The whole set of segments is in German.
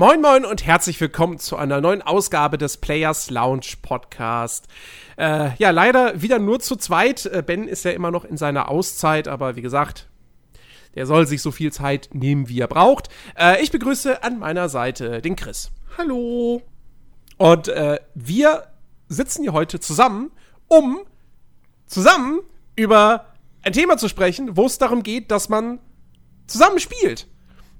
Moin Moin und herzlich willkommen zu einer neuen Ausgabe des Players Lounge Podcast. Äh, ja, leider wieder nur zu zweit. Äh, ben ist ja immer noch in seiner Auszeit, aber wie gesagt, der soll sich so viel Zeit nehmen, wie er braucht. Äh, ich begrüße an meiner Seite den Chris. Hallo. Und äh, wir sitzen hier heute zusammen, um zusammen über ein Thema zu sprechen, wo es darum geht, dass man zusammen spielt.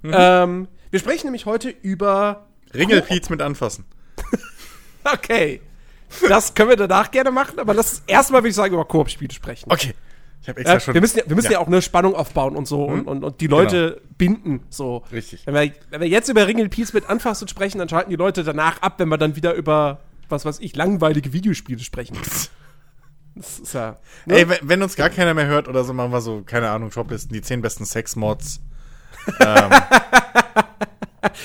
Mhm. Ähm, wir sprechen nämlich heute über Ringelpiez mit anfassen. okay. Das können wir danach gerne machen, aber lass uns erstmal, würde ich sagen, über Koop-Spiele sprechen. Okay. Ich habe extra äh, schon. Wir müssen, ja, wir müssen ja. ja. auch eine Spannung aufbauen und so hm? und, und, und, die Leute genau. binden. So. Richtig. Wenn wir, wenn wir jetzt über Ringelpiez mit anfassen sprechen, dann schalten die Leute danach ab, wenn wir dann wieder über, was weiß ich, langweilige Videospiele sprechen. Das ist ja. Ne? Ey, wenn, wenn, uns gar keiner mehr hört oder so, machen wir so, keine Ahnung, Shoplisten, die 10 besten Sex-Mods. ähm,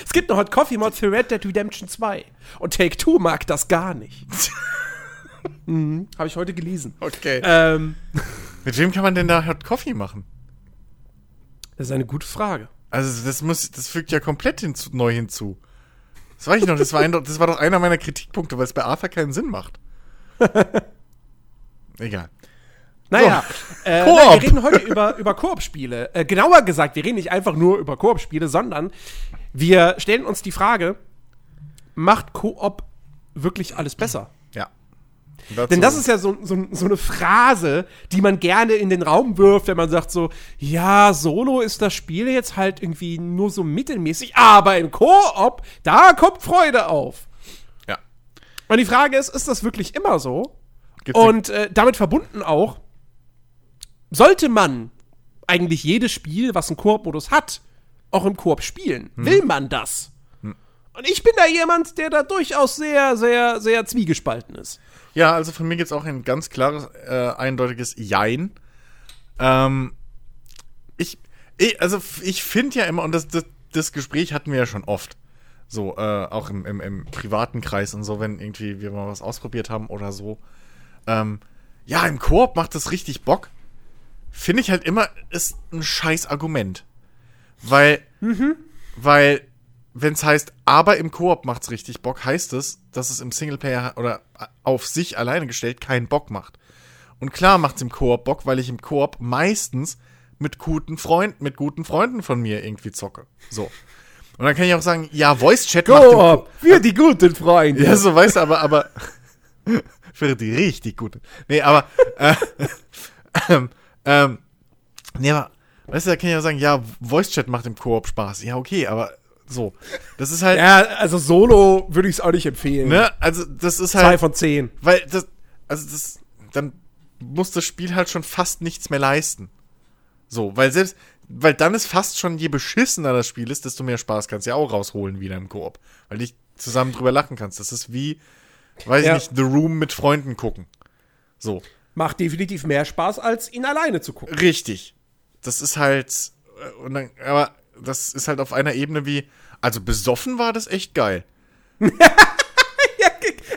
es gibt noch Hot Coffee Mod für Red Dead Redemption 2. Und Take Two mag das gar nicht. mhm, Habe ich heute gelesen. Okay. Ähm, Mit wem kann man denn da Hot Coffee machen? Das ist eine gute Frage. Also, das muss, das fügt ja komplett hinzu, neu hinzu. Das weiß ich noch, das war, ein, das war doch einer meiner Kritikpunkte, weil es bei Arthur keinen Sinn macht. Egal. Naja, so. äh, nein, wir reden heute über, über Koop-Spiele. Äh, genauer gesagt, wir reden nicht einfach nur über Koop-Spiele, sondern wir stellen uns die Frage, macht Koop wirklich alles besser? Ja. Dazu. Denn das ist ja so, so, so, eine Phrase, die man gerne in den Raum wirft, wenn man sagt so, ja, Solo ist das Spiel jetzt halt irgendwie nur so mittelmäßig, aber im Koop, da kommt Freude auf. Ja. Und die Frage ist, ist das wirklich immer so? Gibt's Und äh, damit verbunden auch, sollte man eigentlich jedes Spiel, was einen Koop-Modus hat, auch im Koop spielen? Hm. Will man das? Hm. Und ich bin da jemand, der da durchaus sehr, sehr, sehr zwiegespalten ist. Ja, also von mir gibt es auch ein ganz klares, äh, eindeutiges Jein. Ähm, ich, ich, also ich finde ja immer, und das, das, das Gespräch hatten wir ja schon oft. So, äh, auch im, im, im, privaten Kreis und so, wenn irgendwie wir mal was ausprobiert haben oder so. Ähm, ja, im Koop macht das richtig Bock finde ich halt immer, ist ein scheiß Argument. Weil, mhm. weil, wenn es heißt, aber im Koop macht's richtig Bock, heißt es, dass es im Singleplayer oder auf sich alleine gestellt keinen Bock macht. Und klar macht's im Koop Bock, weil ich im Koop meistens mit guten Freunden, mit guten Freunden von mir irgendwie zocke. So. Und dann kann ich auch sagen, ja, Voice Chat macht Koop für die guten Freunde. Ja, so weißt du, aber aber für die richtig guten. Nee, aber äh, ähm, nee, aber, weißt du, da kann ich ja sagen, ja, Voice Chat macht im Koop Spaß. Ja, okay, aber so. Das ist halt. Ja, also Solo würde ich es auch nicht empfehlen. Ne? Also, das ist halt. Zwei von zehn. Weil das, also das, dann muss das Spiel halt schon fast nichts mehr leisten. So, weil selbst, weil dann ist fast schon, je beschissener das Spiel ist, desto mehr Spaß kannst du ja auch rausholen wieder im Koop. Weil dich zusammen drüber lachen kannst. Das ist wie, weiß ja. ich nicht, The Room mit Freunden gucken. So macht definitiv mehr Spaß, als ihn alleine zu gucken. Richtig. Das ist halt, äh, und dann, aber das ist halt auf einer Ebene wie, also besoffen war das echt geil. ja,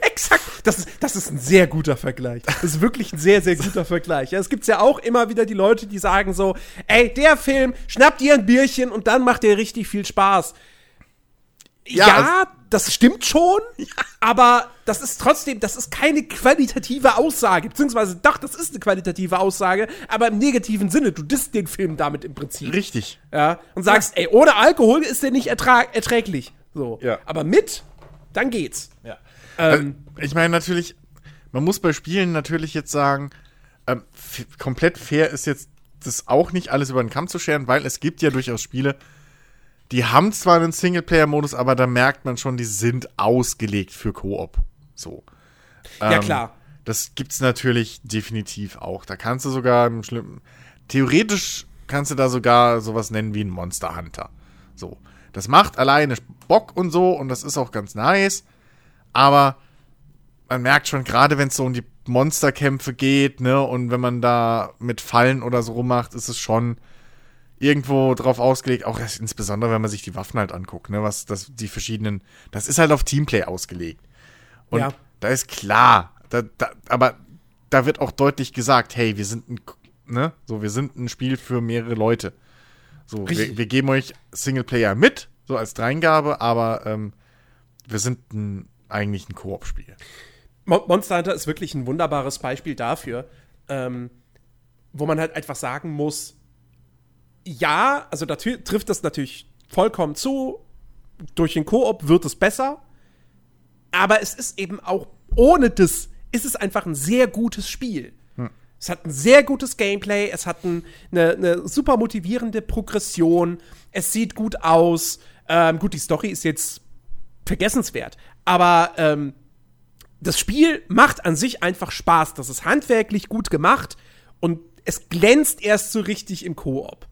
exakt. Das ist, das ist ein sehr guter Vergleich. Das ist wirklich ein sehr, sehr guter Vergleich. Ja, es gibt ja auch immer wieder die Leute, die sagen so, ey, der Film, schnappt dir ein Bierchen und dann macht der richtig viel Spaß. Ja, ja also, das stimmt schon, ja. aber das ist trotzdem, das ist keine qualitative Aussage. Beziehungsweise, doch, das ist eine qualitative Aussage, aber im negativen Sinne. Du disst den Film damit im Prinzip. Richtig. Ja. Und sagst, ey, ohne Alkohol ist der nicht erträglich. So. Ja. Aber mit, dann geht's. Ja. Ähm, also, ich meine, natürlich, man muss bei Spielen natürlich jetzt sagen, ähm, komplett fair ist jetzt das auch nicht alles über den Kamm zu scheren, weil es gibt ja durchaus Spiele, die haben zwar einen Singleplayer-Modus, aber da merkt man schon, die sind ausgelegt für Koop. So. Ja, ähm, klar. Das gibt's natürlich definitiv auch. Da kannst du sogar im schlimmen. Theoretisch kannst du da sogar sowas nennen wie ein Monster Hunter. So. Das macht alleine Bock und so und das ist auch ganz nice. Aber man merkt schon, gerade wenn es so um die Monsterkämpfe geht, ne, und wenn man da mit Fallen oder so rummacht, ist es schon irgendwo drauf ausgelegt, auch insbesondere wenn man sich die Waffen halt anguckt, ne, was das die verschiedenen, das ist halt auf Teamplay ausgelegt. Und ja. da ist klar, da, da, aber da wird auch deutlich gesagt, hey, wir sind ein, ne, so wir sind ein Spiel für mehrere Leute. So, wir, wir, geben euch Singleplayer mit, so als Dreingabe, aber ähm, wir sind ein, eigentlich ein Koop-Spiel. Monster Hunter ist wirklich ein wunderbares Beispiel dafür, ähm, wo man halt einfach sagen muss, ja, also da trifft das natürlich vollkommen zu. Durch den Koop wird es besser. Aber es ist eben auch ohne das, ist es einfach ein sehr gutes Spiel. Hm. Es hat ein sehr gutes Gameplay, es hat ein, eine, eine, super motivierende Progression, es sieht gut aus. Ähm, gut, die Story ist jetzt vergessenswert, aber ähm, das Spiel macht an sich einfach Spaß. Das ist handwerklich gut gemacht und es glänzt erst so richtig im Koop.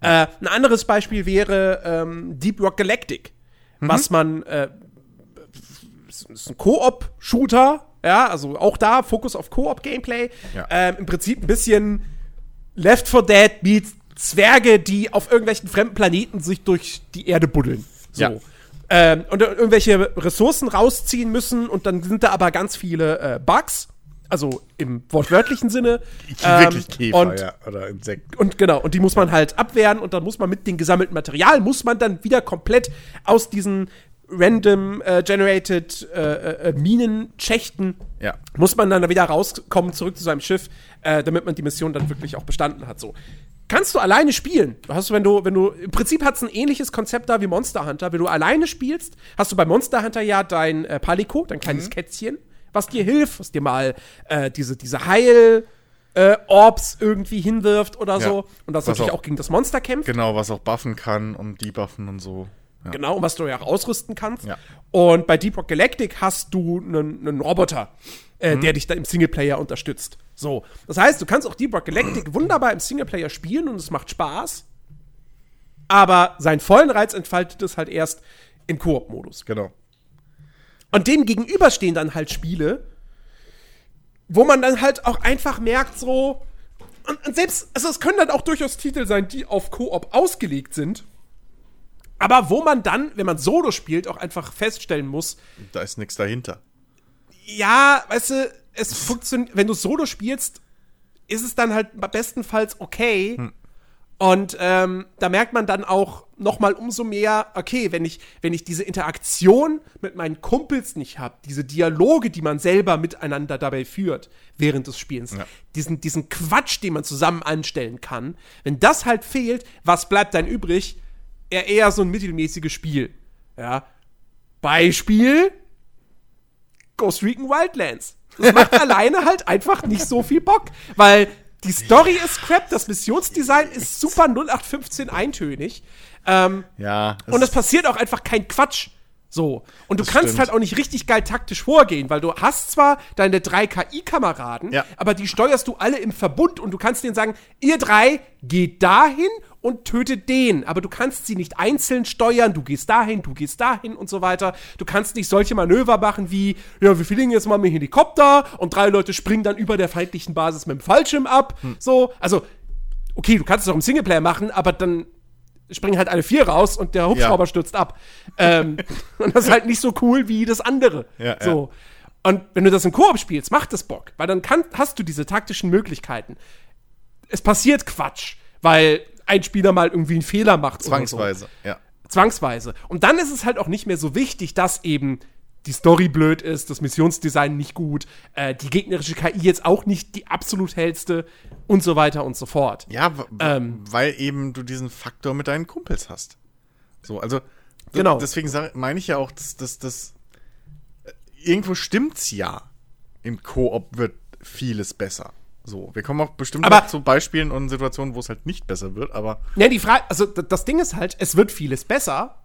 Äh, ein anderes Beispiel wäre ähm, Deep Rock Galactic, mhm. was man äh, ist ein Koop-Shooter, ja, also auch da Fokus auf Koop-Gameplay. Ja. Ähm, Im Prinzip ein bisschen Left 4 Dead meets Zwerge, die auf irgendwelchen fremden Planeten sich durch die Erde buddeln. So. Ja. Ähm, und irgendwelche Ressourcen rausziehen müssen und dann sind da aber ganz viele äh, Bugs. Also im wortwörtlichen Sinne. Ähm, Wirklich Käfer, und, ja, oder Insekten. Und genau, und die muss man halt abwehren und dann muss man mit dem gesammelten Material, muss man dann wieder komplett aus diesen random äh, generated äh, äh, Minenschächten, ja. muss man dann wieder rauskommen, zurück zu seinem Schiff, äh, damit man die Mission dann wirklich auch bestanden hat. So kannst du alleine spielen. Du hast, wenn du, wenn du, im Prinzip hat es ein ähnliches Konzept da wie Monster Hunter. Wenn du alleine spielst, hast du bei Monster Hunter ja dein äh, Palico, dein kleines mhm. Kätzchen, was dir hilft, was dir mal äh, diese, diese Heil- äh, Orbs irgendwie hinwirft oder ja. so. Und das natürlich auch, auch, gegen das Monster kämpft. Genau, was auch buffen kann und debuffen und so. Ja. Genau, und was du ja auch ausrüsten kannst. Ja. Und bei Deep Rock Galactic hast du einen Roboter, äh, mhm. der dich da im Singleplayer unterstützt. So. Das heißt, du kannst auch Deep Rock Galactic wunderbar im Singleplayer spielen und es macht Spaß. Aber seinen vollen Reiz entfaltet es halt erst im Koop-Modus. Genau. Und dem gegenüber stehen dann halt Spiele, wo man dann halt auch einfach merkt, so. Und, und selbst, also es können dann auch durchaus Titel sein, die auf Koop ausgelegt sind. Aber wo man dann, wenn man Solo spielt, auch einfach feststellen muss. Da ist nichts dahinter. Ja, weißt du, es funktioniert, wenn du Solo spielst, ist es dann halt bestenfalls okay. Hm. Und ähm, da merkt man dann auch noch mal umso mehr, okay, wenn ich, wenn ich diese Interaktion mit meinen Kumpels nicht habe, diese Dialoge, die man selber miteinander dabei führt während des Spielens, ja. diesen, diesen Quatsch, den man zusammen anstellen kann, wenn das halt fehlt, was bleibt dann übrig? Eher, eher so ein mittelmäßiges Spiel. Ja. Beispiel Ghost Recon Wildlands. Das macht alleine halt einfach nicht so viel Bock, weil die Story ist crap, das Missionsdesign ist super 0815 eintönig. Ähm, ja. Und es passiert auch einfach kein Quatsch. So. Und du kannst stimmt. halt auch nicht richtig geil taktisch vorgehen, weil du hast zwar deine drei KI-Kameraden, ja. aber die steuerst du alle im Verbund und du kannst denen sagen, ihr drei geht dahin und tötet den. Aber du kannst sie nicht einzeln steuern. Du gehst dahin, du gehst dahin und so weiter. Du kannst nicht solche Manöver machen wie, ja, wir fliegen jetzt mal mit dem Helikopter und drei Leute springen dann über der feindlichen Basis mit dem Fallschirm ab. Hm. So, also, okay, du kannst es auch im Singleplayer machen, aber dann springen halt alle vier raus und der Hubschrauber ja. stürzt ab. ähm, und das ist halt nicht so cool wie das andere. Ja, so. Ja. Und wenn du das im Koop spielst, macht das Bock, weil dann kann, hast du diese taktischen Möglichkeiten. Es passiert Quatsch, weil ein Spieler mal irgendwie einen Fehler macht. Zwangsweise, so. ja. Zwangsweise. Und dann ist es halt auch nicht mehr so wichtig, dass eben die Story blöd ist, das Missionsdesign nicht gut, äh, die gegnerische KI jetzt auch nicht die absolut hellste und so weiter und so fort. Ja, ähm, weil eben du diesen Faktor mit deinen Kumpels hast. So, also genau. deswegen meine ich ja auch, dass das, äh, irgendwo stimmt's ja. Im Koop wird vieles besser. So, wir kommen auch bestimmt aber, zu Beispielen und Situationen, wo es halt nicht besser wird, aber. Ja, die Frage, also das Ding ist halt, es wird vieles besser,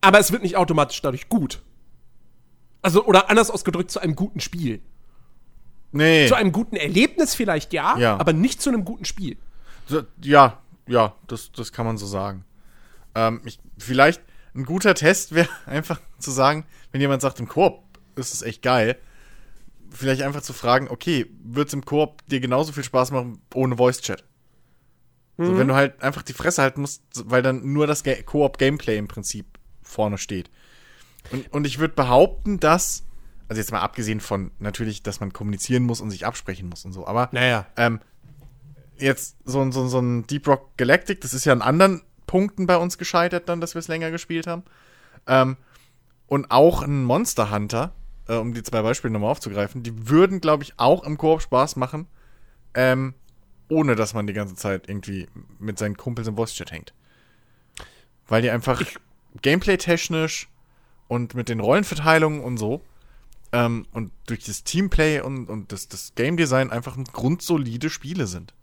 aber es wird nicht automatisch dadurch gut. Also, oder anders ausgedrückt, zu einem guten Spiel. Nee. Zu einem guten Erlebnis vielleicht ja, ja. aber nicht zu einem guten Spiel. Ja, ja, das, das kann man so sagen. Ähm, ich, vielleicht ein guter Test wäre einfach zu sagen, wenn jemand sagt, im Koop ist es echt geil, vielleicht einfach zu fragen, okay, wird es im Koop dir genauso viel Spaß machen ohne Voice-Chat? Mhm. So, wenn du halt einfach die Fresse halten musst, weil dann nur das Koop-Gameplay im Prinzip vorne steht. Und, und ich würde behaupten, dass, also jetzt mal abgesehen von natürlich, dass man kommunizieren muss und sich absprechen muss und so, aber naja. ähm, jetzt so, so, so ein Deep Rock Galactic, das ist ja ein anderen Punkten bei uns gescheitert, dann, dass wir es länger gespielt haben. Ähm, und auch ein Monster Hunter, äh, um die zwei Beispiele nochmal aufzugreifen, die würden, glaube ich, auch im Koop Spaß machen, ähm, ohne dass man die ganze Zeit irgendwie mit seinen Kumpels im Voice-Chat hängt. Weil die einfach gameplay-technisch und mit den Rollenverteilungen und so ähm, und durch das Teamplay und, und das, das Game Design einfach grundsolide Spiele sind.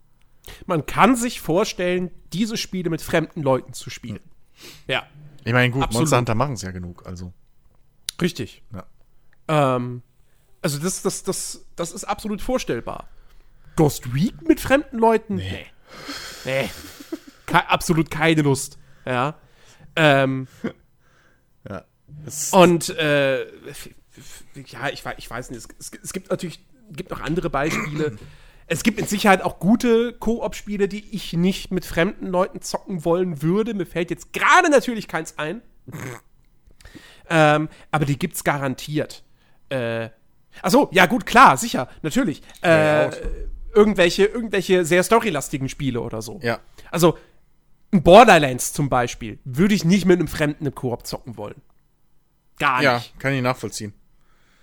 Man kann sich vorstellen, diese Spiele mit fremden Leuten zu spielen. Ja. Ich meine, gut, Absolut. Monster Hunter machen es ja genug, also. Richtig. Ja. Ähm, also das, das, das, das ist absolut vorstellbar. Ghost Week mit fremden Leuten? Nee. Nee. Ke absolut keine Lust. Ja. Ähm, Ja. Und äh, ja, ich, ich weiß nicht. Es, es, gibt natürlich gibt noch andere Beispiele. Es gibt mit Sicherheit auch gute Koop-Spiele, die ich nicht mit fremden Leuten zocken wollen würde. Mir fällt jetzt gerade natürlich keins ein. ähm, aber die gibt's garantiert. Äh, achso, ja gut, klar, sicher, natürlich. Ja, Äh, irgendwelche, irgendwelche sehr storylastigen Spiele oder so. ja. Also, ein Borderlands zum Beispiel würde ich nicht mit einem Fremden im Koop zocken wollen. Gar Ja, nicht. kann ich nachvollziehen.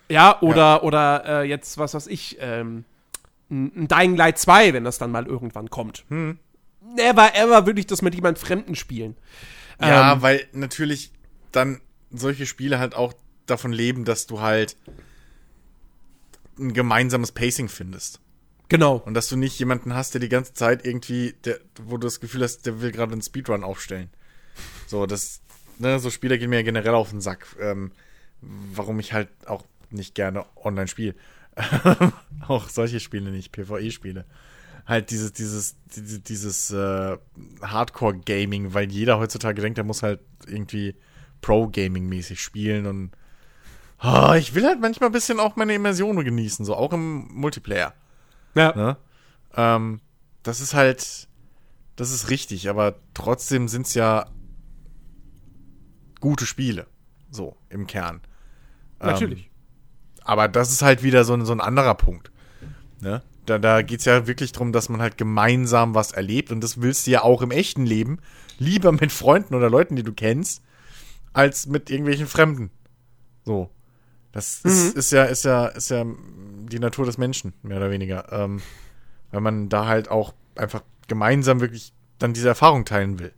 Ja, oder, oder äh, jetzt, was weiß ich, ähm, ein ein Dying Light 2, wenn das dann mal irgendwann kommt. Hm. Never ever würde ich das mit jemand Fremden spielen. Ja, Ähm, weil natürlich dann solche Spiele halt auch davon leben, dass du halt ein gemeinsames Pacing findest. Genau. Und dass du nicht jemanden hast, der die ganze Zeit irgendwie, der, wo du das Gefühl hast, der will gerade einen Speedrun aufstellen. So, das, ne, so Spieler gehen mir ja generell auf den Sack. Ähm, warum ich halt auch nicht gerne online spiele. auch solche Spiele nicht, PvE-Spiele. Halt dieses, dieses, dieses, dieses äh, Hardcore-Gaming, weil jeder heutzutage denkt, er muss halt irgendwie Pro-Gaming-mäßig spielen und Ah, ich will halt manchmal ein bisschen auch meine Immersion genießen, so auch im Multiplayer. Ja. Ne? Ähm, das ist halt, das ist richtig, aber trotzdem sind es ja gute Spiele, so im Kern. Natürlich. Ähm, aber das ist halt wieder so, ein- so ein anderer Punkt. Ne? Da, da geht es ja wirklich darum, dass man halt gemeinsam was erlebt und das willst du ja auch im echten Leben lieber mit Freunden oder Leuten, die du kennst, als mit irgendwelchen Fremden. So. Das ist, ist ja, ist ja, ist ja die Natur des Menschen, mehr oder weniger. Ähm, weil man da halt auch einfach gemeinsam wirklich dann diese Erfahrung teilen will.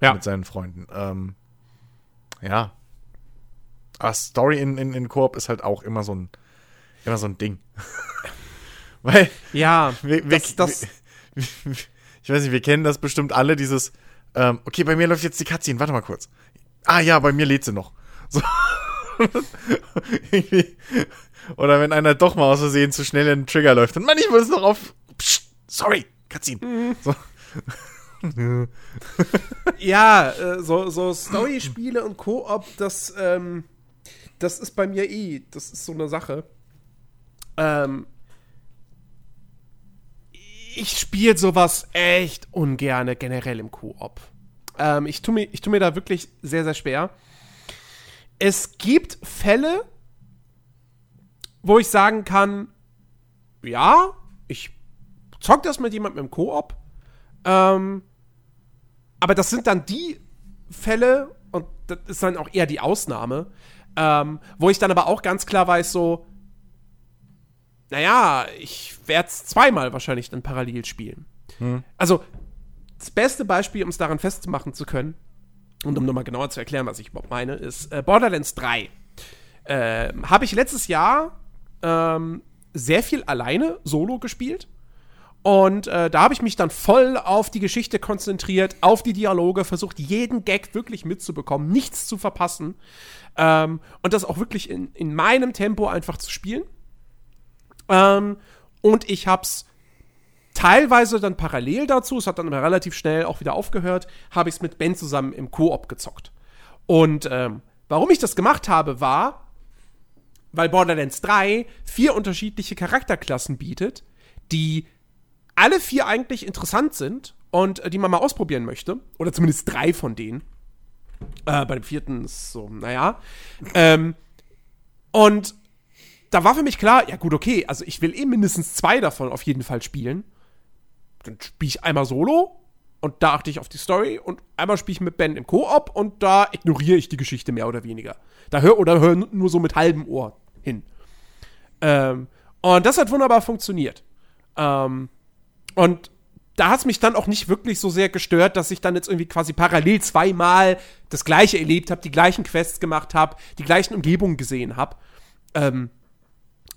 Ja. Mit seinen Freunden. Ähm, ja. Aber Story in, in, in Koop ist halt auch immer so ein, immer so ein Ding. weil, Ja, wir, wir, das, das, wir, ich weiß nicht, wir kennen das bestimmt alle, dieses, ähm, okay, bei mir läuft jetzt die Cutscene, warte mal kurz. Ah ja, bei mir lädt sie noch. So. Oder wenn einer doch mal aus Versehen zu schnell in den Trigger läuft und Mann, ich muss noch auf. Psst, sorry, Cutscene. So. ja, äh, so, so Story-Spiele und Koop, das, ähm, das ist bei mir eh, das ist so eine Sache. Ähm, ich spiele sowas echt ungerne generell im Koop. Ähm, ich tue mir, ich tu mir da wirklich sehr, sehr schwer. Es gibt Fälle, wo ich sagen kann, ja, ich zock das mit jemandem im Koop. Ähm, aber das sind dann die Fälle, und das ist dann auch eher die Ausnahme, ähm, wo ich dann aber auch ganz klar weiß, so, naja, ich werde es zweimal wahrscheinlich dann parallel spielen. Also, das beste Beispiel, um es daran festmachen zu können, und um nochmal genauer zu erklären, was ich überhaupt meine, ist äh, Borderlands 3. Ähm, Habe ich letztes Jahr ähm, sehr viel alleine solo gespielt. Und äh, da habe ich mich dann voll auf die Geschichte konzentriert, auf die Dialoge, versucht, jeden Gag wirklich mitzubekommen, nichts zu verpassen. Ähm, und das auch wirklich in, in meinem Tempo einfach zu spielen. Ähm, und ich hab's teilweise dann parallel dazu, es hat dann relativ schnell auch wieder aufgehört, habe ich es mit Ben zusammen im Koop gezockt. Und ähm, warum ich das gemacht habe, war, weil Borderlands 3 vier unterschiedliche Charakterklassen bietet, die alle vier eigentlich interessant sind und äh, die man mal ausprobieren möchte. Oder zumindest drei von denen. Äh, bei dem vierten ist so, naja. Ähm, und da war für mich klar, ja gut, okay, also ich will eh mindestens zwei davon auf jeden Fall spielen. Dann spiele ich einmal solo und da achte ich auf die Story und einmal spiele ich mit Ben im Koop und da ignoriere ich die Geschichte mehr oder weniger. Da hör oder höre nur so mit halbem Ohr hin. Ähm, und das hat wunderbar funktioniert. Ähm, und da hat es mich dann auch nicht wirklich so sehr gestört, dass ich dann jetzt irgendwie quasi parallel zweimal das Gleiche erlebt habe, die gleichen Quests gemacht habe, die gleichen Umgebungen gesehen habe. Ähm,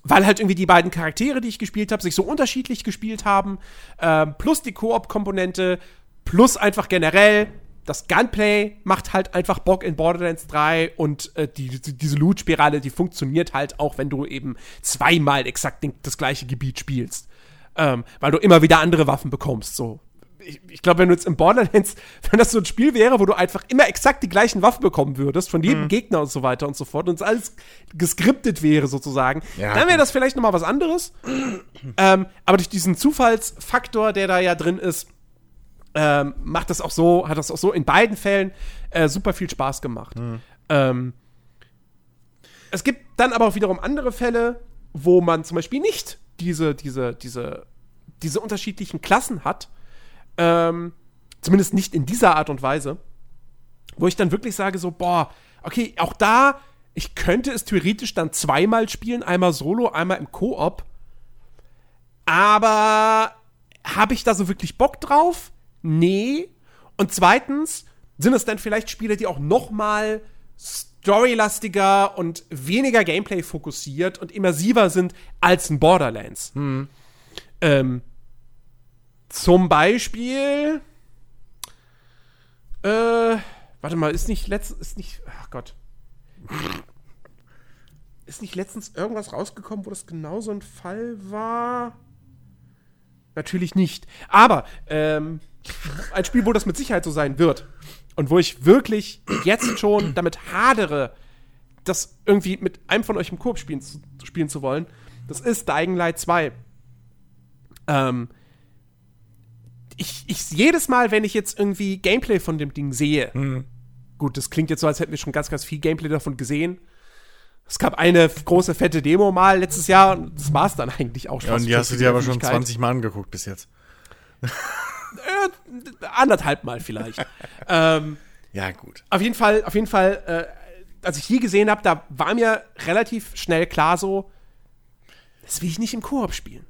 weil halt irgendwie die beiden Charaktere, die ich gespielt habe, sich so unterschiedlich gespielt haben, ähm, plus die Koop-Komponente, plus einfach generell das Gunplay macht halt einfach Bock in Borderlands 3 und äh, die, die, diese Loot-Spirale, die funktioniert halt auch, wenn du eben zweimal exakt das gleiche Gebiet spielst. Ähm, weil du immer wieder andere Waffen bekommst, so. Ich, ich glaube, wenn du jetzt im Borderlands, wenn das so ein Spiel wäre, wo du einfach immer exakt die gleichen Waffen bekommen würdest, von jedem mhm. Gegner und so weiter und so fort, und es alles geskriptet wäre sozusagen, ja, dann wäre das vielleicht noch mal was anderes. ähm, aber durch diesen Zufallsfaktor, der da ja drin ist, ähm, macht das auch so, hat das auch so in beiden Fällen äh, super viel Spaß gemacht. Mhm. Ähm, es gibt dann aber auch wiederum andere Fälle, wo man zum Beispiel nicht diese, diese, diese, diese unterschiedlichen Klassen hat. Ähm, zumindest nicht in dieser Art und Weise. Wo ich dann wirklich sage, so, boah, okay, auch da, ich könnte es theoretisch dann zweimal spielen, einmal solo, einmal im Koop. Aber habe ich da so wirklich Bock drauf? Nee. Und zweitens, sind es dann vielleicht Spiele, die auch noch mal storylastiger und weniger Gameplay fokussiert und immersiver sind als ein Borderlands. Hm. Ähm, zum Beispiel. Äh, warte mal, ist nicht letztens, ist nicht, ach Gott. Ist nicht letztens irgendwas rausgekommen, wo das genau so ein Fall war? Natürlich nicht. Aber, ähm, ein Spiel, wo das mit Sicherheit so sein wird. Und wo ich wirklich jetzt schon damit hadere, das irgendwie mit einem von euch im Koop spielen, spielen zu wollen, das ist Dying Light 2. Ähm, ich, ich, jedes Mal, wenn ich jetzt irgendwie Gameplay von dem Ding sehe, mhm. gut, das klingt jetzt so, als hätten wir schon ganz, ganz viel Gameplay davon gesehen. Es gab eine große, fette Demo mal letztes Jahr und das war es dann eigentlich auch schon. Ja, und die hast du dir aber schon 20 Mal angeguckt bis jetzt. äh, anderthalb Mal vielleicht. ähm, ja, gut. Auf jeden Fall, auf jeden Fall, äh, als ich die gesehen habe, da war mir relativ schnell klar so, das will ich nicht im Koop spielen.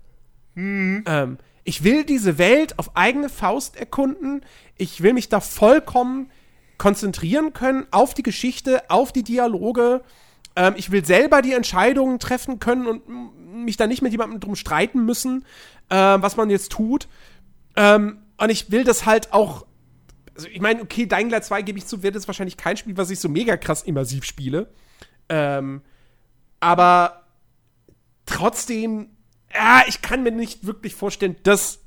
Mhm. Ähm, ich will diese Welt auf eigene Faust erkunden. Ich will mich da vollkommen konzentrieren können auf die Geschichte, auf die Dialoge. Ähm, ich will selber die Entscheidungen treffen können und mich da nicht mit jemandem drum streiten müssen, äh, was man jetzt tut. Ähm, und ich will das halt auch. Also, ich meine, okay, Dying Light 2 gebe ich zu, wird jetzt wahrscheinlich kein Spiel, was ich so mega krass immersiv spiele. Ähm, aber trotzdem, ja, ich kann mir nicht wirklich vorstellen, dass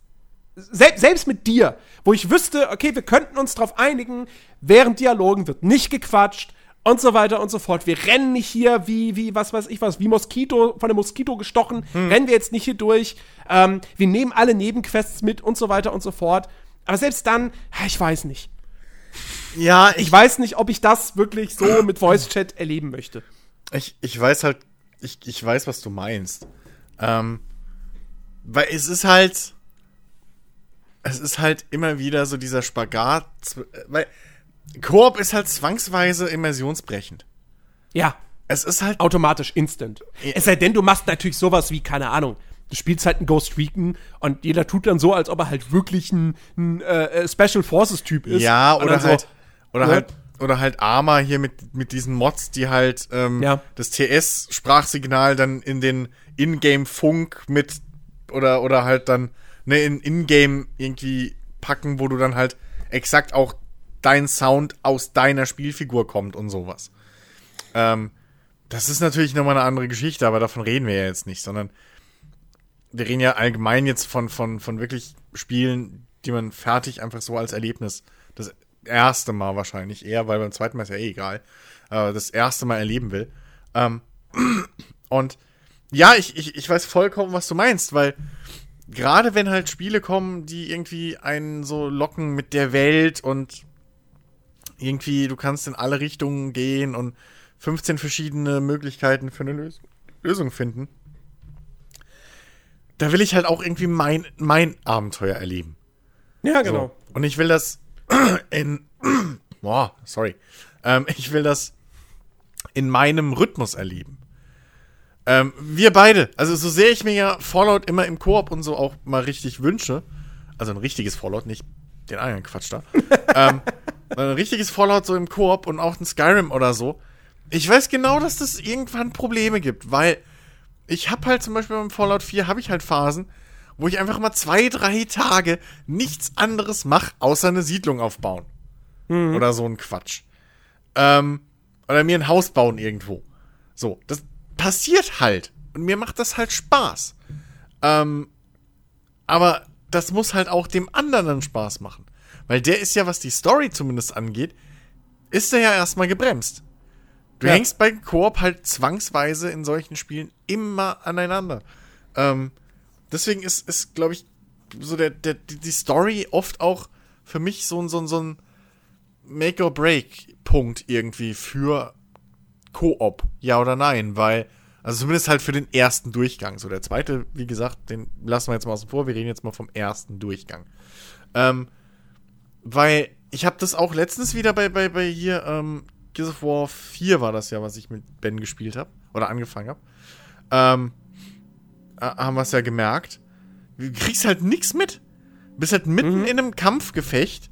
selbst, selbst mit dir, wo ich wüsste, okay, wir könnten uns darauf einigen, während Dialogen wird nicht gequatscht, und so weiter und so fort. Wir rennen nicht hier wie, wie, was weiß ich was, wie Moskito, von einem Moskito gestochen, hm. rennen wir jetzt nicht hier durch. Ähm, wir nehmen alle Nebenquests mit und so weiter und so fort. Aber selbst dann, ich weiß nicht. Ja, ich, ich weiß nicht, ob ich das wirklich so mit Voice Chat erleben möchte. Ich, ich weiß halt, ich, ich weiß, was du meinst. Ähm, weil es ist halt, es ist halt immer wieder so dieser Spagat, weil Koop ist halt zwangsweise immersionsbrechend. Ja. Es ist halt. Automatisch instant. Ja. Es sei denn, du machst natürlich sowas wie, keine Ahnung, du spielst halt einen Ghost Recon und jeder tut dann so, als ob er halt wirklich ein, ein äh, Special Forces Typ ist. Ja, oder halt, so, oder ne? halt, oder halt Arma hier mit, mit diesen Mods, die halt ähm, ja. das TS-Sprachsignal dann in den Ingame-Funk mit oder, oder halt dann ne, in Ingame irgendwie packen, wo du dann halt exakt auch dein Sound aus deiner Spielfigur kommt und sowas. Ähm, das ist natürlich nochmal eine andere Geschichte, aber davon reden wir ja jetzt nicht, sondern wir reden ja allgemein jetzt von, von, von wirklich Spielen, die man fertig einfach so als Erlebnis, das erste Mal wahrscheinlich eher, weil beim zweiten Mal ist ja eh egal, aber das erste Mal erleben will. Ähm, und ja, ich, ich, ich weiß vollkommen, was du meinst, weil gerade wenn halt Spiele kommen, die irgendwie einen so locken mit der Welt und irgendwie, du kannst in alle Richtungen gehen und 15 verschiedene Möglichkeiten für eine Lös Lösung finden. Da will ich halt auch irgendwie mein, mein Abenteuer erleben. Ja, genau. Und ich will das in. Boah, sorry. Ähm, ich will das in meinem Rhythmus erleben. Ähm, wir beide, also so sehr ich mir ja Fallout immer im Koop und so auch mal richtig wünsche, also ein richtiges Fallout, nicht den anderen Quatsch da, ähm, ein richtiges Fallout so im Koop und auch ein Skyrim oder so, ich weiß genau, dass das irgendwann Probleme gibt, weil ich habe halt zum Beispiel beim Fallout 4 habe ich halt Phasen, wo ich einfach mal zwei, drei Tage nichts anderes mache, außer eine Siedlung aufbauen. Mhm. Oder so ein Quatsch. Ähm, oder mir ein Haus bauen irgendwo. So, das passiert halt. Und mir macht das halt Spaß. Ähm, aber das muss halt auch dem anderen Spaß machen. Weil der ist ja, was die Story zumindest angeht, ist der ja erstmal gebremst. Du ja. hängst bei Koop halt zwangsweise in solchen Spielen immer aneinander. Ähm, deswegen ist, ist glaube ich, so der, der, die Story oft auch für mich so, so, so ein Make-or-Break-Punkt irgendwie für Koop, ja oder nein, weil, also zumindest halt für den ersten Durchgang. So, der zweite, wie gesagt, den lassen wir jetzt mal außen vor, wir reden jetzt mal vom ersten Durchgang. Ähm, weil ich habe das auch letztens wieder bei, bei, bei hier ähm, Gears of War 4 war das ja, was ich mit Ben gespielt habe. Oder angefangen habe. Ähm, äh, haben wir es ja gemerkt. Du kriegst halt nichts mit. Bist halt mitten mhm. in einem Kampfgefecht.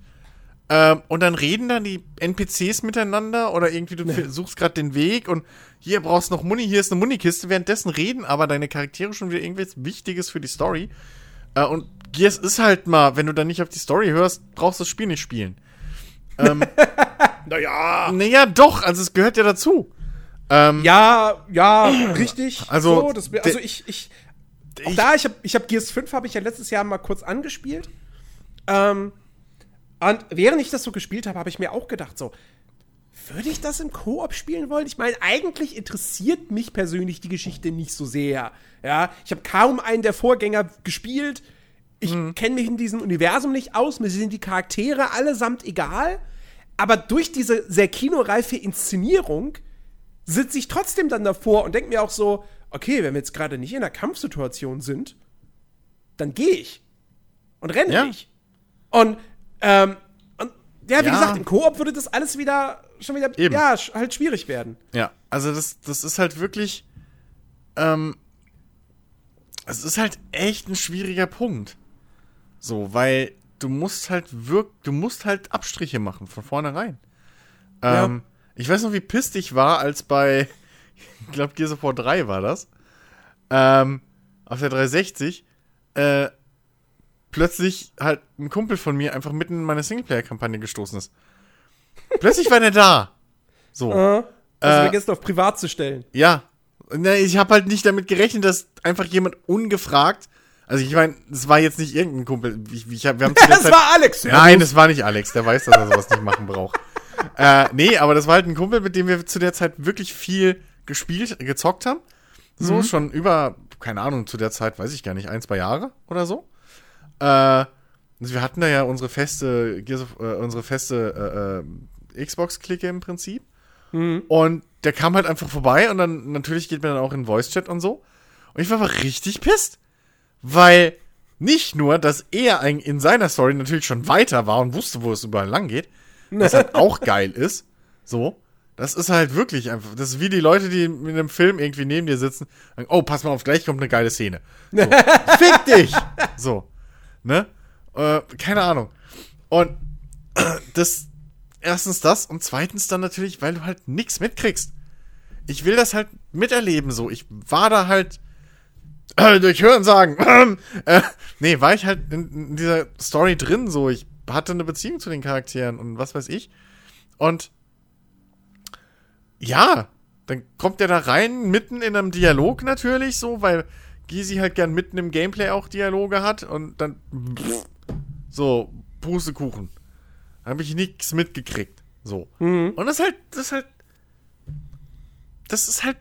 Ähm, und dann reden dann die NPCs miteinander oder irgendwie du ja. suchst gerade den Weg und hier brauchst noch Muni, hier ist eine Munikiste. Währenddessen reden aber deine Charaktere schon wieder irgendwas Wichtiges für die Story. Äh, und Gears ist halt mal, wenn du dann nicht auf die Story hörst, brauchst du das Spiel nicht spielen. Ähm, naja. Naja, doch, also es gehört ja dazu. Ähm, ja, ja, richtig. Also, so, das, also ich, ich, auch ich, da, ich habe ich hab Gears 5 habe ich ja letztes Jahr mal kurz angespielt. Ähm, und während ich das so gespielt habe, habe ich mir auch gedacht, so, würde ich das im Koop spielen wollen? Ich meine, eigentlich interessiert mich persönlich die Geschichte nicht so sehr. Ja, ich habe kaum einen der Vorgänger gespielt. Ich mhm. kenne mich in diesem Universum nicht aus. Mir sind die Charaktere allesamt egal. Aber durch diese sehr kinoreife Inszenierung sitze ich trotzdem dann davor und denke mir auch so, okay, wenn wir jetzt gerade nicht in einer Kampfsituation sind, dann gehe ich und renne ja. nicht. Und, ähm, und ja, wie ja. gesagt, im Koop würde das alles wieder schon wieder Eben. ja halt schwierig werden. Ja, also das, das ist halt wirklich, ähm, es ist halt echt ein schwieriger Punkt. So, weil du musst halt wirk, du musst halt Abstriche machen von vornherein. Ähm, ja. Ich weiß noch, wie pisst ich war, als bei, ich glaube, Gears of War 3 war das, ähm, auf der 360, äh, plötzlich halt ein Kumpel von mir einfach mitten in meine Singleplayer-Kampagne gestoßen ist. Plötzlich war der da. So. Uh, also äh, vergessen auf privat zu stellen. Ja. Ich habe halt nicht damit gerechnet, dass einfach jemand ungefragt also ich meine, es war jetzt nicht irgendein Kumpel. Ich, ich wir haben das Zeit, war Alex. Nein, es war nicht Alex. Der weiß, dass er sowas nicht machen braucht. Äh, nee, aber das war halt ein Kumpel, mit dem wir zu der Zeit wirklich viel gespielt, gezockt haben. So mhm. schon über, keine Ahnung, zu der Zeit, weiß ich gar nicht, ein, zwei Jahre oder so. Äh, wir hatten da ja unsere feste, äh, unsere feste äh, äh, Xbox-Clique im Prinzip. Mhm. Und der kam halt einfach vorbei und dann natürlich geht man dann auch in Voice-Chat und so. Und ich war aber richtig pisst. Weil nicht nur, dass er in seiner Story natürlich schon weiter war und wusste, wo es überall lang geht, was halt auch geil ist. So. Das ist halt wirklich einfach. Das ist wie die Leute, die in einem Film irgendwie neben dir sitzen. Sagen, oh, pass mal auf, gleich kommt eine geile Szene. So. Fick dich! So. Ne? Äh, keine Ahnung. Und das. Erstens das und zweitens dann natürlich, weil du halt nichts mitkriegst. Ich will das halt miterleben so. Ich war da halt äh, durch Hören sagen. äh, nee, war ich halt in, in, dieser Story drin, so. Ich hatte eine Beziehung zu den Charakteren und was weiß ich. Und ja, dann kommt der da rein, mitten in einem Dialog natürlich, so, weil Gysi halt gern mitten im Gameplay auch Dialoge hat und dann pff, so, Pustekuchen. Da habe ich nichts mitgekriegt. So. Mhm. Und das ist halt, das ist halt, das ist halt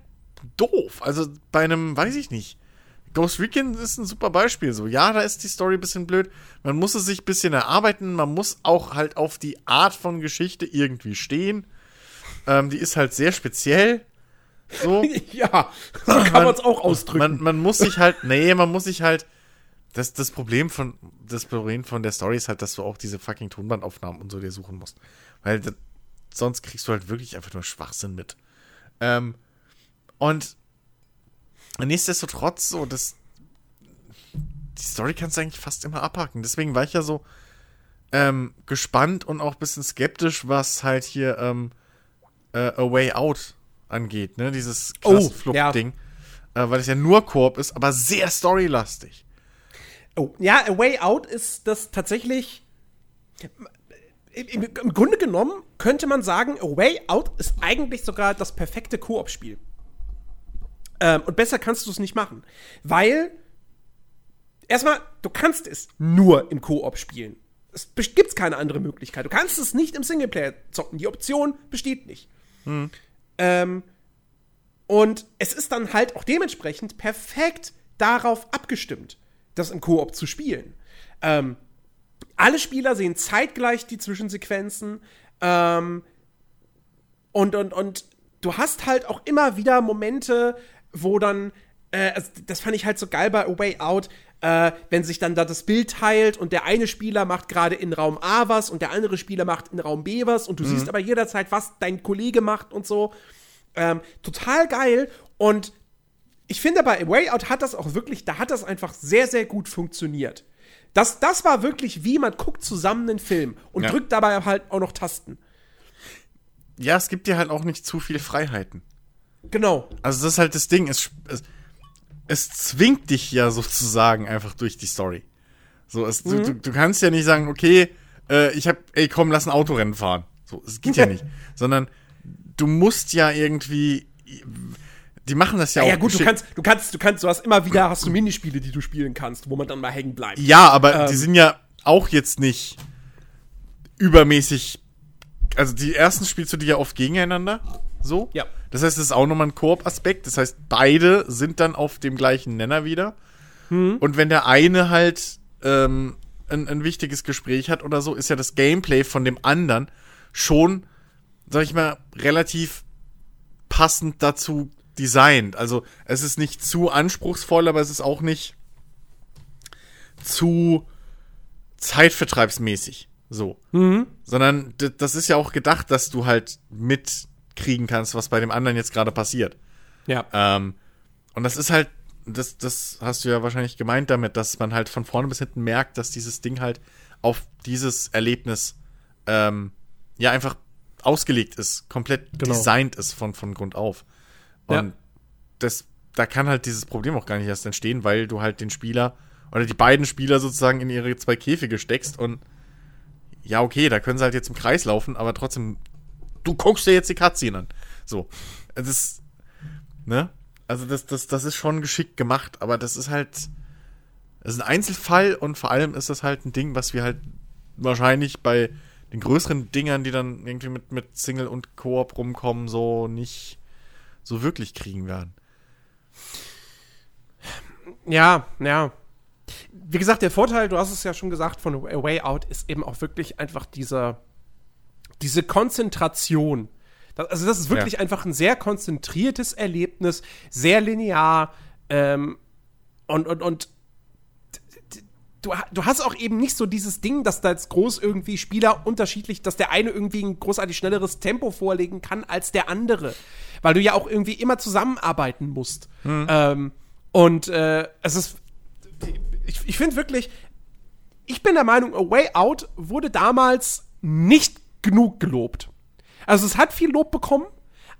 doof. Also bei einem, weiß ich nicht, Ghost Recon ist ein super Beispiel. So, ja, da ist die Story ein bisschen blöd. Man muss es sich ein bisschen erarbeiten. Man muss auch halt auf die Art von Geschichte irgendwie stehen. Ähm, die ist halt sehr speziell. So. ja, so kann man es auch ausdrücken. Man, man muss sich halt, nee, man muss sich halt das, das Problem von das Problem von der Story ist halt, dass du auch diese fucking Tonbandaufnahmen und so dir suchen musst. Weil das, sonst kriegst du halt wirklich einfach nur Schwachsinn mit. Ähm, und nichtsdestotrotz, so, das. Die Story kannst du eigentlich fast immer abhaken. Deswegen war ich ja so ähm, gespannt und auch ein bisschen skeptisch, was halt hier ähm, äh, A Way Out angeht, ne? Dieses Oh, Klassenflucht-Ding. Äh, weil es ja nur Koop ist, aber sehr storylastig. Oh, ja, A Way Out ist das tatsächlich. Im, Im Grunde genommen könnte man sagen, A Way Out ist eigentlich sogar das perfekte Koop-Spiel. Ähm, und besser kannst du es nicht machen. Weil, erstmal, du kannst es nur im Koop spielen. Es gibt keine andere Möglichkeit. Du kannst es nicht im Singleplayer zocken. Die Option besteht nicht. Ähm, und es ist dann halt auch dementsprechend perfekt darauf abgestimmt, das im Koop zu spielen. Ähm, alle Spieler sehen zeitgleich die Zwischensequenzen. Ähm, und, und, und du hast halt auch immer wieder Momente, wo dann, äh, also das fand ich halt so geil bei A Way Out, äh, wenn sich dann da das Bild teilt und der eine Spieler macht gerade in Raum A was und der andere Spieler macht in Raum B was und du siehst aber jederzeit, was dein Kollege macht und so. Ähm, total geil und ich finde bei Way Out hat das auch wirklich, da hat das einfach sehr, sehr gut funktioniert. Das, das war wirklich wie man guckt zusammen einen Film und Ja. drückt dabei halt auch noch Tasten. Ja, es gibt dir halt auch nicht zu viele Freiheiten. Genau. Also das ist halt das Ding. Es, es, es zwingt dich ja sozusagen einfach durch die Story. So, es, du, du, du kannst ja nicht sagen, okay, äh, ich hab, ey, komm, lass ein Autorennen fahren. So, es geht ja nicht. Sondern du musst ja irgendwie. Die machen das ja, Ja, auch. ja gut, du kannst, du kannst, du kannst, du hast immer wieder, hast du Minispiele, die du spielen kannst, wo man dann mal hängen bleibt. Ja, aber die Ähm. sind ja auch jetzt nicht übermäßig. Also die ersten spielst du die ja oft gegeneinander. So. Ja. Das heißt, das ist auch nochmal ein Koop-Aspekt. Das heißt, beide sind dann auf dem gleichen Nenner wieder. Und wenn der eine halt ähm, ein, ein wichtiges Gespräch hat oder so, ist ja das Gameplay von dem anderen schon, sag ich mal, relativ passend dazu designt. Also es ist nicht zu anspruchsvoll, aber es ist auch nicht zu zeitvertreibsmäßig. So. Sondern d- das ist ja auch gedacht, dass du halt mitkriegen kannst, was bei dem anderen jetzt gerade passiert. Ja. Ähm, und das ist halt, das, das hast du ja wahrscheinlich gemeint damit, dass man halt von vorne bis hinten merkt, dass dieses Ding halt auf dieses Erlebnis ähm, ja einfach ausgelegt ist, komplett Genau. designt ist von, von Grund auf. Und Ja. das, da kann halt dieses Problem auch gar nicht erst entstehen, weil du halt den Spieler oder die beiden Spieler sozusagen in ihre zwei Käfige steckst und ja, okay, da können sie halt jetzt im Kreis laufen, aber trotzdem, du guckst dir jetzt die Cutscene an. So. Das ist, ne? Also das, das, das ist schon geschickt gemacht, aber das ist halt, das ist ein Einzelfall und vor allem ist das halt ein Ding, was wir halt wahrscheinlich bei den größeren Dingern, die dann irgendwie mit, mit Single und Koop rumkommen, so nicht so wirklich kriegen werden. Ja, ja. Wie gesagt, der Vorteil, du hast es ja schon gesagt, von A Way Out ist eben auch wirklich einfach dieser, diese Konzentration. Das, also, das ist wirklich Ja. einfach ein sehr konzentriertes Erlebnis, sehr linear ähm, und, und, und du, du hast auch eben nicht so dieses Ding, dass da jetzt groß irgendwie Spieler unterschiedlich, dass der eine irgendwie ein großartig schnelleres Tempo vorlegen kann als der andere. Weil du ja auch irgendwie immer zusammenarbeiten musst. Ähm, und äh, es ist. Ich, ich finde wirklich, ich bin der Meinung, A Way Out wurde damals nicht genug gelobt. Also es hat viel Lob bekommen,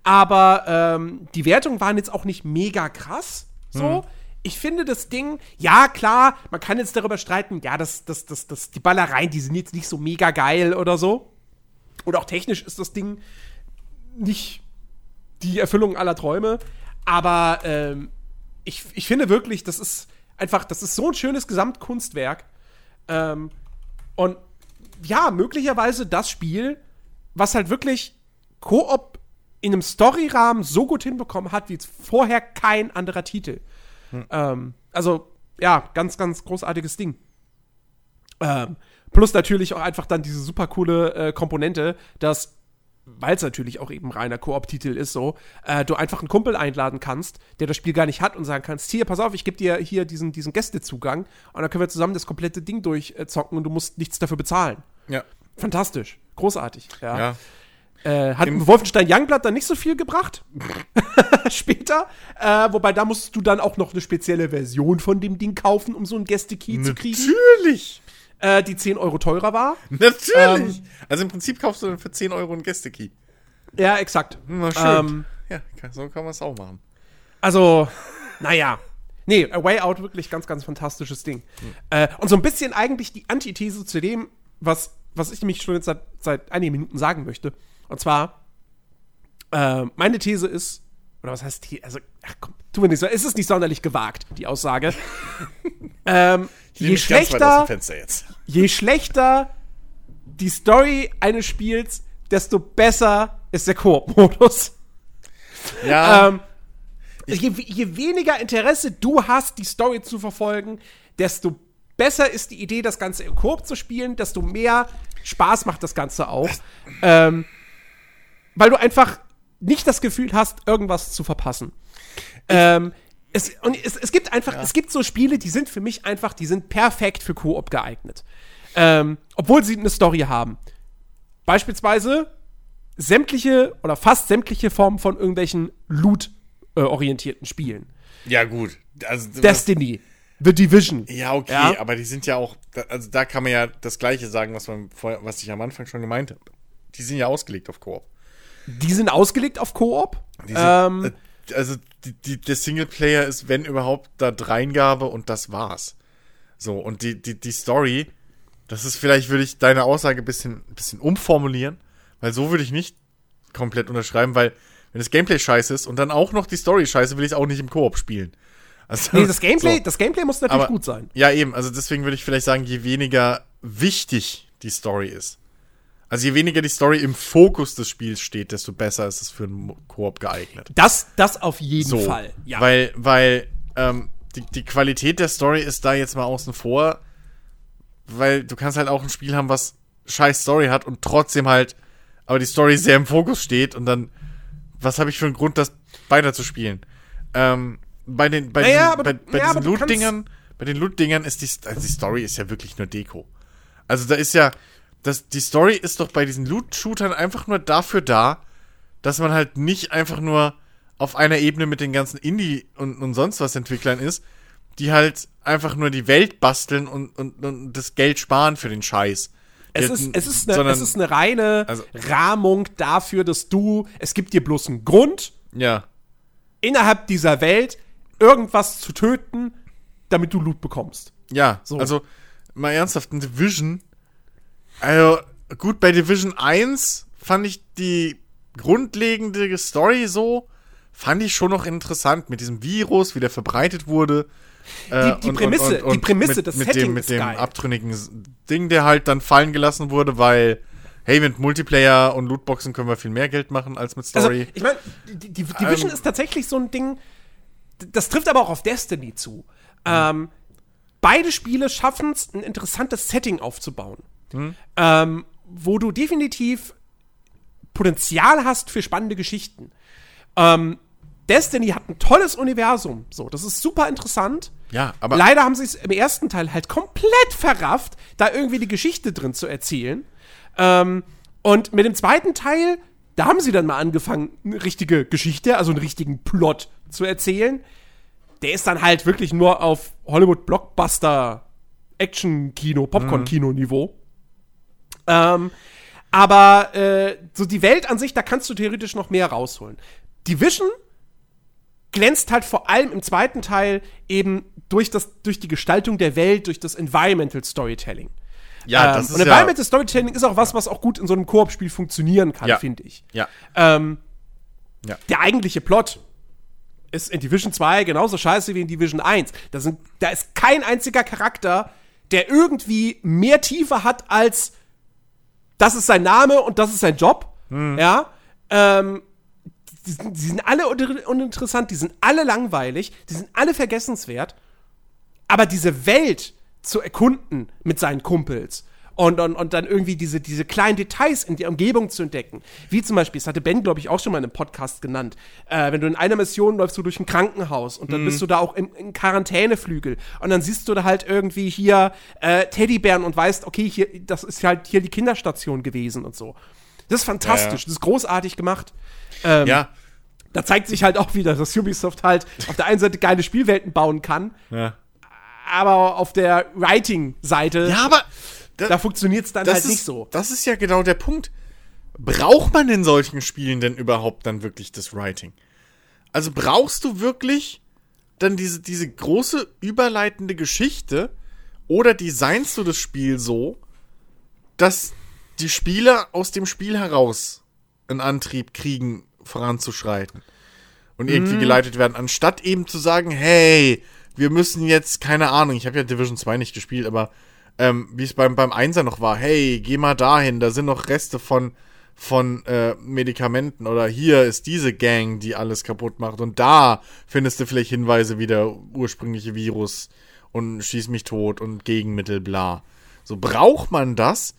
aber ähm, die Wertungen waren jetzt auch nicht mega krass. So. Ich finde das Ding, ja klar, man kann jetzt darüber streiten, ja, das, das, das, das, die Ballereien, die sind jetzt nicht so mega geil oder so. Oder auch technisch ist das Ding nicht die Erfüllung aller Träume. Aber ähm, ich, ich finde wirklich, das ist einfach, das ist so ein schönes Gesamtkunstwerk. Ähm, und ja, möglicherweise das Spiel, was halt wirklich Koop in einem Storyrahmen so gut hinbekommen hat, wie es vorher kein anderer Titel. Ähm, also, ja, ganz, ganz großartiges Ding. Ähm, plus natürlich auch einfach dann diese super coole äh, Komponente, dass weil es natürlich auch eben reiner Koop-Titel ist, so, äh, du einfach einen Kumpel einladen kannst, der das Spiel gar nicht hat und sagen kannst, hier, pass auf, ich gebe dir hier diesen, diesen Gästezugang und dann können wir zusammen das komplette Ding durchzocken und du musst nichts dafür bezahlen. Ja. Fantastisch. Großartig. Ja. Ja. Äh, hat Im- Wolfenstein Youngblood dann nicht so viel gebracht. Später. Äh, wobei da musst du dann auch noch eine spezielle Version von dem Ding kaufen, um so einen Gäste-Key zu kriegen, Natürlich. Äh, die 10 Euro teurer war. Natürlich. Ähm, also im Prinzip kaufst du dann für 10 Euro einen Gästekey. Ja, exakt. Na schön. Ähm, ja, so kann man es auch machen. Also, naja. Nee, A Way Out wirklich ganz, ganz fantastisches Ding. Äh, und so ein bisschen eigentlich die Antithese zu dem, was, was ich nämlich schon jetzt seit, seit einigen Minuten sagen möchte. Und zwar, äh, meine These ist, oder was heißt hier, also, ach komm, tu mir nicht so, es ist nicht sonderlich gewagt, die Aussage. ähm, je schlechter, je schlechter die Story eines Spiels, desto besser ist der Koop-Modus. Ja, Ähm, je, je weniger Interesse du hast, die Story zu verfolgen, desto besser ist die Idee, das Ganze im Koop zu spielen, desto mehr Spaß macht das Ganze auch. ähm, weil du einfach nicht das Gefühl hast, irgendwas zu verpassen. Ähm, es, und es, es gibt einfach, es gibt so Spiele, die sind für mich einfach, die sind perfekt für Koop geeignet. Ähm, obwohl sie eine Story haben. Beispielsweise sämtliche oder fast sämtliche Formen von irgendwelchen Loot-orientierten Spielen. ja gut. Also, Destiny, The Division. ja, okay, Ja. aber die sind ja auch, also da kann man ja das Gleiche sagen, was, man vorher, was ich am Anfang schon gemeint habe. Die sind ja ausgelegt auf Koop. Die sind ausgelegt auf Koop. Die sind, Ähm, äh, also die, die, der Singleplayer ist, wenn überhaupt, da Dreingabe und das war's. So, und die, die, die Story, das ist vielleicht, würde ich deine Aussage ein bisschen, ein bisschen umformulieren, weil so würde ich nicht komplett unterschreiben, weil wenn das Gameplay scheiße ist und dann auch noch die Story scheiße, will ich es auch nicht im Koop spielen. Also, nee, das Gameplay, so. das Gameplay muss natürlich Aber- gut sein. Ja, eben. Also deswegen würde ich vielleicht sagen, je weniger wichtig die Story ist. Also je weniger die Story im Fokus des Spiels steht, desto besser ist es für einen Koop geeignet. Das, das auf jeden So. Fall. Ja. Weil, weil ähm, die, die Qualität der Story ist da jetzt mal außen vor, weil du kannst halt auch ein Spiel haben, was scheiß Story hat und trotzdem halt, aber die Story sehr im Fokus steht und dann, was habe ich für einen Grund, das weiterzuspielen? Ähm, bei den, bei Naja, diesen, aber bei, bei ja, diesen Loot-Dingern, bei den Loot-Dingern ist die, also die Story ist ja wirklich nur Deko. Also da ist ja, das, die Story ist doch bei diesen Loot-Shootern einfach nur dafür da, dass man halt nicht einfach nur auf einer Ebene mit den ganzen Indie und, und sonst was Entwicklern ist, die halt einfach nur die Welt basteln und, und, und das Geld sparen für den Scheiß. es, Die- ist, es, ist eine, sondern- es ist eine reine Also- Rahmung dafür, dass du, es gibt dir bloß einen Grund, Ja, innerhalb dieser Welt irgendwas zu töten, damit du Loot bekommst. ja. So. Also, mal ernsthaft, ein Division. Also, gut, bei Division 1 fand ich die grundlegende Story so, fand ich schon noch interessant mit diesem Virus, wie der verbreitet wurde. Äh, Die- die Prämisse- die Prämisse, mit, das mit Setting dem, mit dem geil. abtrünnigen Ding, der halt dann fallen gelassen wurde, weil, hey, mit Multiplayer und Lootboxen können wir viel mehr Geld machen als mit Also, Story. ich meine, die, die Division Ähm, ist tatsächlich so ein Ding, das trifft aber auch auf Destiny zu. Ähm, beide Spiele schaffen es, ein interessantes Setting aufzubauen. Ähm, wo du definitiv Potenzial hast für spannende Geschichten. Ähm, Destiny hat ein tolles Universum. So, das ist super interessant. ja, aber Leider haben sie es im ersten Teil halt komplett verrafft, da irgendwie die Geschichte drin zu erzählen. Ähm, und mit dem zweiten Teil, da haben sie dann mal angefangen, eine richtige Geschichte, also einen richtigen Plot zu erzählen. Der ist dann halt wirklich nur auf Hollywood-Blockbuster, Action-Kino, Popcorn-Kino-Niveau. Ähm, aber äh, so die Welt an sich, da kannst du theoretisch noch mehr rausholen. Division glänzt halt vor allem im zweiten Teil eben durch, das, durch die Gestaltung der Welt, durch das Environmental Storytelling. ja, ähm, das ist und ja, Environmental Storytelling ist auch was, was auch gut in so einem Koop-Spiel funktionieren kann, Ja. finde ich. ja, Ähm, Ja. Der eigentliche Plot ist in Division 2 genauso scheiße wie in Division 1. Da, sind, da ist kein einziger Charakter, der irgendwie mehr Tiefe hat als das ist sein Name und das ist sein Job. Ja. Ähm, die, sind- die sind alle un- uninteressant, die sind alle langweilig, die sind alle vergessenswert. Aber diese Welt zu erkunden mit seinen Kumpels und, und, und dann irgendwie diese, diese kleinen Details in der Umgebung zu entdecken. Wie zum Beispiel, das hatte Ben, glaube ich, auch schon mal in einem Podcast genannt. Äh, wenn du in einer Mission läufst du durch ein Krankenhaus und dann mhm. bist du da auch im, im Quarantäneflügel und dann siehst du da halt irgendwie hier äh, Teddybären und weißt, okay, hier, das ist halt hier die Kinderstation gewesen und so. Das ist fantastisch, ja, ja. das ist großartig gemacht. Ähm, ja. Da zeigt sich halt auch wieder, dass Ubisoft halt auf der einen Seite geile Spielwelten bauen kann, ja. aber auf der Writing-Seite. Ja, aber da, da funktioniert es dann halt ist, nicht so. Das ist ja genau der Punkt. Braucht man in solchen Spielen denn überhaupt dann wirklich das Writing? Also brauchst du wirklich dann diese, diese große überleitende Geschichte oder designst du das Spiel so, dass die Spieler aus dem Spiel heraus einen Antrieb kriegen, voranzuschreiten und irgendwie mm. geleitet werden, anstatt eben zu sagen, hey, wir müssen jetzt, keine Ahnung, ich habe ja Division 2 nicht gespielt, aber ähm, wie es beim, beim Einser noch war, hey, geh mal dahin, da sind noch Reste von, von äh, Medikamenten oder hier ist diese Gang, die alles kaputt macht und da findest du vielleicht Hinweise wie der ursprüngliche Virus und schieß mich tot und Gegenmittel, bla. So, braucht man das?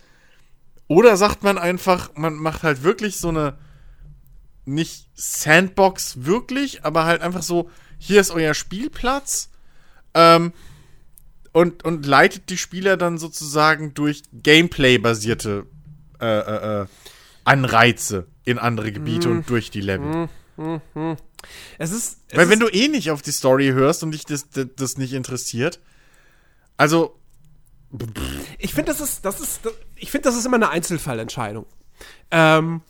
Oder sagt man einfach, man macht halt wirklich so eine, nicht Sandbox wirklich, aber halt einfach so, hier ist euer Spielplatz, ähm, und, und leitet die Spieler dann sozusagen durch Gameplay-basierte äh, äh, äh Anreize in andere Gebiete mm. und durch die Level. Mm, mm, es ist. Es Weil, wenn du eh nicht auf die Story hörst und dich das, das, das nicht interessiert, also. Ich finde, das ist, das ist, ich finde, das ist immer eine Einzelfallentscheidung. Ähm,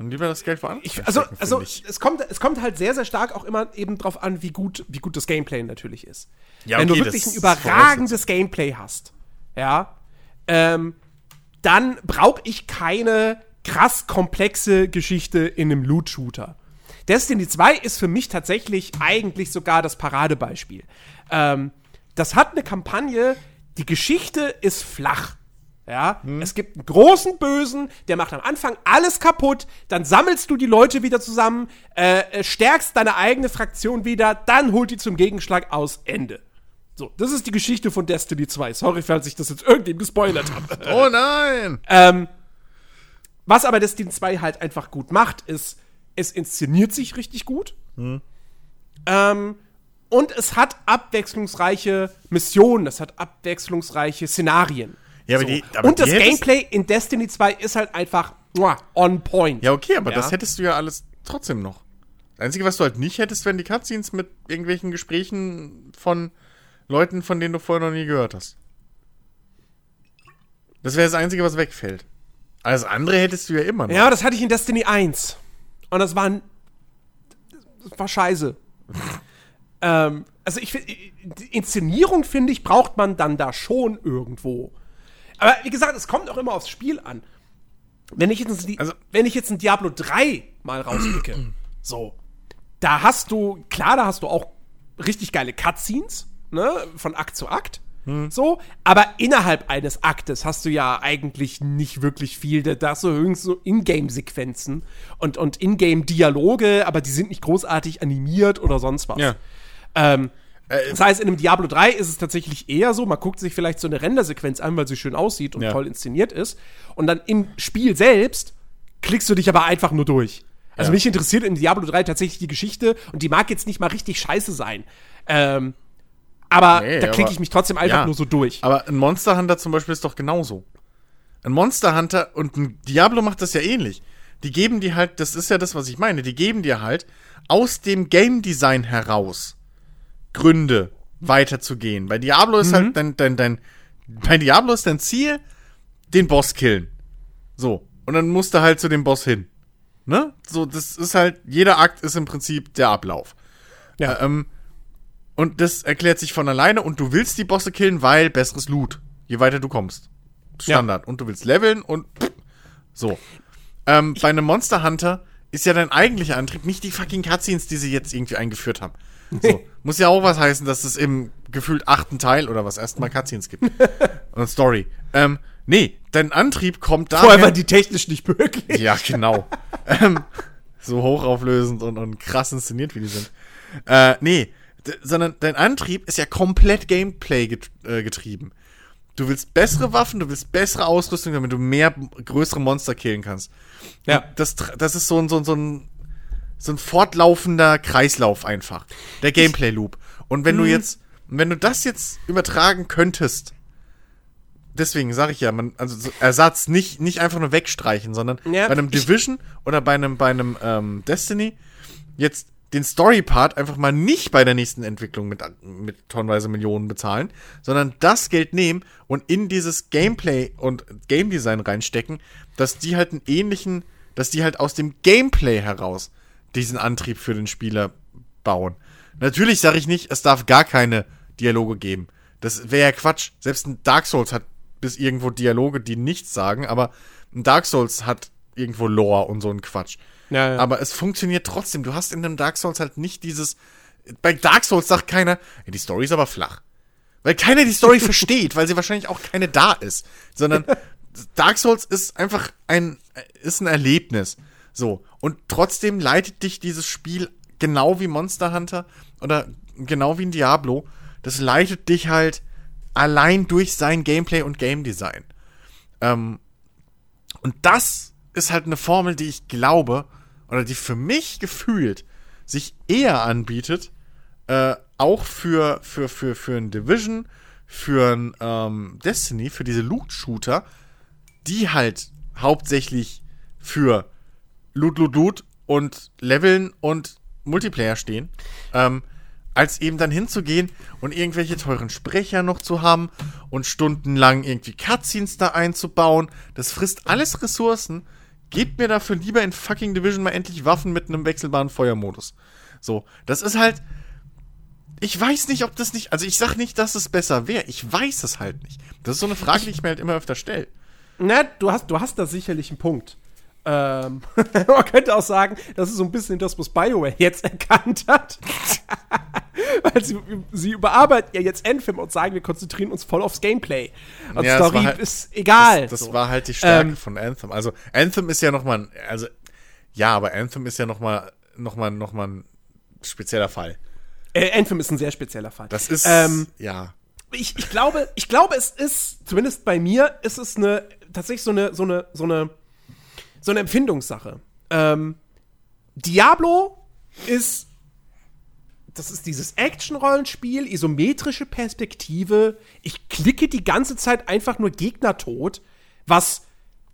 und lieber das Geld woanders. Ich, also, also es kommt, es kommt halt sehr, sehr stark auch immer eben drauf an, wie gut, wie gut das Gameplay natürlich ist. Ja, Wenn okay, du wirklich ein überragendes Gameplay hast, ja, ähm, dann brauche ich keine krass komplexe Geschichte in einem Loot-Shooter. Destiny 2 ist für mich tatsächlich eigentlich sogar das Paradebeispiel. Ähm, das hat eine Kampagne, die Geschichte ist flach. Ja, hm. es gibt einen großen Bösen, der macht am Anfang alles kaputt, dann sammelst du die Leute wieder zusammen, äh, äh, stärkst deine eigene Fraktion wieder, dann holt die zum Gegenschlag aus, Ende. So, das ist die Geschichte von Destiny 2. Sorry, falls ich das jetzt irgendwem gespoilert habe. oh nein! ähm, was aber Destiny 2 halt einfach gut macht, ist, es inszeniert sich richtig gut. Hm. Ähm, und es hat abwechslungsreiche Missionen, es hat abwechslungsreiche Szenarien. Ja, aber so. die, aber und das Gameplay in Destiny 2 ist halt einfach on point. Ja, okay, aber ja. das hättest du ja alles trotzdem noch. Das Einzige, was du halt nicht hättest, wären die Cutscenes mit irgendwelchen Gesprächen von Leuten, von denen du vorher noch nie gehört hast. Das wäre das Einzige, was wegfällt. Alles andere hättest du ja immer noch. Ja, das hatte ich in Destiny 1. Und das war ein, das war scheiße. ähm, also ich finde, Inszenierung, finde ich, braucht man dann da schon irgendwo. Aber wie gesagt, es kommt auch immer aufs Spiel an. Wenn ich jetzt, also, wenn ich jetzt ein Diablo 3 mal rauspicke, so, da hast du, klar, da hast du auch richtig geile Cutscenes, ne, von Akt zu Akt. Hm. So, aber innerhalb eines Aktes hast du ja eigentlich nicht wirklich viel. Da hast du höchstens so Ingame-Sequenzen und, und Ingame-Dialoge, aber die sind nicht großartig animiert oder sonst was. Ja. Ähm, äh, das heißt, in einem Diablo 3 ist es tatsächlich eher so, man guckt sich vielleicht so eine Rendersequenz an, weil sie schön aussieht und ja. toll inszeniert ist. Und dann im Spiel selbst klickst du dich aber einfach nur durch. Also ja. mich interessiert in Diablo 3 tatsächlich die Geschichte und die mag jetzt nicht mal richtig scheiße sein. Ähm, aber nee, da klicke ich mich trotzdem einfach ja, nur so durch. Aber ein Monster Hunter zum Beispiel ist doch genauso. Ein Monster Hunter und ein Diablo macht das ja ähnlich. Die geben dir halt, das ist ja das, was ich meine, die geben dir halt aus dem Game Design heraus Gründe weiterzugehen. Bei Diablo ist halt mhm. halt dein, dein, dein, bei Diablo ist dein Ziel, den Boss killen. So. Und dann musst du halt zu dem Boss hin. Ne? So, das ist halt, jeder Akt ist im Prinzip der Ablauf. Ja. Ähm, und das erklärt sich von alleine und du willst die Bosse killen, weil besseres Loot. Je weiter du kommst. Standard. Ja. Und du willst leveln und so. Ähm, bei einem Monster Hunter ist ja dein eigentlicher Antrieb nicht die fucking Cutscenes, die sie jetzt irgendwie eingeführt haben. So. Muss ja auch was heißen, dass es im gefühlt achten Teil oder was erstmal Cutscenes gibt. Und Story. Ähm, nee, dein Antrieb kommt da. Vorher war die technisch nicht möglich. Ja, genau. ähm, so hochauflösend und, und krass inszeniert, wie die sind. Äh, nee, sondern dein Antrieb ist ja komplett Gameplay get äh, getrieben. Du willst bessere Waffen, du willst bessere Ausrüstung, damit du mehr größere Monster killen kannst. Ja. Das, das ist so ein, so ein, so ein, so ein fortlaufender Kreislauf einfach. Der Gameplay-Loop. Und wenn du jetzt, wenn du das jetzt übertragen könntest, deswegen sage ich ja, man, also so Ersatz nicht, nicht einfach nur wegstreichen, sondern Ja, bei einem Division oder bei einem, bei einem ähm, Destiny jetzt den Story-Part einfach mal nicht bei der nächsten Entwicklung mit, mit tonnenweise Millionen bezahlen, sondern das Geld nehmen und in dieses Gameplay und Game Design reinstecken, dass die halt einen ähnlichen, dass die halt aus dem Gameplay heraus diesen Antrieb für den Spieler bauen. Natürlich sage ich nicht, es darf gar keine Dialoge geben. Das wäre ja Quatsch. Selbst ein Dark Souls hat bis irgendwo Dialoge, die nichts sagen, aber ein Dark Souls hat irgendwo Lore und so ein Quatsch. Ja, ja. Aber es funktioniert trotzdem. Du hast in einem Dark Souls halt nicht dieses. Bei Dark Souls sagt keiner, die Story ist aber flach. Weil keiner die Story versteht, weil sie wahrscheinlich auch keine da ist. Sondern Dark Souls ist einfach ein, ist ein Erlebnis. So. Und trotzdem leitet dich dieses Spiel genau wie Monster Hunter oder genau wie ein Diablo. Das leitet dich halt allein durch sein Gameplay und Game Design. Ähm, und das ist halt eine Formel, die ich glaube, oder die für mich gefühlt sich eher anbietet, äh, auch für, für, für, für ein Division, für ein ähm, Destiny, für diese Loot-Shooter, die halt hauptsächlich für Loot, Loot, Loot und Leveln und Multiplayer stehen, ähm, als eben dann hinzugehen und irgendwelche teuren Sprecher noch zu haben und stundenlang irgendwie Cutscenes da einzubauen. Das frisst alles Ressourcen. Gebt mir dafür lieber in fucking Division mal endlich Waffen mit einem wechselbaren Feuermodus. So, das ist halt. Ich weiß nicht, ob das nicht. Also, ich sag nicht, dass es besser wäre. Ich weiß es halt nicht. Das ist so eine Frage, die ich mir halt immer öfter stelle. Na, du hast, du hast da sicherlich einen Punkt. Ähm, man könnte auch sagen, das ist so ein bisschen das, was BioWare jetzt erkannt hat. Weil sie, sie überarbeiten ja jetzt Anthem und sagen, wir konzentrieren uns voll aufs Gameplay. Und Ja, Story halt- ist egal. Das, das so. war halt die Stärke Ähm, von Anthem. Also Anthem ist ja nochmal, also ja, aber Anthem ist ja nochmal, nochmal, nochmal ein spezieller Fall. äh, Anthem ist ein sehr spezieller Fall. Das ist, Ähm, ja, ich, ich glaube, ich glaube, es ist, zumindest bei mir, ist es eine, tatsächlich so eine, so eine, so eine, so eine Empfindungssache. Ähm, Diablo ist, das ist dieses Action-Rollenspiel, isometrische Perspektive. Ich klicke die ganze Zeit einfach nur Gegner tot, was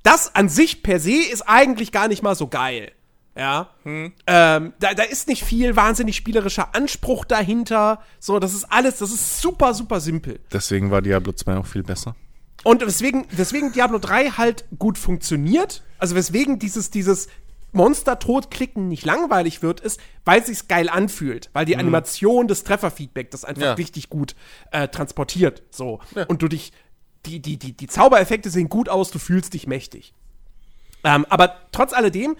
das an sich per se ist eigentlich gar nicht mal so geil. Ja. Ähm, da, da ist nicht viel wahnsinnig spielerischer Anspruch dahinter. So, das ist alles, das ist super, super simpel. deswegen war Diablo 2 auch viel besser. Und weswegen, weswegen Diablo 3 halt gut funktioniert, also weswegen dieses, dieses Monster totklicken nicht langweilig wird, ist, weil es sich geil anfühlt, weil die Animation des Trefferfeedback das einfach Ja. richtig gut äh, transportiert. So. Und du dich, die, die, die, die Zaubereffekte sehen gut aus, du fühlst dich mächtig. Ähm, aber trotz alledem,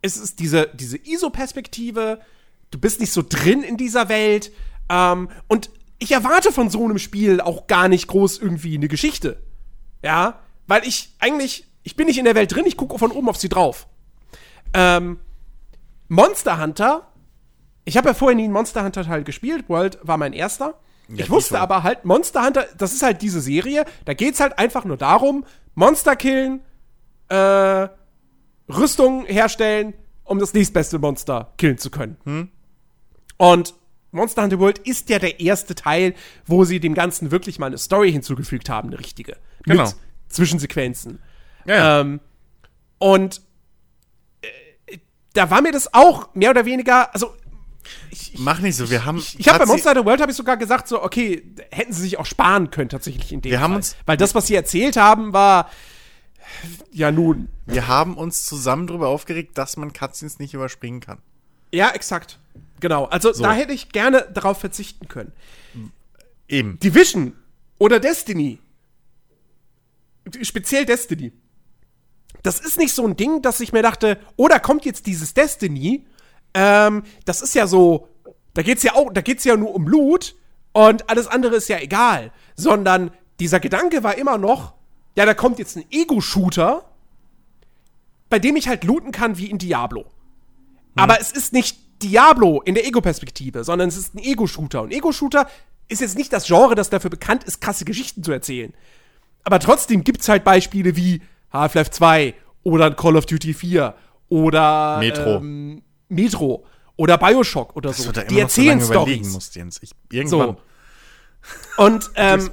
es ist diese, diese ISO-Perspektive, du bist nicht so drin in dieser Welt. Ähm, und ich erwarte von so einem Spiel auch gar nicht groß irgendwie eine Geschichte. Ja, weil ich eigentlich, ich bin nicht in der Welt drin, ich gucke von oben auf sie drauf. Ähm, Monster Hunter, ich habe ja vorher nie einen Monster Hunter Teil gespielt, World war mein erster. Ja, ich wusste schon. aber halt, Monster Hunter, das ist halt diese Serie, da geht's halt einfach nur darum, Monster killen, äh, Rüstung herstellen, um das nächstbeste Monster killen zu können. Hm? Und Monster Hunter World ist ja der erste Teil, wo sie dem Ganzen wirklich mal eine Story hinzugefügt haben, eine richtige. Genau. Mit Zwischensequenzen. Ja, ja. Ähm, und äh, da war mir das auch mehr oder weniger, also ich, Mach nicht so, wir haben. ich, ich habe bei Monster Hunter World habe ich sogar gesagt so, okay, hätten sie sich auch sparen können tatsächlich in dem Wir haben Fall. uns- weil das, was sie erzählt haben, war ja nun. Wir haben uns zusammen darüber aufgeregt, dass man Cutscenes nicht überspringen kann. Ja, exakt. Genau. Also So. da hätte ich gerne darauf verzichten können. Eben. Division oder Destiny. Speziell Destiny. Das ist nicht so ein Ding, dass ich mir dachte, oh, da kommt jetzt dieses Destiny. Ähm, das ist ja so, da geht's ja auch, da geht's ja nur um Loot und alles andere ist ja egal. Sondern dieser Gedanke war immer noch, ja, da kommt jetzt ein Ego-Shooter, bei dem ich halt looten kann wie in Diablo. Aber es ist nicht Diablo in der Ego-Perspektive, sondern es ist ein Ego-Shooter. Und Ego-Shooter ist jetzt nicht das Genre, das dafür bekannt ist, krasse Geschichten zu erzählen. Aber trotzdem gibt's halt Beispiele wie Half-Life 2 oder Call of Duty 4 oder Metro. Ähm, Metro oder Bioshock oder Dass so. da immer Die so erzählen überlegen Stories. musst, Jens. Ich, irgendwann. So. Und ähm.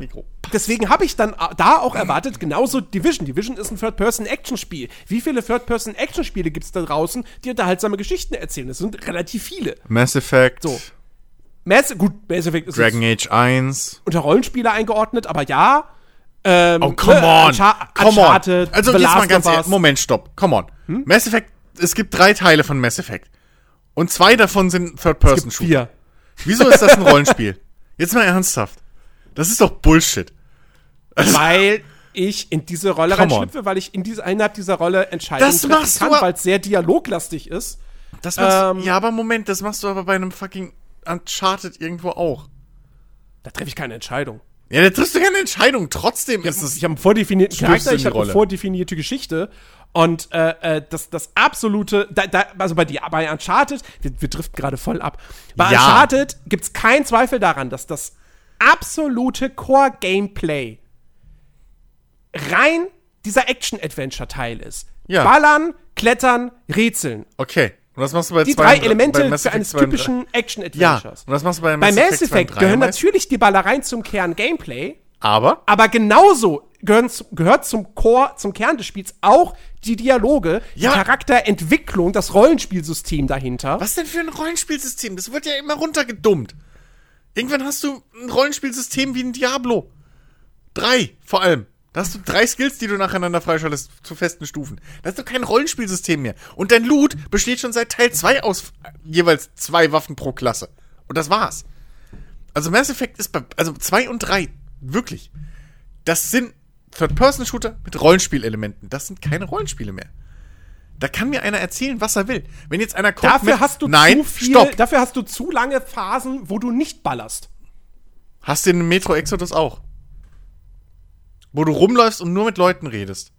Deswegen habe ich dann a- da auch erwartet, genauso Division. Division ist ein Third-Person-Action-Spiel. Wie viele Third-Person-Action-Spiele gibt es da draußen, die unterhaltsame Geschichten erzählen? Das sind relativ viele. Mass Effect, So. Mass, gut, Mass Effect ist Dragon Age 1. unter Rollenspiele eingeordnet, aber ja. Ähm, Oh, come ne, on. Unchar come on. Uncharted, Also The jetzt mal ganz ehrlich. Moment, stopp. Come on. Hm? Mass Effect, es gibt drei Teile von Mass Effect. Und zwei davon sind Third-Person-Shooter. Wieso ist das ein Rollenspiel? Jetzt mal ernsthaft. Das ist doch Bullshit. weil ich in diese Rolle Come on. reinschlüpfe, weil ich in diese, innerhalb dieser Rolle Entscheidungen Das machst kann, weil es sehr dialoglastig ist. Das machst, Ähm. ja, aber Moment, das machst du aber bei einem fucking Uncharted irgendwo auch. Da treffe ich keine Entscheidung. Ja, da triffst du keine Entscheidung. Trotzdem ist es. Ich habe einen vordefinierten Charakter, ich habe eine vordefinierte Geschichte. Und äh, äh, das, das absolute, da, da, also bei, die, bei Uncharted, wir, wir driften gerade voll ab. Bei Ja. Uncharted gibt es keinen Zweifel daran, dass das absolute Core-Gameplay rein dieser Action-Adventure-Teil ist. Ja. Ballern, klettern, rätseln. Okay. Und was machst du bei Die zwei drei Elemente Mass für eines 2 und drei? typischen Ja. Action-Adventures. Und was machst du bei Bei Mass, Mass Effect 2 und Effect 3 gehören natürlich die Ballereien zum Kern-Gameplay. Aber Aber genauso gehören, gehört zum Core, zum Kern des Spiels auch die Dialoge, Ja. die Charakterentwicklung, das Rollenspielsystem dahinter. Was denn für ein Rollenspielsystem? Das wird ja immer runtergedummt. Irgendwann hast du ein Rollenspielsystem wie ein Diablo. Drei, vor allem. Da hast du drei Skills, die du nacheinander freischaltest zu festen Stufen. Das ist doch kein Rollenspielsystem mehr. Und dein Loot besteht schon seit Teil 2 aus äh, jeweils zwei Waffen pro Klasse. Und das war's. Also Mass Effect ist bei, also 2 und 3, wirklich. Das sind Third-Person-Shooter mit Rollenspielelementen. Das sind keine Rollenspiele mehr. Da kann mir einer erzählen, was er will. Wenn jetzt einer kommt Dafür mit, hast du Nein, zu viel, stopp. dafür hast du zu lange Phasen, wo du nicht ballerst. Hast du in Metro Exodus auch? Wo du rumläufst und nur mit Leuten redest.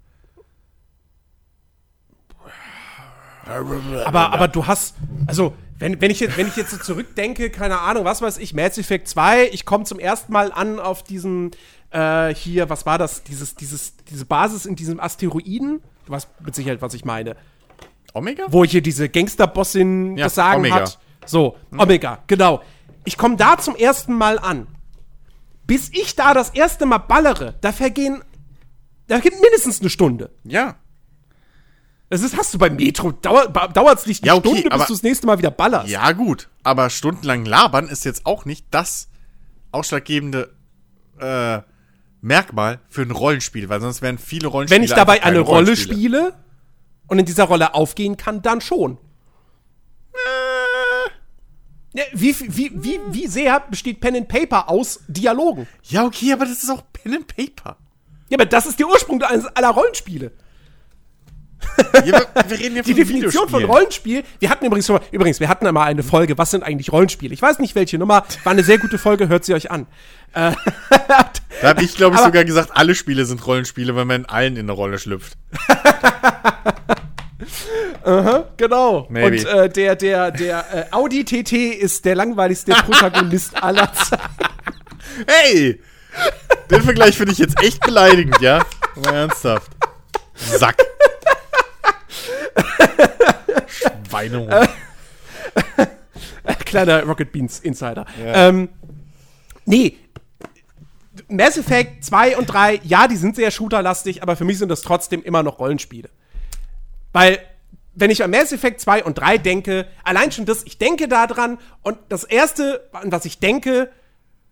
Aber, aber du hast, also, wenn, wenn, ich jetzt, wenn ich jetzt so zurückdenke, keine Ahnung, was weiß ich, Mass Effect 2, ich komme zum ersten Mal an auf diesem, äh, hier, was war das, dieses, dieses, diese Basis in diesem Asteroiden, du weißt mit Sicherheit, was ich meine, Omega? wo hier diese Gangsterbossin Ja, das Sagen Omega. hat. So, Omega, genau. Ich komme da zum ersten Mal an. Bis ich da das erste Mal ballere, da vergehen, da gibt mindestens eine Stunde. Ja. Das ist, hast du beim Metro, dauert es nicht eine Ja, okay, Stunde, bis du das nächste Mal wieder ballerst. Ja, gut. Aber stundenlang labern ist jetzt auch nicht das ausschlaggebende äh, Merkmal für ein Rollenspiel, weil sonst wären viele Rollenspiele. Wenn ich dabei eine Rolle spiele und in dieser Rolle aufgehen kann, dann schon. Äh, wie, wie, wie, wie sehr besteht Pen and Paper aus Dialogen? Ja, okay, aber das ist auch Pen and Paper. Ja, aber das ist der Ursprung eines- aller Rollenspiele. Ja, wir, reden hier Die Definition von. Rollenspiel, wir hatten übrigens übrigens, wir hatten einmal eine Folge, was sind eigentlich Rollenspiele? Ich weiß nicht welche Nummer, war eine sehr gute Folge, hört sie euch an. Da habe ich, glaube ich, sogar gesagt, alle Spiele sind Rollenspiele, weil man in allen in eine Rolle schlüpft. Genau. Maybe. Und äh, der, der, der äh, Audi TT ist der langweiligste Protagonist aller Zeiten. Hey! Den Vergleich finde ich jetzt echt beleidigend, ja? Mal ernsthaft. Sack. Schweinehund. Kleiner Rocket Beans Insider. Ähm, nee. Mass Effect 2 und 3, ja, die sind sehr shooterlastig, aber für mich sind das trotzdem immer noch Rollenspiele. Weil, wenn ich an Mass Effect 2 und 3 denke, allein schon das, ich denke da dran und das erste, an was ich denke,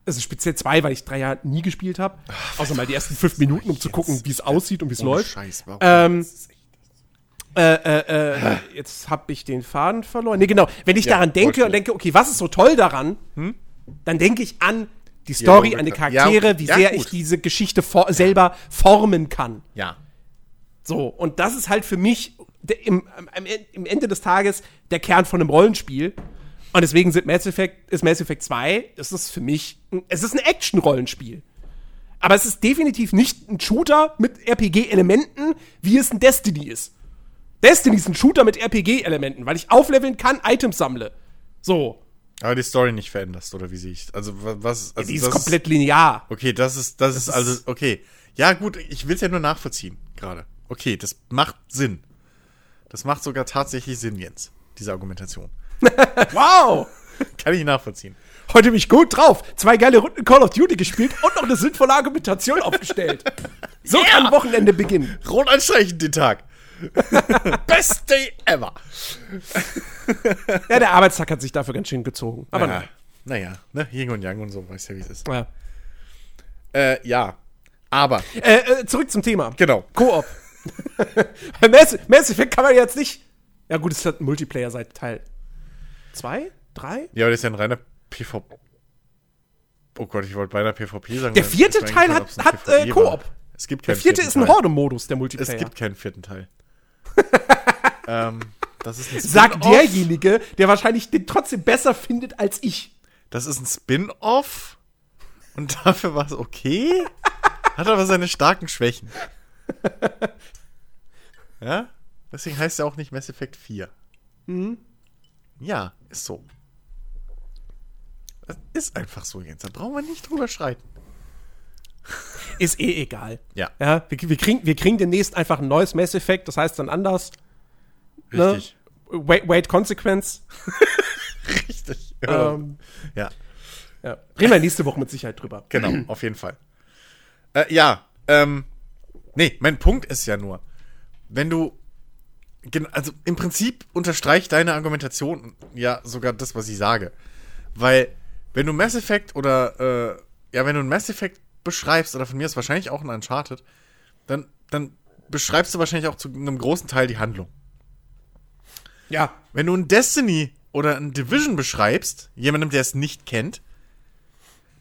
ist speziell 2, weil ich 3 ja nie gespielt habe. Außer mal die ersten 5 Minuten, um zu gucken, wie es aussieht und wie es läuft. Scheiß, warum? Ähm, äh, äh, äh, jetzt habe ich den Faden verloren. Nee, genau. Wenn ich Ja, daran denke und denke, okay, was ist so toll daran, dann denke ich an die Story, Dialoge, an die ja, Charaktere, okay. wie Ja, sehr gut. ich diese Geschichte for selber formen kann. Ja. So, und das ist halt für mich der, im, im Ende des Tages der Kern von einem Rollenspiel. Und deswegen sind Mass Effect, ist Mass Effect 2, das ist für mich, es ist ein Action-Rollenspiel. Aber es ist definitiv nicht ein Shooter mit RPG-Elementen, wie es ein Destiny ist. Destiny ist ein Shooter mit RPG-Elementen, weil ich aufleveln kann, Items sammle. So. Aber die Story nicht veränderst, oder wie sehe ich? Also, wa- was. Also die ist das komplett linear. Okay, das ist, das, ist ist- also, okay. Ja, gut, ich will es ja nur nachvollziehen, gerade. Okay, das macht Sinn. Das macht sogar tatsächlich Sinn, Jens, diese Argumentation. Wow! Kann ich nachvollziehen. Heute bin ich gut drauf. Zwei geile Runden Call of Duty gespielt und noch eine sinnvolle Argumentation aufgestellt. So Yeah! kann Wochenende beginnen. Rot anstreichen den Tag. Best day ever. Ja, der Arbeitstag hat sich dafür ganz schön gezogen. Aber ja, naja. naja, ne, Yin und Yang und so, weißt ja, wie es ist. Ja. Äh, ja. Aber, Äh, äh, zurück zum Thema. genau. Koop. Bei Mass, Mass Effect kann man jetzt nicht. Ja, gut, es hat ein Multiplayer seit Teil 2, 3. Ja, aber das ist ja ein reiner PvP. Oh Gott, ich wollte beinahe PvP sagen. Der vierte Teil hat- hat, äh. Koop. Es gibt Der keinen vierte vierten ist ein. Horde-Modus, der Es Multiplayer. gibt keinen vierten Teil. ähm, das ist ein Sagt derjenige, der wahrscheinlich den trotzdem besser findet als ich. Das ist ein Spin-off und dafür war es okay. Hat aber seine starken Schwächen. Ja? Deswegen heißt er auch nicht Mass Effect 4. Mhm. Ja, ist so. Das ist einfach so, Jens. Da brauchen wir nicht drüber streiten. Ist eh egal. Ja. Ja, wir, wir, kriegen, wir kriegen demnächst einfach ein neues Mass Effect, das heißt dann anders. Ne? Richtig. Wait, wait, Consequence. Richtig. Ähm, ja. ja. Reden wir nächste Woche mit Sicherheit drüber. Genau, auf jeden Fall. Äh, ja, ähm, nee, mein Punkt ist ja nur, wenn du, also im Prinzip unterstreicht deine Argumentation ja sogar das, was ich sage. Weil, wenn du Mass Effect oder, äh, ja, wenn du ein Mass Effect beschreibst, oder von mir ist wahrscheinlich auch ein Uncharted, dann, dann beschreibst du wahrscheinlich auch zu einem großen Teil die Handlung. Ja. Wenn du ein Destiny oder ein Division beschreibst, jemandem, der es nicht kennt,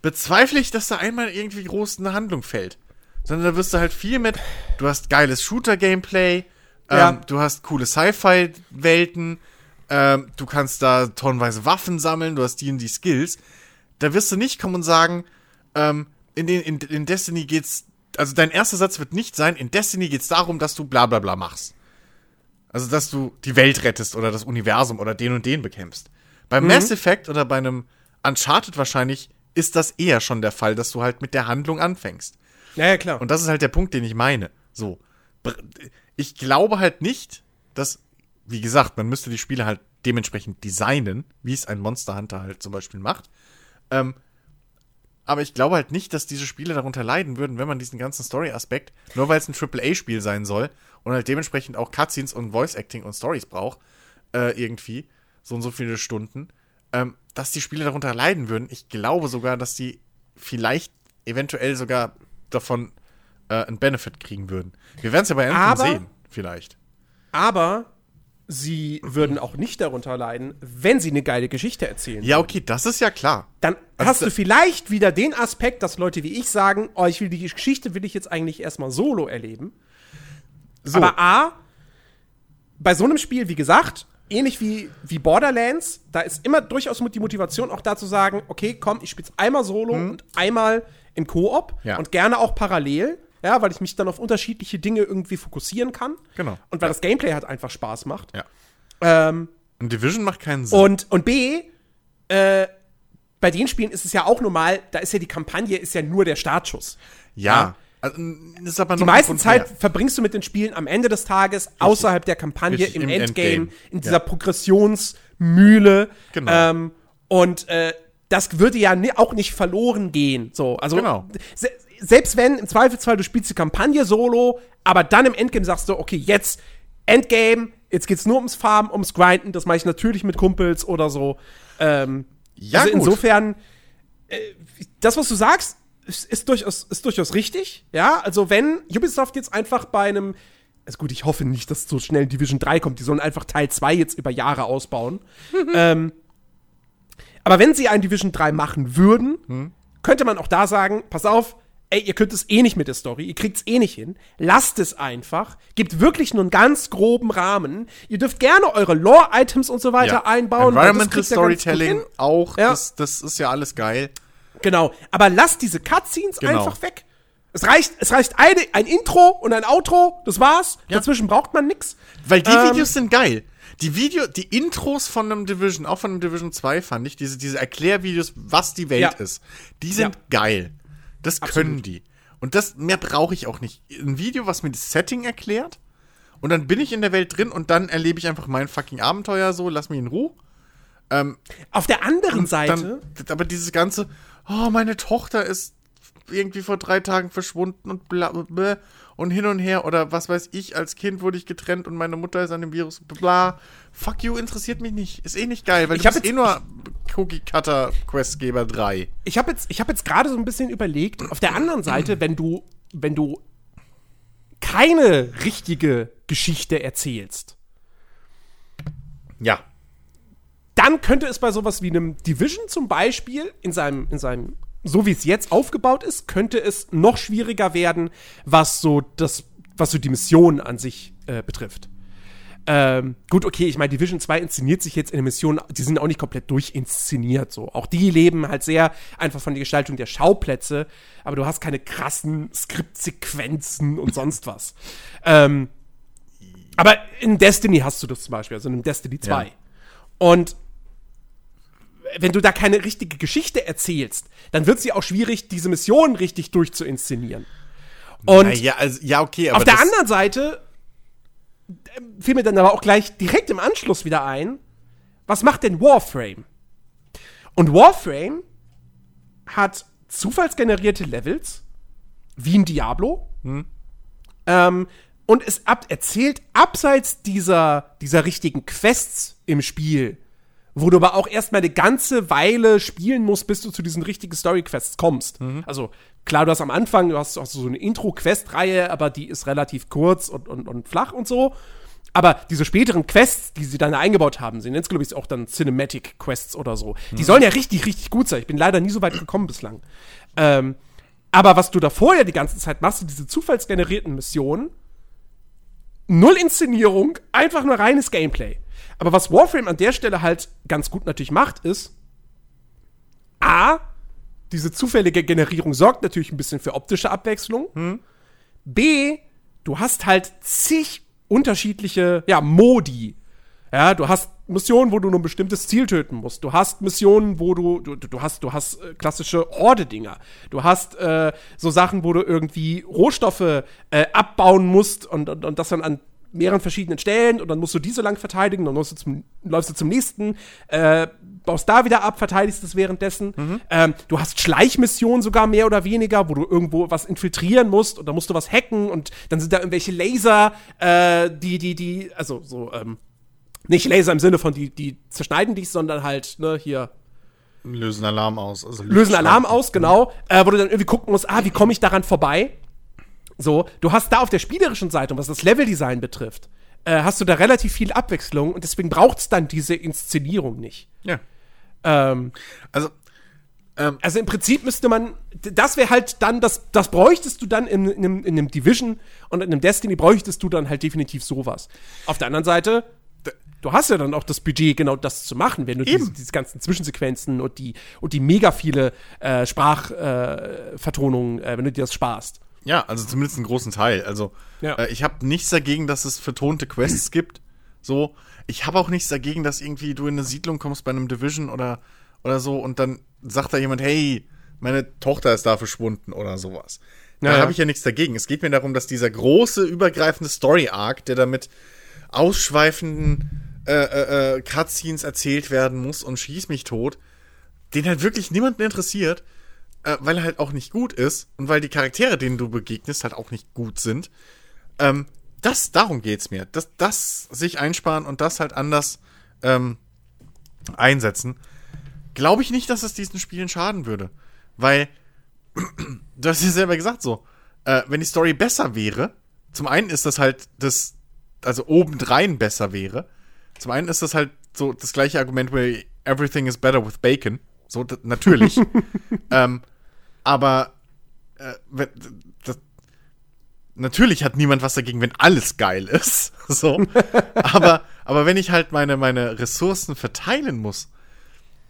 bezweifle ich, dass da einmal irgendwie groß eine Handlung fällt. Sondern da wirst du halt viel mit, du hast geiles Shooter-Gameplay, Ja. ähm, du hast coole Sci-Fi-Welten, ähm, du kannst da tonnenweise Waffen sammeln, du hast die und die Skills. Da wirst du nicht kommen und sagen, ähm, in, den, in, in Destiny geht's, also dein erster Satz wird nicht sein, in Destiny geht's darum, dass du bla bla bla machst. Also, dass du die Welt rettest oder das Universum oder den und den bekämpfst. Beim Mhm. Mass Effect oder bei einem Uncharted wahrscheinlich ist das eher schon der Fall, dass du halt mit der Handlung anfängst. Ja, ja, klar. Und das ist halt der Punkt, den ich meine. So. Ich glaube halt nicht, dass, wie gesagt, man müsste die Spiele halt dementsprechend designen, wie es ein Monster Hunter halt zum Beispiel macht. Ähm, aber ich glaube halt nicht, dass diese Spiele darunter leiden würden, wenn man diesen ganzen Story-Aspekt, nur weil es ein AAA-Spiel sein soll und halt dementsprechend auch Cutscenes und Voice-Acting und Stories braucht, äh, irgendwie, so und so viele Stunden, ähm, dass die Spiele darunter leiden würden. Ich glaube sogar, dass die vielleicht eventuell sogar davon äh, einen Benefit kriegen würden. Wir werden es ja bei Anthem Aber- sehen, vielleicht. Aber sie würden auch nicht darunter leiden, wenn sie eine geile Geschichte erzählen. Ja, okay, das ist ja klar. Dann Also hast du vielleicht wieder den Aspekt, dass Leute wie ich sagen, oh, ich will die Geschichte will ich jetzt eigentlich erstmal solo erleben. So. Aber A, bei so einem Spiel, wie gesagt, ähnlich wie, wie Borderlands, da ist immer durchaus die Motivation auch da zu sagen, okay, komm, ich spiel's einmal solo und einmal im Koop. Ja. und gerne auch parallel, ja, weil ich mich dann auf unterschiedliche Dinge irgendwie fokussieren kann. Genau. Und weil das Gameplay halt einfach Spaß macht. Ja. Ähm, Und Division macht keinen Sinn. und, und B, äh, bei den Spielen ist es ja auch normal, da ist ja die Kampagne, ist ja nur der Startschuss. ja. Also, n- ist aber Die meiste Zeit verbringst du mit den Spielen am Ende des Tages außerhalb der Kampagne Richtig, im, im Endgame, Endgame. in dieser Ja. Progressionsmühle. Genau. Ähm, und äh, das würde ja auch nicht verloren gehen. So, also Genau. se selbst wenn im Zweifelsfall du spielst die Kampagne solo, aber dann im Endgame sagst du, okay, jetzt Endgame, jetzt geht's nur ums Farmen, ums Grinden, das mache ich natürlich mit Kumpels oder so. Ähm, Ja, also gut. insofern, äh, das, was du sagst, ist, ist, durchaus, ist durchaus richtig. Ja, also wenn Ubisoft jetzt einfach bei einem, also gut, ich hoffe nicht, dass so schnell Division 3 kommt, die sollen einfach Teil 2 jetzt über Jahre ausbauen. ähm, aber wenn sie ein Division 3 machen würden, könnte man auch da sagen, pass auf, ey, ihr könnt es eh nicht mit der Story, ihr kriegt es eh nicht hin. Lasst es einfach, gebt wirklich nur einen ganz groben Rahmen. Ihr dürft gerne eure Lore-Items und so weiter einbauen. weil das Environmental Storytelling auch, Ja. das, das ist ja alles geil. Genau. Aber lasst diese Cutscenes Genau. einfach weg. Es reicht, es reicht eine, ein Intro und ein Outro, das war's. Ja. Dazwischen braucht man nix. Weil die Ähm, Videos sind geil. Die Video, die Intros von einem Division, auch von einem Division 2 fand ich, diese, diese Erklärvideos, was die Welt Ja. ist, die sind Ja. geil. Das können die. Und das, mehr brauche ich auch nicht. Ein Video, was mir das Setting erklärt, und dann bin ich in der Welt drin und dann erlebe ich einfach mein fucking Abenteuer so, lass mich in Ruhe. Auf der anderen Dann, Seite, aber dieses ganze, oh, meine Tochter ist irgendwie vor drei Tagen verschwunden und bla, bla, bla und hin und her oder was weiß ich, als Kind wurde ich getrennt und meine Mutter ist an dem Virus, bla. Fuck you, interessiert mich nicht. Ist eh nicht geil, weil Ich du hab bist jetzt- eh nur Cookie Cutter Questgeber 3. ich habe jetzt, ich habe jetzt gerade so ein bisschen überlegt, auf der anderen Seite, wenn du, wenn du keine richtige Geschichte erzählst, Ja. dann könnte es bei sowas wie einem Division zum Beispiel in seinem, in seinem, so wie es jetzt aufgebaut ist, könnte es noch schwieriger werden, was so das, was so die Mission an sich äh, betrifft. Ähm, gut, okay, ich meine, Division 2 inszeniert sich jetzt in den Missionen, die sind auch nicht komplett durchinszeniert so. Auch die leben halt sehr einfach von der Gestaltung der Schauplätze, aber du hast keine krassen Skriptsequenzen und sonst was. Ähm, aber in Destiny hast du das zum Beispiel, also in Destiny 2. Ja. Und wenn du da keine richtige Geschichte erzählst, dann wird sie auch schwierig, diese Mission richtig durchzuinszenieren. Und ja, also, ja, okay, auf der anderen Seite äh, fiel mir dann aber auch gleich direkt im Anschluss wieder ein, was macht denn Warframe? Und Warframe hat zufallsgenerierte Levels, wie ein Diablo, ähm, und es ab erzählt abseits dieser, dieser richtigen Quests im Spiel, wo du aber auch erstmal eine ganze Weile spielen musst, bis du zu diesen richtigen Story-Quests kommst. Also klar, du hast am Anfang, du hast auch so eine Intro-Quest-Reihe, aber die ist relativ kurz und, und, und flach und so. Aber diese späteren Quests, die sie dann eingebaut haben, sind jetzt, glaube ich, auch dann Cinematic Quests oder so. Die sollen ja richtig, richtig gut sein. Ich bin leider nie so weit gekommen bislang. Ähm, aber was du da vorher die ganze Zeit machst, sind diese zufallsgenerierten Missionen, null Inszenierung, einfach nur reines Gameplay. Aber was Warframe an der Stelle halt ganz gut natürlich macht, ist, A, diese zufällige Generierung sorgt natürlich ein bisschen für optische Abwechslung. B, du hast halt zig unterschiedliche, ja, Modi. Ja, du hast Missionen, wo du nur ein bestimmtes Ziel töten musst. Du hast Missionen, wo du, du, du hast, du hast äh, klassische Horde-Dinger. Du hast äh, so Sachen, wo du irgendwie Rohstoffe äh, abbauen musst und, und, und das dann an mehreren verschiedenen Stellen und dann musst du die so lang verteidigen, dann läufst du zum, läufst du zum nächsten, äh, baust da wieder ab, verteidigst es währenddessen. Ähm, du hast Schleichmissionen sogar mehr oder weniger, wo du irgendwo was infiltrieren musst und dann musst du was hacken und dann sind da irgendwelche Laser, äh, die, die, die, also so, ähm, nicht Laser im Sinne von die, die zerschneiden dich, sondern halt, ne, hier, lösen Alarm aus. Also lösen Alarm aus, genau, äh, wo du dann irgendwie gucken musst, ah, wie komme ich daran vorbei? So, du hast da auf der spielerischen Seite, und was das Leveldesign betrifft, äh, hast du da relativ viel Abwechslung und deswegen braucht es dann diese Inszenierung nicht. Ja. Ähm, Also, ähm, also im Prinzip müsste man, das wäre halt dann, das, das bräuchtest du dann in, in, einem, in einem Division und in einem Destiny bräuchtest du dann halt definitiv sowas. Auf der anderen Seite, du hast ja dann auch das Budget, genau das zu machen, wenn du diese, diese ganzen Zwischensequenzen und die, und die mega viele äh, Sprachvertonungen, Vertonungen, äh, wenn du dir das sparst. Ja, also zumindest einen großen Teil. Also Ja. äh, ich habe nichts dagegen, dass es vertonte Quests gibt. So, ich habe auch nichts dagegen, dass irgendwie du in eine Siedlung kommst bei einem Division oder oder so und dann sagt da jemand, hey, meine Tochter ist da verschwunden oder sowas. Da Ja, habe ich ja nichts dagegen. Es geht mir darum, dass dieser große übergreifende Story Arc, der damit ausschweifenden äh, äh, äh, Cutscenes erzählt werden muss und schieß mich tot, den halt wirklich niemanden interessiert, äh, weil er halt auch nicht gut ist und weil die Charaktere, denen du begegnest, halt auch nicht gut sind. Ähm, das, darum geht's mir. Das, das sich einsparen und das halt anders ähm, einsetzen. Glaube ich nicht, dass es diesen Spielen schaden würde. Weil, du hast ja selber gesagt so, äh, wenn die Story besser wäre, zum einen ist das halt das, also obendrein besser wäre. Zum einen ist das halt so das gleiche Argument wie everything is better with bacon. So, natürlich. ähm, aber äh, das, natürlich hat niemand was dagegen, wenn alles geil ist. So. aber, aber wenn ich halt meine, meine Ressourcen verteilen muss,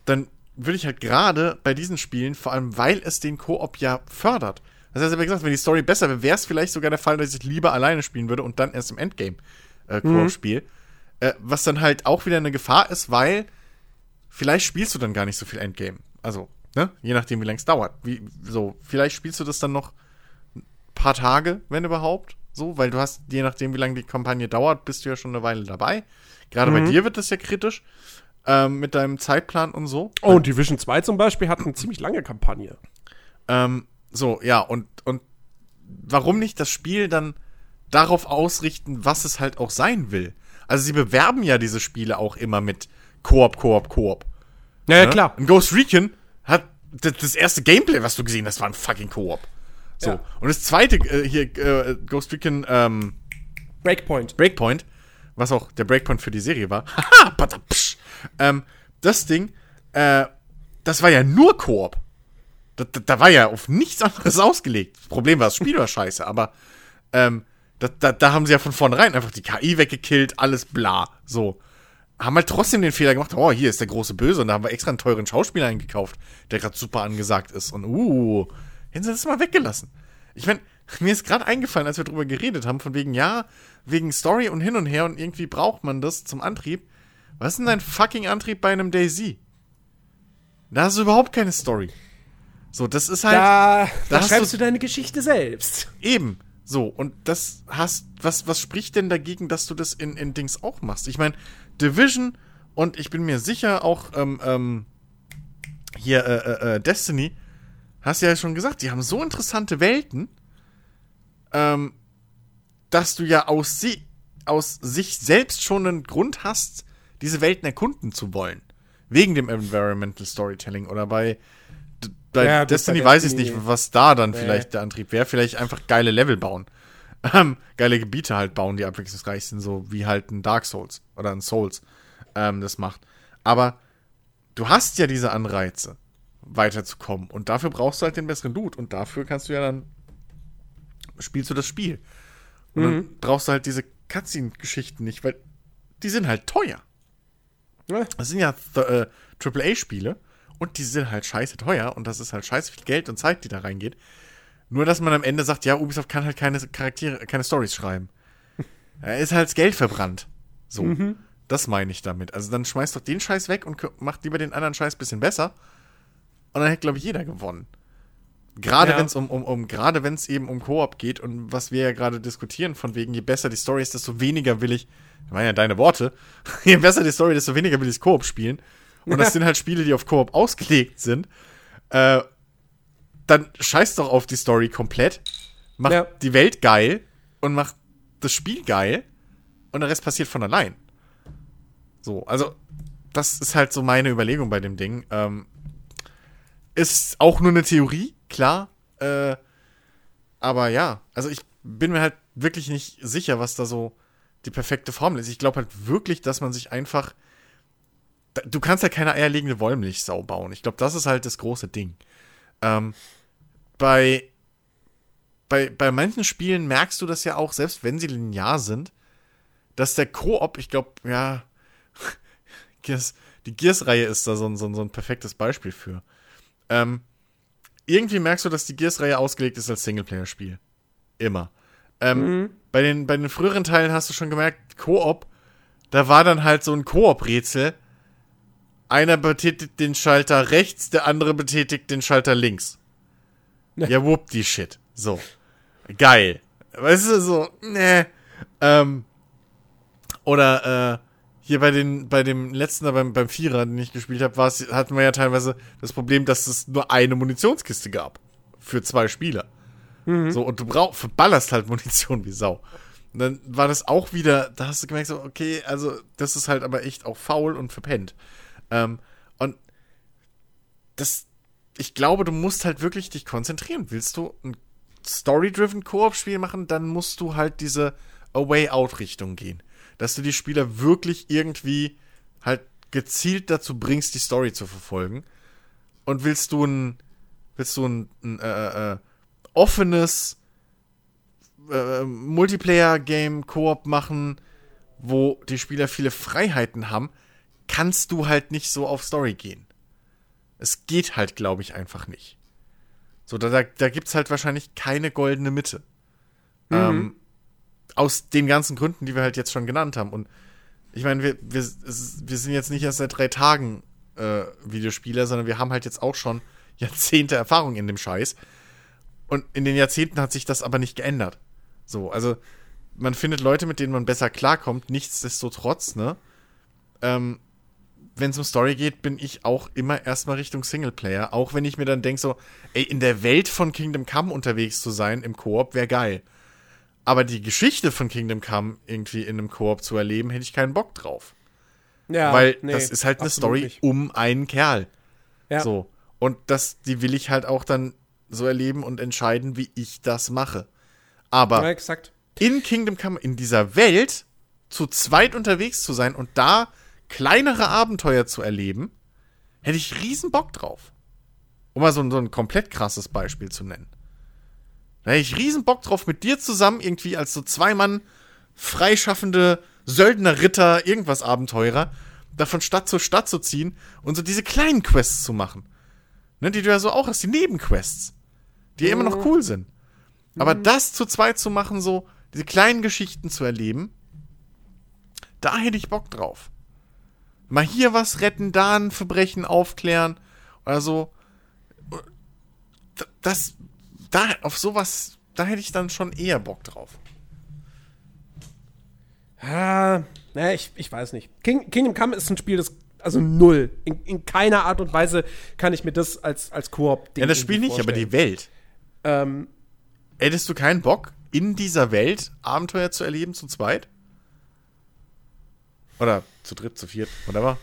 dann würde ich halt gerade bei diesen Spielen, vor allem weil es den Koop ja fördert. Das heißt aber gesagt, wenn die Story besser wäre, wäre es vielleicht sogar der Fall, dass ich lieber alleine spielen würde und dann erst im Endgame äh, Koop spiele. Äh, was dann halt auch wieder eine Gefahr ist, weil vielleicht spielst du dann gar nicht so viel Endgame. Also, ne? Je nachdem, wie lange es dauert. Wie, so, vielleicht spielst du das dann noch ein paar Tage, wenn überhaupt. So, weil du hast, je nachdem, wie lange die Kampagne dauert, bist du ja schon eine Weile dabei. Gerade bei Mhm. dir wird das ja kritisch. Ähm, mit deinem Zeitplan und so. Oh, und Division 2 zum Beispiel hat eine ziemlich lange Kampagne. Ähm, so, ja, und, und warum nicht das Spiel dann darauf ausrichten, was es halt auch sein will? Also sie bewerben ja diese Spiele auch immer mit Koop, Koop, Koop. Ja, ja, ne? klar. Und Ghost Recon das, das erste Gameplay, was du gesehen hast, war ein fucking Koop. So. Ja. Und das zweite äh, hier, äh, Ghost Recon ähm, Breakpoint. Breakpoint, was auch der Breakpoint für die Serie war. Haha, ähm, das Ding, äh, das war ja nur Koop. Da, da, da war ja auf nichts anderes ausgelegt. Das Problem war, das Spiel war scheiße, aber ähm, da, da, da haben sie ja von vornherein einfach die KI weggekillt, alles bla. So. Haben halt trotzdem den Fehler gemacht, oh, hier ist der große Böse und da haben wir extra einen teuren Schauspieler eingekauft, der gerade super angesagt ist. Und uh, hätten sie das mal weggelassen. Ich meine, mir ist gerade eingefallen, als wir drüber geredet haben, von wegen, ja, wegen Story und hin und her und irgendwie braucht man das zum Antrieb. Was ist denn dein fucking Antrieb bei einem Daisy? Da hast du überhaupt keine Story. So, das ist halt. Da, da da schreibst du- du deine Geschichte selbst. Eben. So, und das hast, was, was spricht denn dagegen, dass du das in, in Dings auch machst? Ich meine, Division und ich bin mir sicher auch, ähm, ähm, hier, äh, äh, äh, Destiny, hast du ja schon gesagt, die haben so interessante Welten, ähm, dass du ja aus, sie, aus sich selbst schon einen Grund hast, diese Welten erkunden zu wollen. Wegen dem Environmental Storytelling oder bei, bei Ja, Destiny weiß ich nicht, was da dann Nee. vielleicht der Antrieb wäre. Vielleicht einfach geile Level bauen. Ähm, geile Gebiete halt bauen, die abwechslungsreich sind, so wie halt ein Dark Souls oder ein Souls ähm, das macht. Aber du hast ja diese Anreize, weiterzukommen. Und dafür brauchst du halt den besseren Loot. Und dafür kannst du ja dann spielst du das Spiel. Und dann brauchst du halt diese Cutscene-Geschichten nicht, weil die sind halt teuer. Das sind ja äh, AAA-Spiele und die sind halt scheiße teuer und das ist halt scheiße viel Geld und Zeit, die da reingeht. Nur, dass man am Ende sagt, ja, Ubisoft kann halt keine Charaktere, keine Stories schreiben. Da ist halt das Geld verbrannt. So. Das meine ich damit. Also dann schmeißt doch den Scheiß weg und macht lieber den anderen Scheiß bisschen besser. Und dann hätte, glaube ich, jeder gewonnen. Gerade Ja. wenn es um, um, um, gerade wenn es eben um Koop geht und was wir ja gerade diskutieren, von wegen, je besser die Story ist, desto weniger will ich, das waren ja deine Worte, je besser die Story, desto weniger will ich Koop spielen. Und das sind halt Spiele, die auf Koop ausgelegt sind. Äh, dann scheiß doch auf die Story komplett. Mach Ja. die Welt geil und mach das Spiel geil und der Rest passiert von allein. So, also, das ist halt so meine Überlegung bei dem Ding. Ähm, ist auch nur eine Theorie, klar. Äh, aber ja, also ich bin mir halt wirklich nicht sicher, was da so die perfekte Formel ist. Ich glaube halt wirklich, dass man sich einfach. Du kannst ja keine eierlegende Wollmilchsau bauen. Ich glaube, das ist halt das große Ding. Ähm, bei, bei, bei manchen Spielen merkst du das ja auch, selbst wenn sie linear sind, dass der Koop, ich glaube, ja, Gears, die Gears-Reihe ist da so ein, so, ein, so ein perfektes Beispiel für. Ähm, irgendwie merkst du, dass die Gears-Reihe ausgelegt ist als Singleplayer-Spiel. Immer. Ähm, bei, den, bei den früheren Teilen hast du schon gemerkt, Koop, da war dann halt so ein Koop-Rätsel. Einer betätigt den Schalter rechts, der andere betätigt den Schalter links. Ja, whoop die Shit. So. Geil. Weißt du, so, ne. Ähm, oder, äh, hier bei den, bei dem letzten, beim, beim Vierer, den ich gespielt habe, hatten wir ja teilweise das Problem, dass es nur eine Munitionskiste gab. Für zwei Spieler. So, und du brauch, verballerst halt Munition wie Sau. Und dann war das auch wieder, da hast du gemerkt, so, okay, also, das ist halt aber echt auch faul und verpennt. Ähm, und das, ich glaube, du musst halt wirklich dich konzentrieren. Willst du ein Story-driven Koop-Spiel machen, dann musst du halt diese Away-Out-Richtung gehen. Dass du die Spieler wirklich irgendwie halt gezielt dazu bringst, die Story zu verfolgen. Und willst du ein, willst du ein, ein äh, äh, offenes äh, Multiplayer-Game Koop machen, wo die Spieler viele Freiheiten haben, kannst du halt nicht so auf Story gehen. Es geht halt, glaube ich, einfach nicht. So, da, da, gibt es halt wahrscheinlich keine goldene Mitte. Ähm, aus den ganzen Gründen, die wir halt jetzt schon genannt haben. Und ich meine, wir, wir, wir sind jetzt nicht erst seit drei Tagen äh, Videospieler, sondern wir haben halt jetzt auch schon Jahrzehnte Erfahrung in dem Scheiß. Und in den Jahrzehnten hat sich das aber nicht geändert. So, also man findet Leute, mit denen man besser klarkommt, nichtsdestotrotz, ne? Ähm, wenn es um Story geht, bin ich auch immer erstmal Richtung Singleplayer. Auch wenn ich mir dann denke, so, ey, in der Welt von Kingdom Come unterwegs zu sein im Koop wäre geil. Aber die Geschichte von Kingdom Come irgendwie in einem Koop zu erleben, hätte ich keinen Bock drauf. Ja, Weil nee, das ist halt eine Story nicht. um einen Kerl. Ja. So. Und das, die will ich halt auch dann so erleben und entscheiden, wie ich das mache. Aber Ja, exakt. in Kingdom Come, in dieser Welt, zu zweit unterwegs zu sein und da kleinere Abenteuer zu erleben, hätte ich riesen Bock drauf. Um mal so, ein- so ein komplett krasses Beispiel zu nennen. Da hätte ich riesen Bock drauf, mit dir zusammen irgendwie als so zwei Mann freischaffende Söldner, Ritter, irgendwas Abenteurer, da von Stadt zu Stadt zu ziehen und so diese kleinen Quests zu machen. Ne, die du ja so auch hast, die Nebenquests. Die ja immer noch cool sind. Aber das zu zweit zu machen, so diese kleinen Geschichten zu erleben, da hätte ich Bock drauf. Mal hier was retten, da ein Verbrechen aufklären oder so. Das, da, auf sowas, da hätte ich dann schon eher Bock drauf. Ah, naja, ich, ich weiß nicht. King, Kingdom Come ist ein Spiel, das. Also null. In, in keiner Art und Weise kann ich mir das als, als Koop. Ja, das Spiel nicht, aber die Welt. Ähm, Hättest du keinen Bock, in dieser Welt Abenteuer zu erleben zu zweit? Oder zu dritt, zu viert, whatever.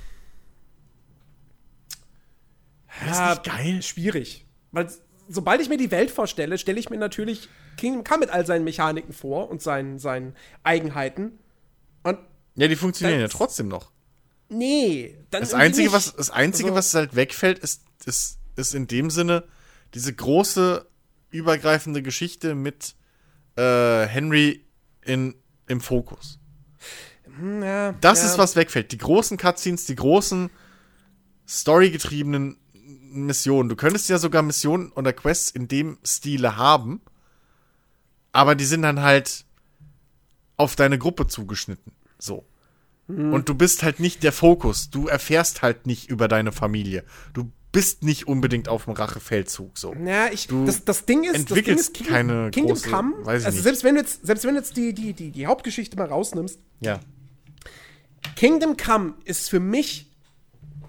ist ja, nicht geil? Schwierig. Weil sobald ich mir die Welt vorstelle, stelle ich mir natürlich Kingdom Come mit all seinen Mechaniken vor und seinen, seinen Eigenheiten. Und Ja, die funktionieren ja trotzdem noch. nee, dann Das Einzige, nicht. was, das Einzige, Also- was halt wegfällt, ist, ist, ist in dem Sinne diese große, übergreifende Geschichte mit äh, Henry in, im Fokus. Ja, Das ja. ist, was wegfällt. Die großen Cutscenes, die großen storygetriebenen Missionen. Du könntest ja sogar Missionen oder Quests in dem Stile haben, aber die sind dann halt auf deine Gruppe zugeschnitten. So. Und du bist halt nicht der Fokus. Du erfährst halt nicht über deine Familie. Du bist nicht unbedingt auf dem Rachefeldzug. So. Ja, ich, Du das, das Ding ist, entwickelst das Ding ist Kingdom, keine Kingdom große- Come, weiß ich also nicht. selbst wenn du jetzt, selbst wenn du jetzt die, die, die, die Hauptgeschichte mal rausnimmst, Ja. Kingdom Come ist für mich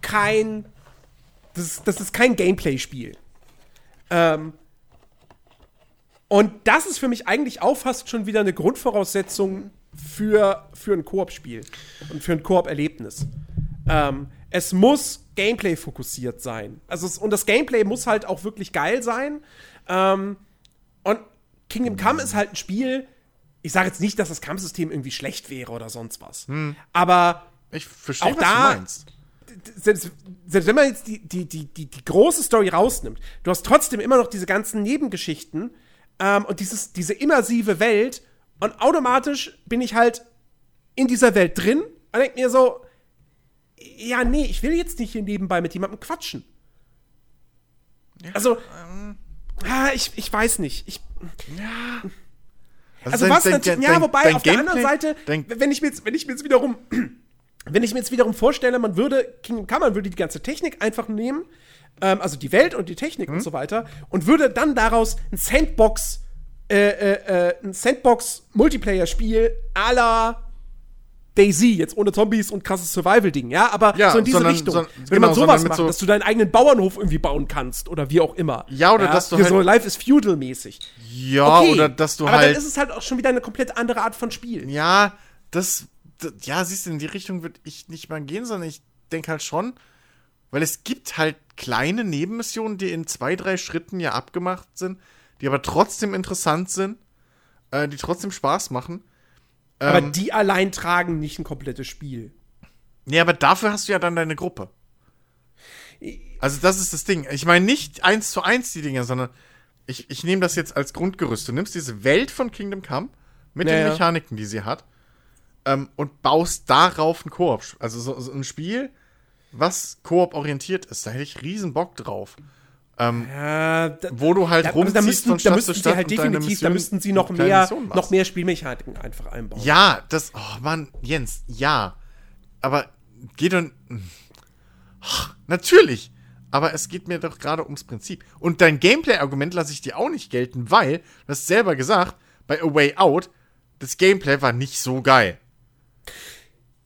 kein, das, ist- das ist kein Gameplay-Spiel. Ähm, und das ist für mich eigentlich auch fast schon wieder eine Grundvoraussetzung für, für ein Koop-Spiel und für ein Koop-Erlebnis. Ähm, es muss Gameplay-fokussiert sein. Also es, und das Gameplay muss halt auch wirklich geil sein. Ähm, und Kingdom Come ist halt ein Spiel, ich sage jetzt nicht, dass das Kampfsystem irgendwie schlecht wäre oder sonst was. Aber Ich verstehe, Auch was da- du meinst. selbst, selbst wenn man jetzt die, die, die, die, die große Story rausnimmt, du hast trotzdem immer noch diese ganzen Nebengeschichten ähm, und dieses, diese immersive Welt und automatisch bin ich halt in dieser Welt drin und denke mir so, ja, nee, ich will jetzt nicht hier nebenbei mit jemandem quatschen. Also, ah, ich, ich weiß nicht. Ich, also dein- was dein- natürlich, dein- ja, wobei dein auf der anderen Seite, wenn ich mir jetzt, wenn ich mir jetzt wiederum, wenn ich mir jetzt wiederum vorstelle, man würde Kingdom Come, man würde die ganze Technik einfach nehmen, ähm, also die Welt und die Technik Hm? und so weiter, und würde dann daraus ein Sandbox, äh, äh, äh, ein Sandbox-Multiplayer-Spiel à la Daisy, jetzt ohne Zombies und krasses Survival-Ding, ja, aber Ja, so in diese sondern- Richtung. so- Wenn genau, man sowas macht, so- dass du deinen eigenen Bauernhof irgendwie bauen kannst oder wie auch immer. Ja, oder dass du hier halt- so Life is Feudal-mäßig. Ja, Okay, oder dass du aber halt. dann ist es halt auch schon wieder eine komplett andere Art von Spiel. Ja, das, das. Ja, siehst du, in die Richtung würde ich nicht mal gehen, sondern ich denke halt schon, weil es gibt halt kleine Nebenmissionen, die in zwei, drei Schritten ja abgemacht sind, die aber trotzdem interessant sind, äh, die trotzdem Spaß machen. Aber Ähm, die allein tragen nicht ein komplettes Spiel. Nee, aber dafür hast du ja dann deine Gruppe. Also das ist das Ding. Ich meine nicht eins zu eins die Dinger, sondern ich, ich nehme das jetzt als Grundgerüst. Du nimmst diese Welt von Kingdom Come mit Ja, den. Mechaniken, die sie hat, ähm, und baust darauf ein Koop. Also so, so ein Spiel, was Koop orientiert ist. Da hätte ich riesen Bock drauf. Ähm, Ja, da, wo du halt da, also rumziehst da müssten, von da Stadt müssten zu sie Stadt halt und definitiv, da Mission- müssten sie noch mehr, noch mehr Spielmechaniken einfach einbauen. Ja, das, oh Mann, Jens, ja. aber geht doch. Natürlich. Aber es geht mir doch gerade ums Prinzip. Und dein Gameplay-Argument lasse ich dir auch nicht gelten, weil, du hast selber gesagt, bei A Way Out, das Gameplay war nicht so geil.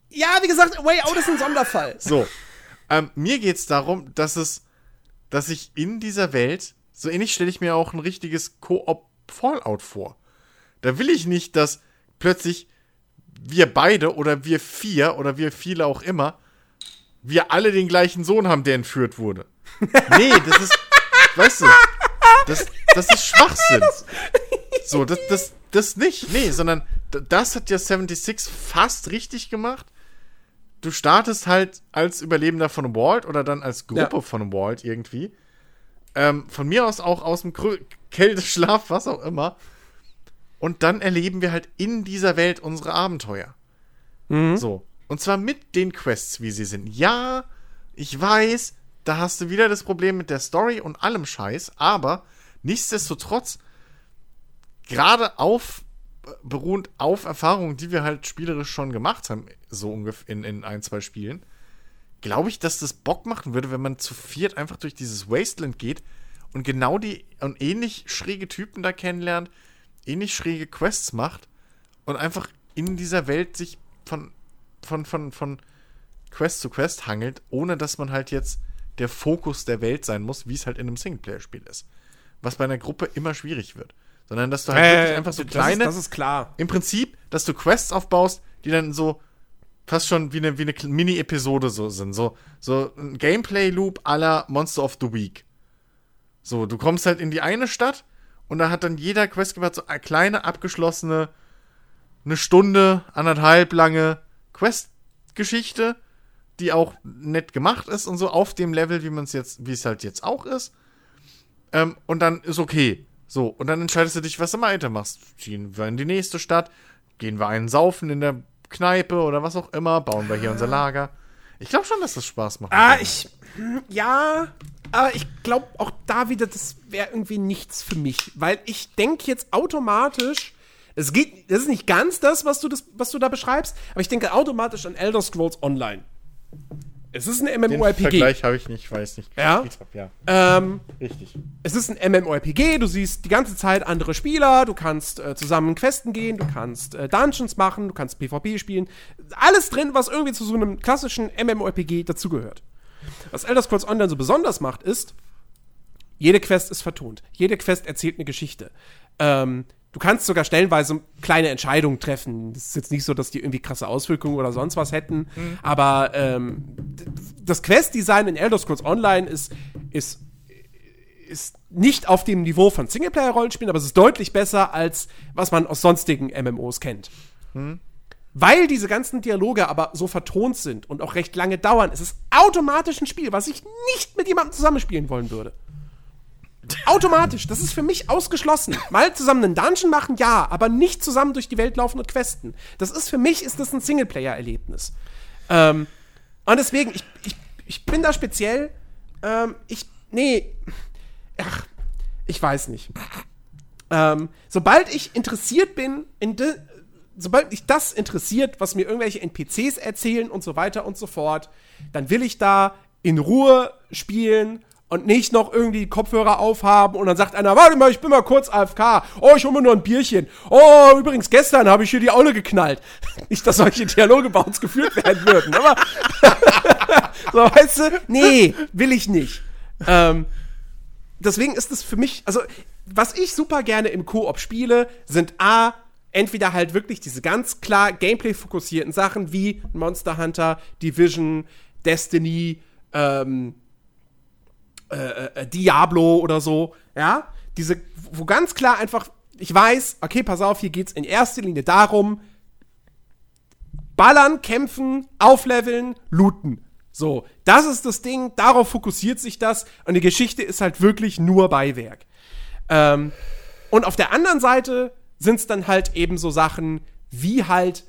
Ja, wie gesagt, Way Out ist ein Sonderfall. So. Ähm, mir geht es darum, dass es, dass ich in dieser Welt, so ähnlich stelle ich mir auch ein richtiges Koop-Fallout vor. Da will ich nicht, dass plötzlich wir beide oder wir vier oder wir viele auch immer, wir alle den gleichen Sohn haben, der entführt wurde. Nee, das ist, weißt du, das, das ist Schwachsinn. So, das, das, das nicht, nee, sondern das hat ja 76 fast richtig gemacht. Du startest halt als Überlebender von Walt oder dann als Gruppe ja. von Walt irgendwie. Ähm, von mir aus auch aus dem Kälteschlaf, was auch immer. Und dann erleben wir halt in dieser Welt unsere Abenteuer. Mhm. So. Und zwar mit den Quests, wie sie sind. Ja, ich weiß, da hast du wieder das Problem mit der Story und allem Scheiß, aber nichtsdestotrotz, gerade auf, beruhend auf Erfahrungen, die wir halt spielerisch schon gemacht haben, so ungefähr in, in ein, zwei Spielen, glaube ich, dass das Bock machen würde, wenn man zu viert einfach durch dieses Wasteland geht und genau die und ähnlich schräge Typen da kennenlernt, ähnlich schräge Quests macht und einfach in dieser Welt sich von, von, von, von Quest zu Quest hangelt, ohne dass man halt jetzt der Fokus der Welt sein muss, wie es halt in einem Singleplayer-Spiel ist. Was bei einer Gruppe immer schwierig wird. Sondern dass du halt äh, wirklich einfach so kleine. Das ist, das ist klar. Im Prinzip, dass du Quests aufbaust, die dann so fast schon wie eine, wie eine Mini-Episode so sind. So, so ein Gameplay-Loop aller Monster of the Week. So, du kommst halt in die eine Stadt und da hat dann jeder Questgeber so eine kleine, abgeschlossene, eine Stunde, anderthalb lange Quest-Geschichte die auch nett gemacht ist und so auf dem Level, wie man es jetzt, wie es halt jetzt auch ist. Ähm, und dann ist okay. So, und dann entscheidest du dich, was du weitermachst. Ziehen wir in die nächste Stadt, gehen wir einen saufen in der Kneipe oder was auch immer, bauen wir hier unser Lager. Ich glaube schon, dass das Spaß macht. Ah, ich. Hm, ja, aber ich glaube auch da wieder, das wäre irgendwie nichts für mich. Weil ich denke jetzt automatisch. Es geht, das ist nicht ganz das, was du, das, was du da beschreibst, aber ich denke automatisch an Elder Scrolls Online. Es ist ein MMORPG. Den Vergleich habe ich nicht, weiß nicht. Ja. ja. Ähm, Richtig. Es ist ein MMORPG. Du siehst die ganze Zeit andere Spieler. Du kannst äh, zusammen Questen gehen. Du kannst äh, Dungeons machen. Du kannst PvP spielen. Alles drin, was irgendwie zu so einem klassischen MMORPG dazugehört. Was Elder Scrolls Online so besonders macht, ist, jede Quest ist vertont. Jede Quest erzählt eine Geschichte. Ähm, du kannst sogar stellenweise kleine Entscheidungen treffen. Das ist jetzt nicht so, dass die irgendwie krasse Auswirkungen oder sonst was hätten. Mhm. Aber ähm, das Quest-Design in Elder Scrolls Online ist, ist, ist nicht auf dem Niveau von Singleplayer-Rollenspielen, aber es ist deutlich besser, als was man aus sonstigen MMOs kennt. Mhm. Weil diese ganzen Dialoge aber so vertont sind und auch recht lange dauern, ist es automatisch ein Spiel, was ich nicht mit jemandem zusammenspielen wollen würde. Automatisch. Das ist für mich ausgeschlossen. Mal zusammen einen Dungeon machen, ja, aber nicht zusammen durch die Welt laufen und questen. Das ist für mich ist das ein Singleplayer-Erlebnis. Ähm, und deswegen, ich, ich, ich bin da speziell. Ähm, ich. Nee. Ach, ich weiß nicht. Ähm, sobald ich interessiert bin, in de, sobald mich das interessiert, was mir irgendwelche NPCs erzählen und so weiter und so fort, dann will ich da in Ruhe spielen und nicht noch irgendwie Kopfhörer aufhaben und dann sagt einer, warte mal, ich bin mal kurz AFK. Oh, ich hole mir nur ein Bierchen. Oh, übrigens, gestern habe ich hier die Aule geknallt. Nicht, dass solche Dialoge bei uns geführt werden würden, aber so, weißt du, nee, will ich nicht. Ähm, deswegen ist es für mich, also, was ich super gerne im Koop spiele, sind A, entweder halt wirklich diese ganz klar Gameplay-fokussierten Sachen wie Monster Hunter, Division, Destiny, ähm, äh, äh, Diablo oder so, ja, diese, wo ganz klar einfach, ich weiß, okay, pass auf, hier geht's in erster Linie darum, ballern, kämpfen, aufleveln, looten. So, das ist das Ding, darauf fokussiert sich das und die Geschichte ist halt wirklich nur Beiwerk. Ähm, und auf der anderen Seite sind es dann halt eben so Sachen wie halt,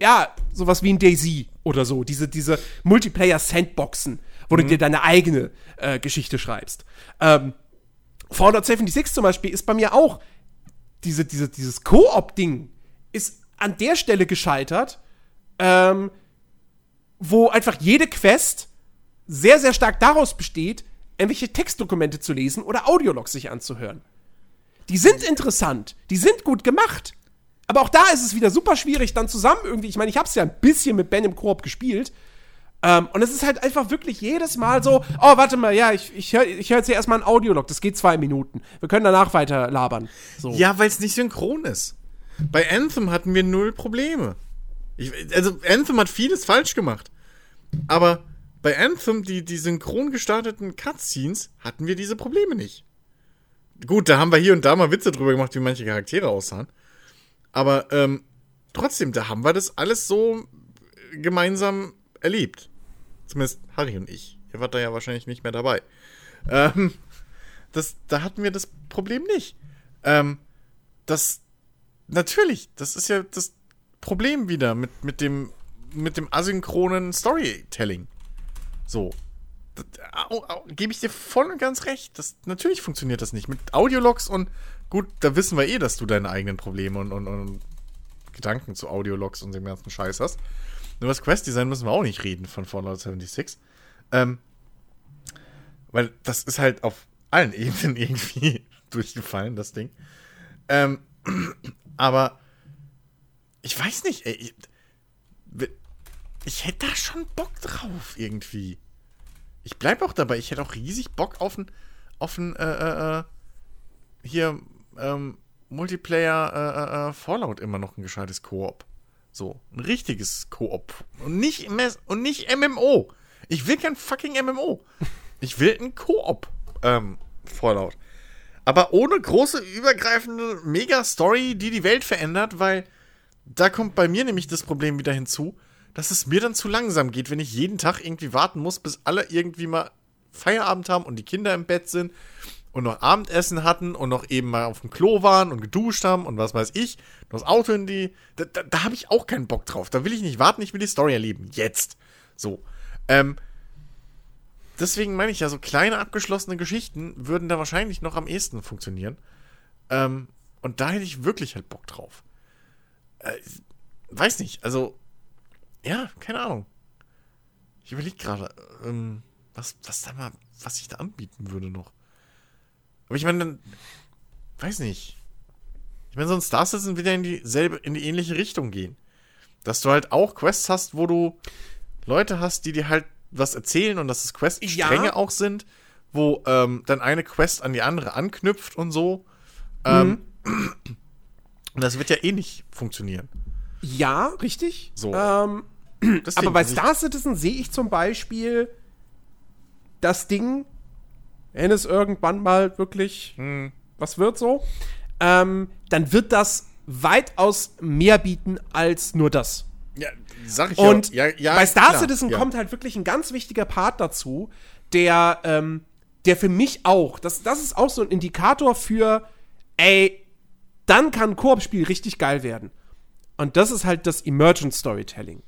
ja, sowas wie ein Daisy oder so, diese, diese Multiplayer-Sandboxen, wo mhm. du dir deine eigene äh, Geschichte schreibst. Ähm, Fallout 76 zum Beispiel ist bei mir auch diese, diese, dieses Koop-Ding ist an der Stelle gescheitert, ähm, wo einfach jede Quest sehr, sehr stark daraus besteht, irgendwelche Textdokumente zu lesen oder Audiologs sich anzuhören. Die sind interessant, die sind gut gemacht. Aber auch da ist es wieder super schwierig, dann zusammen irgendwie. Ich meine, ich habe es ja ein bisschen mit Ben im Koop gespielt. Ähm, und es ist halt einfach wirklich jedes Mal so, oh, warte mal, ja, ich, ich höre ich hör jetzt hier erstmal ein Audiolog, das geht zwei Minuten. Wir können danach weiter labern. So. Ja, weil es nicht synchron ist. Bei Anthem hatten wir null Probleme. Ich, also, Anthem hat vieles falsch gemacht. Aber bei Anthem, die, die synchron gestarteten Cutscenes, hatten wir diese Probleme nicht. Gut, da haben wir hier und da mal Witze drüber gemacht, wie manche Charaktere aussahen. Aber ähm, trotzdem, da haben wir das alles so gemeinsam erlebt. Zumindest Harry und ich. Ihr wart da ja wahrscheinlich nicht mehr dabei. Ähm, das, da hatten wir das Problem nicht. Ähm, das, natürlich, das ist ja das Problem wieder mit, mit dem, mit dem asynchronen Storytelling. So. Gebe ich dir voll und ganz recht. Das, natürlich funktioniert das nicht. Mit Audiologs und gut, da wissen wir eh, dass du deine eigenen Probleme und, und, und Gedanken zu Audiologs und dem ganzen Scheiß hast. Nur das Quest-Design müssen wir auch nicht reden von Fallout 76. Ähm, weil das ist halt auf allen Ebenen irgendwie durchgefallen, das Ding. Ähm, aber ich weiß nicht, ey, ich, ich hätte da schon Bock drauf irgendwie. Ich bleib auch dabei, ich hätte auch riesig Bock auf ein, auf ein, äh, äh, äh hier, ähm, Multiplayer äh, äh, äh, Fallout immer noch ein gescheites Koop. So, ein richtiges Koop. Und nicht, MS und nicht MMO. Ich will kein fucking MMO. Ich will ein Koop ähm, Fallout. Aber ohne große, übergreifende Mega-Story, die die Welt verändert, weil da kommt bei mir nämlich das Problem wieder hinzu, dass es mir dann zu langsam geht, wenn ich jeden Tag irgendwie warten muss, bis alle irgendwie mal Feierabend haben und die Kinder im Bett sind und noch Abendessen hatten und noch eben mal auf dem Klo waren und geduscht haben und was weiß ich, das Auto in die. Da, da, da habe ich auch keinen Bock drauf. Da will ich nicht warten, ich will die Story erleben. Jetzt. So. Ähm, deswegen meine ich ja, so kleine abgeschlossene Geschichten würden da wahrscheinlich noch am ehesten funktionieren. Ähm, und da hätte ich wirklich halt Bock drauf. Äh, weiß nicht, also. Ja, keine Ahnung. Ich überlege gerade, ähm, was, was da mal, was ich da anbieten würde noch. Aber ich meine, dann, weiß nicht. Ich meine, so ein Star Citizen wird ja in dieselbe, in die ähnliche Richtung gehen. Dass du halt auch Quests hast, wo du Leute hast, die dir halt was erzählen und dass es Quest-Stränge ja. auch sind, wo ähm, dann eine Quest an die andere anknüpft und so. Ähm, mhm. Und das wird ja eh nicht funktionieren. Ja, richtig. So. Ähm, aber bei Star Citizen sehe ich zum Beispiel das Ding, wenn es irgendwann mal wirklich hm. was wird so, ähm, dann wird das weitaus mehr bieten als nur das. Ja, sag ich Und ja. ja bei Star klar, Citizen ja. kommt halt wirklich ein ganz wichtiger Part dazu, der, ähm, der für mich auch, das, das ist auch so ein Indikator für, ey, dann kann ein Koop-Spiel richtig geil werden. Und das ist halt das Emergent Storytelling.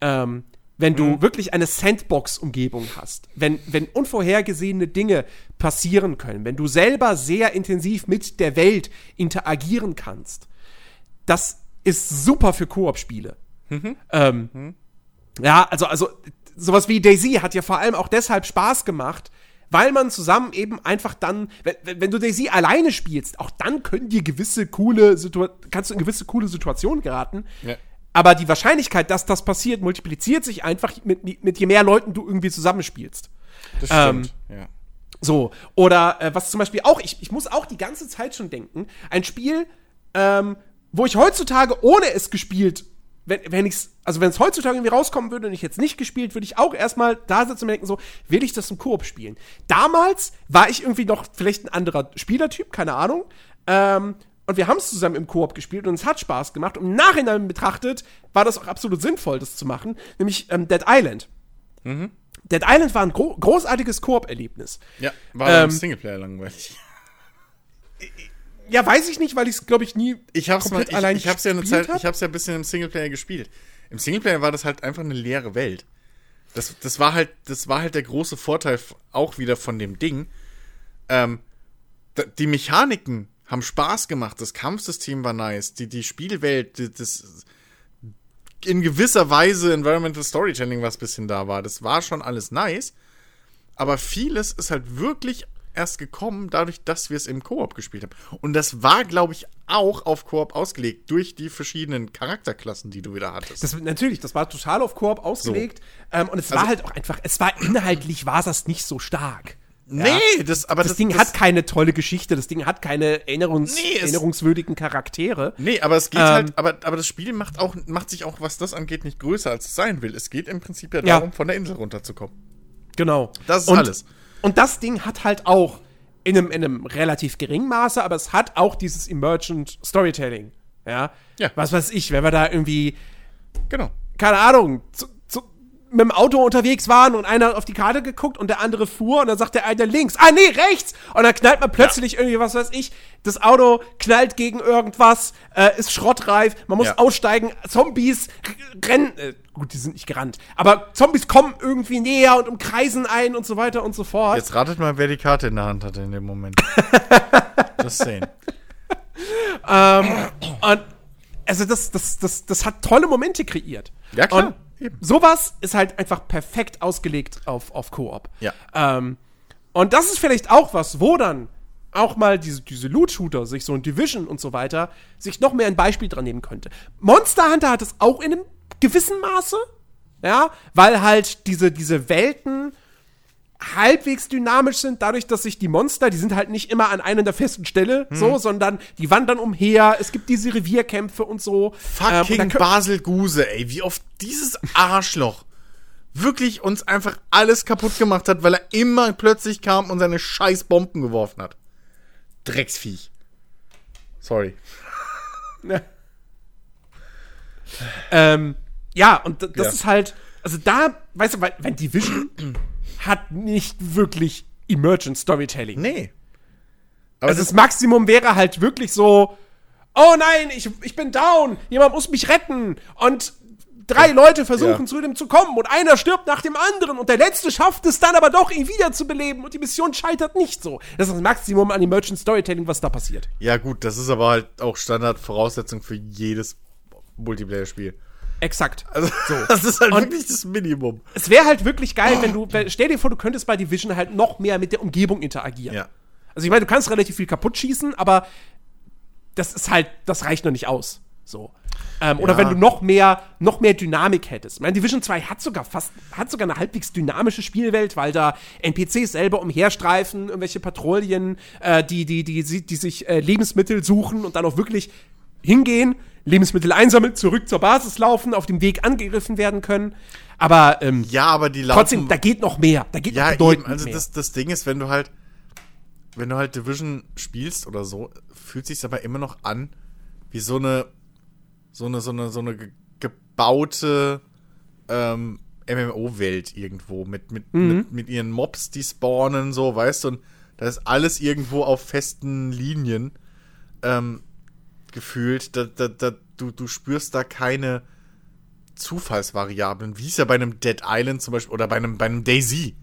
Ähm, wenn du mhm. wirklich eine Sandbox-Umgebung hast, wenn, wenn unvorhergesehene Dinge passieren können, wenn du selber sehr intensiv mit der Welt interagieren kannst, das ist super für Koop-Spiele. Mhm. Ähm, mhm. Ja, also, also sowas wie Daisy hat ja vor allem auch deshalb Spaß gemacht, weil man zusammen eben einfach dann, wenn, wenn du Daisy alleine spielst, auch dann können dir gewisse coole Situationen, kannst du in gewisse coole Situationen geraten. Ja aber die Wahrscheinlichkeit, dass das passiert, multipliziert sich einfach mit, mit je mehr Leuten du irgendwie zusammenspielst. Das stimmt, ähm, ja. So, oder äh, was zum Beispiel auch, ich, ich muss auch die ganze Zeit schon denken, ein Spiel, ähm, wo ich heutzutage ohne es gespielt, wenn, wenn ich's, also wenn es heutzutage irgendwie rauskommen würde und ich jetzt nicht gespielt, würde ich auch erstmal da sitzen und denken, so, will ich das im Koop spielen? Damals war ich irgendwie noch vielleicht ein anderer Spielertyp, keine Ahnung. Ähm, und wir haben es zusammen im Koop gespielt und es hat Spaß gemacht. Und im Nachhinein betrachtet war das auch absolut sinnvoll, das zu machen, nämlich ähm, Dead Island. Mhm. Dead Island war ein gro großartiges Koop-Erlebnis. Ja, war ähm, im Singleplayer langweilig. Ja, weiß ich nicht, weil ich es, glaube ich, nie ich hab's komplett mal, ich, allein ich hab's ja eine Zeit, hab. Ich hab's ja ein bisschen im Singleplayer gespielt. Im Singleplayer war das halt einfach eine leere Welt. Das, das, war halt, das war halt der große Vorteil auch wieder von dem Ding. Ähm, die Mechaniken haben Spaß gemacht, das Kampfsystem war nice, die, die Spielwelt, die, das in gewisser Weise Environmental Storytelling, was bisschen da war. Das war schon alles nice. Aber vieles ist halt wirklich erst gekommen, dadurch, dass wir es im Koop gespielt haben. Und das war, glaube ich, auch auf Koop ausgelegt, durch die verschiedenen Charakterklassen, die du wieder hattest. Das, natürlich, das war total auf Koop ausgelegt. Ähm, und es war Also- halt auch einfach, es war inhaltlich, war das nicht so stark. Nee, das, aber Das, das, Ding das, hat keine tolle Geschichte, das Ding hat keine erinnerungs Nee, erinnerungswürdigen Charaktere. Nee, aber es geht Ähm, halt, aber, aber das Spiel macht auch, macht sich auch, was das angeht, nicht größer, als es sein will. Es geht im Prinzip ja Ja. darum, von der Insel runterzukommen. Genau. Das ist und, alles. Und das Ding hat halt auch in einem, in einem relativ geringen Maße, aber es hat auch dieses Emergent Storytelling. Ja? Ja. Was weiß ich, wenn wir da irgendwie, Genau. keine Ahnung, mit dem Auto unterwegs waren und einer hat auf die Karte geguckt und der andere fuhr und dann sagt der eine links, ah nee, rechts! Und dann knallt man plötzlich irgendwie, was weiß ich, das Auto knallt gegen irgendwas, äh, ist schrottreif, man muss Ja. aussteigen, Zombies rennen, äh, gut, die sind nicht gerannt, aber Zombies kommen irgendwie näher und umkreisen einen und so weiter und so fort. Jetzt ratet mal, wer die Karte in der Hand hatte in dem Moment. das sehen. Und also das, das, das, das hat tolle Momente kreiert. Ja, klar, Und eben. sowas ist halt einfach perfekt ausgelegt auf, auf Koop. Ja. Ähm, und das ist vielleicht auch was, wo dann auch mal diese, diese Loot-Shooter, sich so ein Division und so weiter, sich noch mehr ein Beispiel dran nehmen könnte. Monster Hunter hat es auch in einem gewissen Maße, ja, weil halt diese, diese Welten halbwegs dynamisch sind, dadurch, dass sich die Monster, die sind halt nicht immer an einer der festen Stelle, Hm. so, sondern die wandern umher, es gibt diese Revierkämpfe und so. Ähm, und Fucking da kö- Basel Guse, ey. Wie oft dieses Arschloch wirklich uns einfach alles kaputt gemacht hat, weil er immer plötzlich kam und seine scheiß Bomben geworfen hat. Drecksviech. Sorry. Ja. ähm, ja, und das Ja. ist halt, also da, weißt du, weil, weil Division hat nicht wirklich Emergent Storytelling. Nee. Aber Also das Maximum wäre halt wirklich so, oh nein, ich, ich bin down, jemand muss mich retten und drei Leute versuchen Ja. zu dem zu kommen und einer stirbt nach dem anderen und der letzte schafft es dann aber doch, ihn wiederzubeleben und die Mission scheitert nicht so. Das ist das Maximum an Emergent Storytelling, was da passiert. Ja, gut, das ist aber halt auch Standardvoraussetzung für jedes Multiplayer-Spiel. Exakt. Also, das ist halt Und- wirklich das Minimum. Es wäre halt wirklich geil, wenn du, wenn- stell dir vor, du könntest bei Division halt noch mehr mit der Umgebung interagieren. Ja. Also ich meine, du kannst relativ viel kaputt schießen, aber das ist halt, das reicht noch nicht aus. So. Ähm, Oder Ja. wenn du noch mehr, noch mehr Dynamik hättest. Mein Division 2 hat sogar fast, hat sogar eine halbwegs dynamische Spielwelt, weil da NPCs selber umherstreifen, irgendwelche Patrouillen, äh, die, die, die, die, die sich äh, Lebensmittel suchen und dann auch wirklich hingehen, Lebensmittel einsammeln, zurück zur Basis laufen, auf dem Weg angegriffen werden können. Aber ähm, Ja, aber die laufen. trotzdem, da geht noch mehr. Da geht ja, noch bedeutend eben. Also mehr. das, das Ding ist, wenn du halt, wenn du halt Division spielst oder so, fühlt sich aber immer noch an wie so eine, so eine, so eine, so eine ge gebaute ähm, MMO-Welt irgendwo mit, mit, Mhm. mit, mit ihren Mobs, die spawnen, so, weißt du, und da ist alles irgendwo auf festen Linien ähm, gefühlt. Da, da, da, du, du spürst da keine Zufallsvariablen, wie es ja bei einem Dead Island zum Beispiel oder bei einem, bei einem Daisy.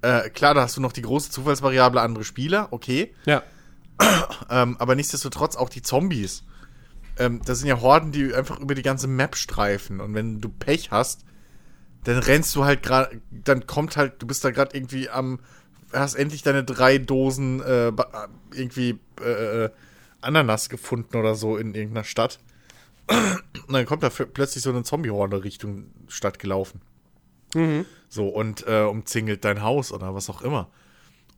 Äh, klar, da hast du noch die große Zufallsvariable andere Spieler, okay. ja. Ähm, aber nichtsdestotrotz auch die Zombies. Ähm, das sind ja Horden, die einfach über die ganze Map streifen. Und wenn du Pech hast, dann rennst du halt gerade, dann kommt halt, du bist da gerade irgendwie am, hast endlich deine drei Dosen äh, irgendwie äh, äh, Ananas gefunden oder so in irgendeiner Stadt. Und dann kommt da plötzlich so eine Zombie-Horde Richtung Stadt gelaufen. So, und äh, umzingelt dein Haus oder was auch immer.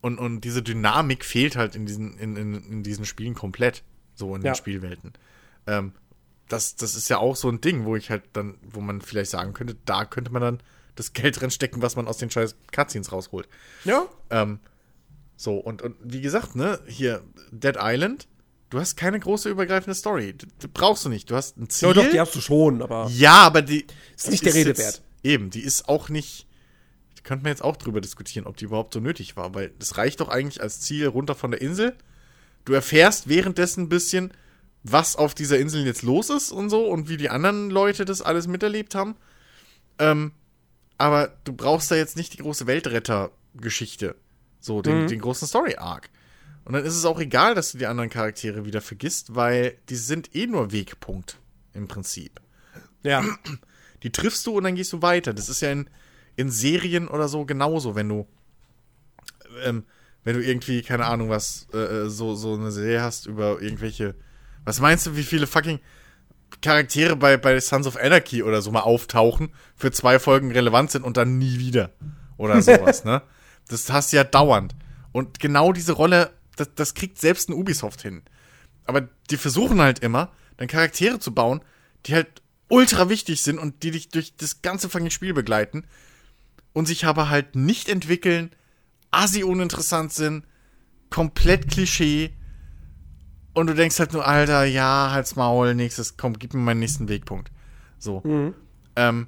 Und, und diese Dynamik fehlt halt in diesen, in, in, in diesen Spielen komplett. So in Ja. den Spielwelten. Ähm, das, das ist ja auch so ein Ding, wo ich halt dann, wo man vielleicht sagen könnte, da könnte man dann das Geld reinstecken, was man aus den scheiß Cutscenes rausholt. Ja. Ähm, so, und, und wie gesagt, ne, hier, Dead Island, du hast keine große übergreifende Story. D d- brauchst du nicht. Du hast ein Ziel. Ja, doch, die hast du schon, aber. Ja, aber die Ist nicht der Rede jetzt- wert. Eben, die ist auch nicht. Da könnte man jetzt auch drüber diskutieren, ob die überhaupt so nötig war, weil das reicht doch eigentlich als Ziel runter von der Insel. Du erfährst währenddessen ein bisschen, was auf dieser Insel jetzt los ist und so und wie die anderen Leute das alles miterlebt haben. Ähm, aber du brauchst da jetzt nicht die große Weltretter-Geschichte. So, den, den großen Story-Arc. Und dann ist es auch egal, dass du die anderen Charaktere wieder vergisst, weil die sind eh nur Wegpunkt im Prinzip. Ja. Die triffst du und dann gehst du weiter. Das ist ja in, in Serien oder so genauso, wenn du, ähm, wenn du irgendwie, keine Ahnung, was, äh, so, so eine Serie hast über irgendwelche. Was meinst du, wie viele fucking Charaktere bei, bei Sons of Anarchy oder so mal auftauchen, für zwei Folgen relevant sind und dann nie wieder? Oder sowas, ne? Das hast du ja dauernd. Und genau diese Rolle, das, das kriegt selbst ein Ubisoft hin. Aber die versuchen halt immer, dann Charaktere zu bauen, die halt ultra wichtig sind und die dich durch das ganze fucking Spiel begleiten und sich aber halt nicht entwickeln, assi uninteressant sind, komplett Klischee und du denkst halt nur, Alter, ja, halt's Maul, nächstes, komm, gib mir meinen nächsten Wegpunkt. So. Mhm. Ähm,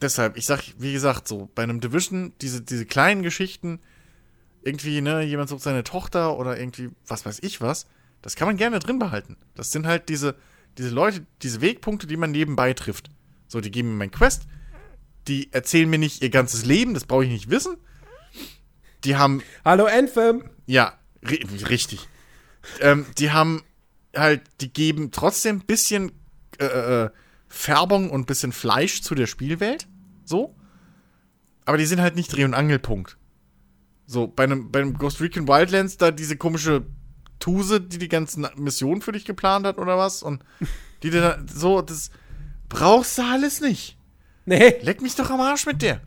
deshalb, ich sag, wie gesagt, so, bei einem Division, diese, diese kleinen Geschichten, irgendwie, ne, jemand sucht seine Tochter oder irgendwie, was weiß ich was, das kann man gerne drin behalten. Das sind halt diese, diese Leute, diese Wegpunkte, die man nebenbei trifft. So, die geben mir mein Quest, die erzählen mir nicht ihr ganzes Leben, das brauche ich nicht wissen. Die haben, Hallo Anthem. ja, ri richtig. ähm, die haben halt, die geben trotzdem ein bisschen äh, äh, Färbung und ein bisschen Fleisch zu der Spielwelt. So. Aber die sind halt nicht Dreh- und Angelpunkt. So, bei einem, bei einem Ghost Recon Wildlands, da diese komische Tuse, die die ganzen Missionen für dich geplant hat oder was und die dir da, so, das brauchst du alles nicht. Nee. Leck mich doch am Arsch mit der.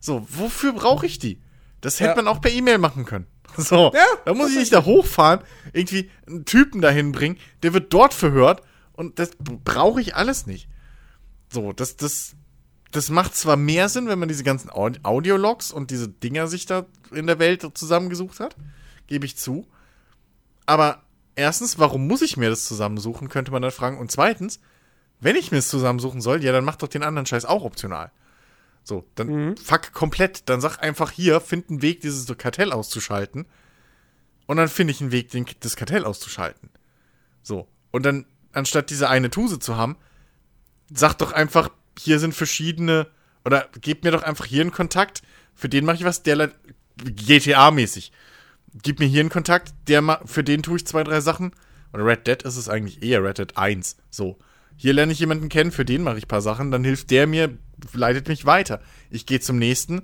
So, wofür brauche ich die? Das hätte Ja. man auch per E-Mail machen können. So, Ja, da muss ich nicht da hochfahren, irgendwie einen Typen dahin bringen, der wird dort verhört und das brauche ich alles nicht. So, das, das, das macht zwar mehr Sinn, wenn man diese ganzen Aud- Audiologs und diese Dinger sich da in der Welt zusammengesucht hat, gebe ich zu. Aber erstens, warum muss ich mir das zusammensuchen, könnte man dann fragen. Und zweitens, wenn ich mir es zusammensuchen soll, ja, dann mach doch den anderen Scheiß auch optional. So, dann fuck komplett. Dann sag einfach hier, find einen Weg, dieses Kartell auszuschalten. Und dann finde ich einen Weg, den, das Kartell auszuschalten. So. Und dann, anstatt diese eine Tuse zu haben, sag doch einfach, hier sind verschiedene, oder gebt mir doch einfach hier einen Kontakt, für den mache ich was, der GTA-mäßig. Gib mir hier einen Kontakt, der für den tue ich zwei, drei Sachen. Oder Red Dead ist es eigentlich eher Red Dead 1. So. Hier lerne ich jemanden kennen, für den mache ich ein paar Sachen, dann hilft der mir, leitet mich weiter. Ich gehe zum nächsten,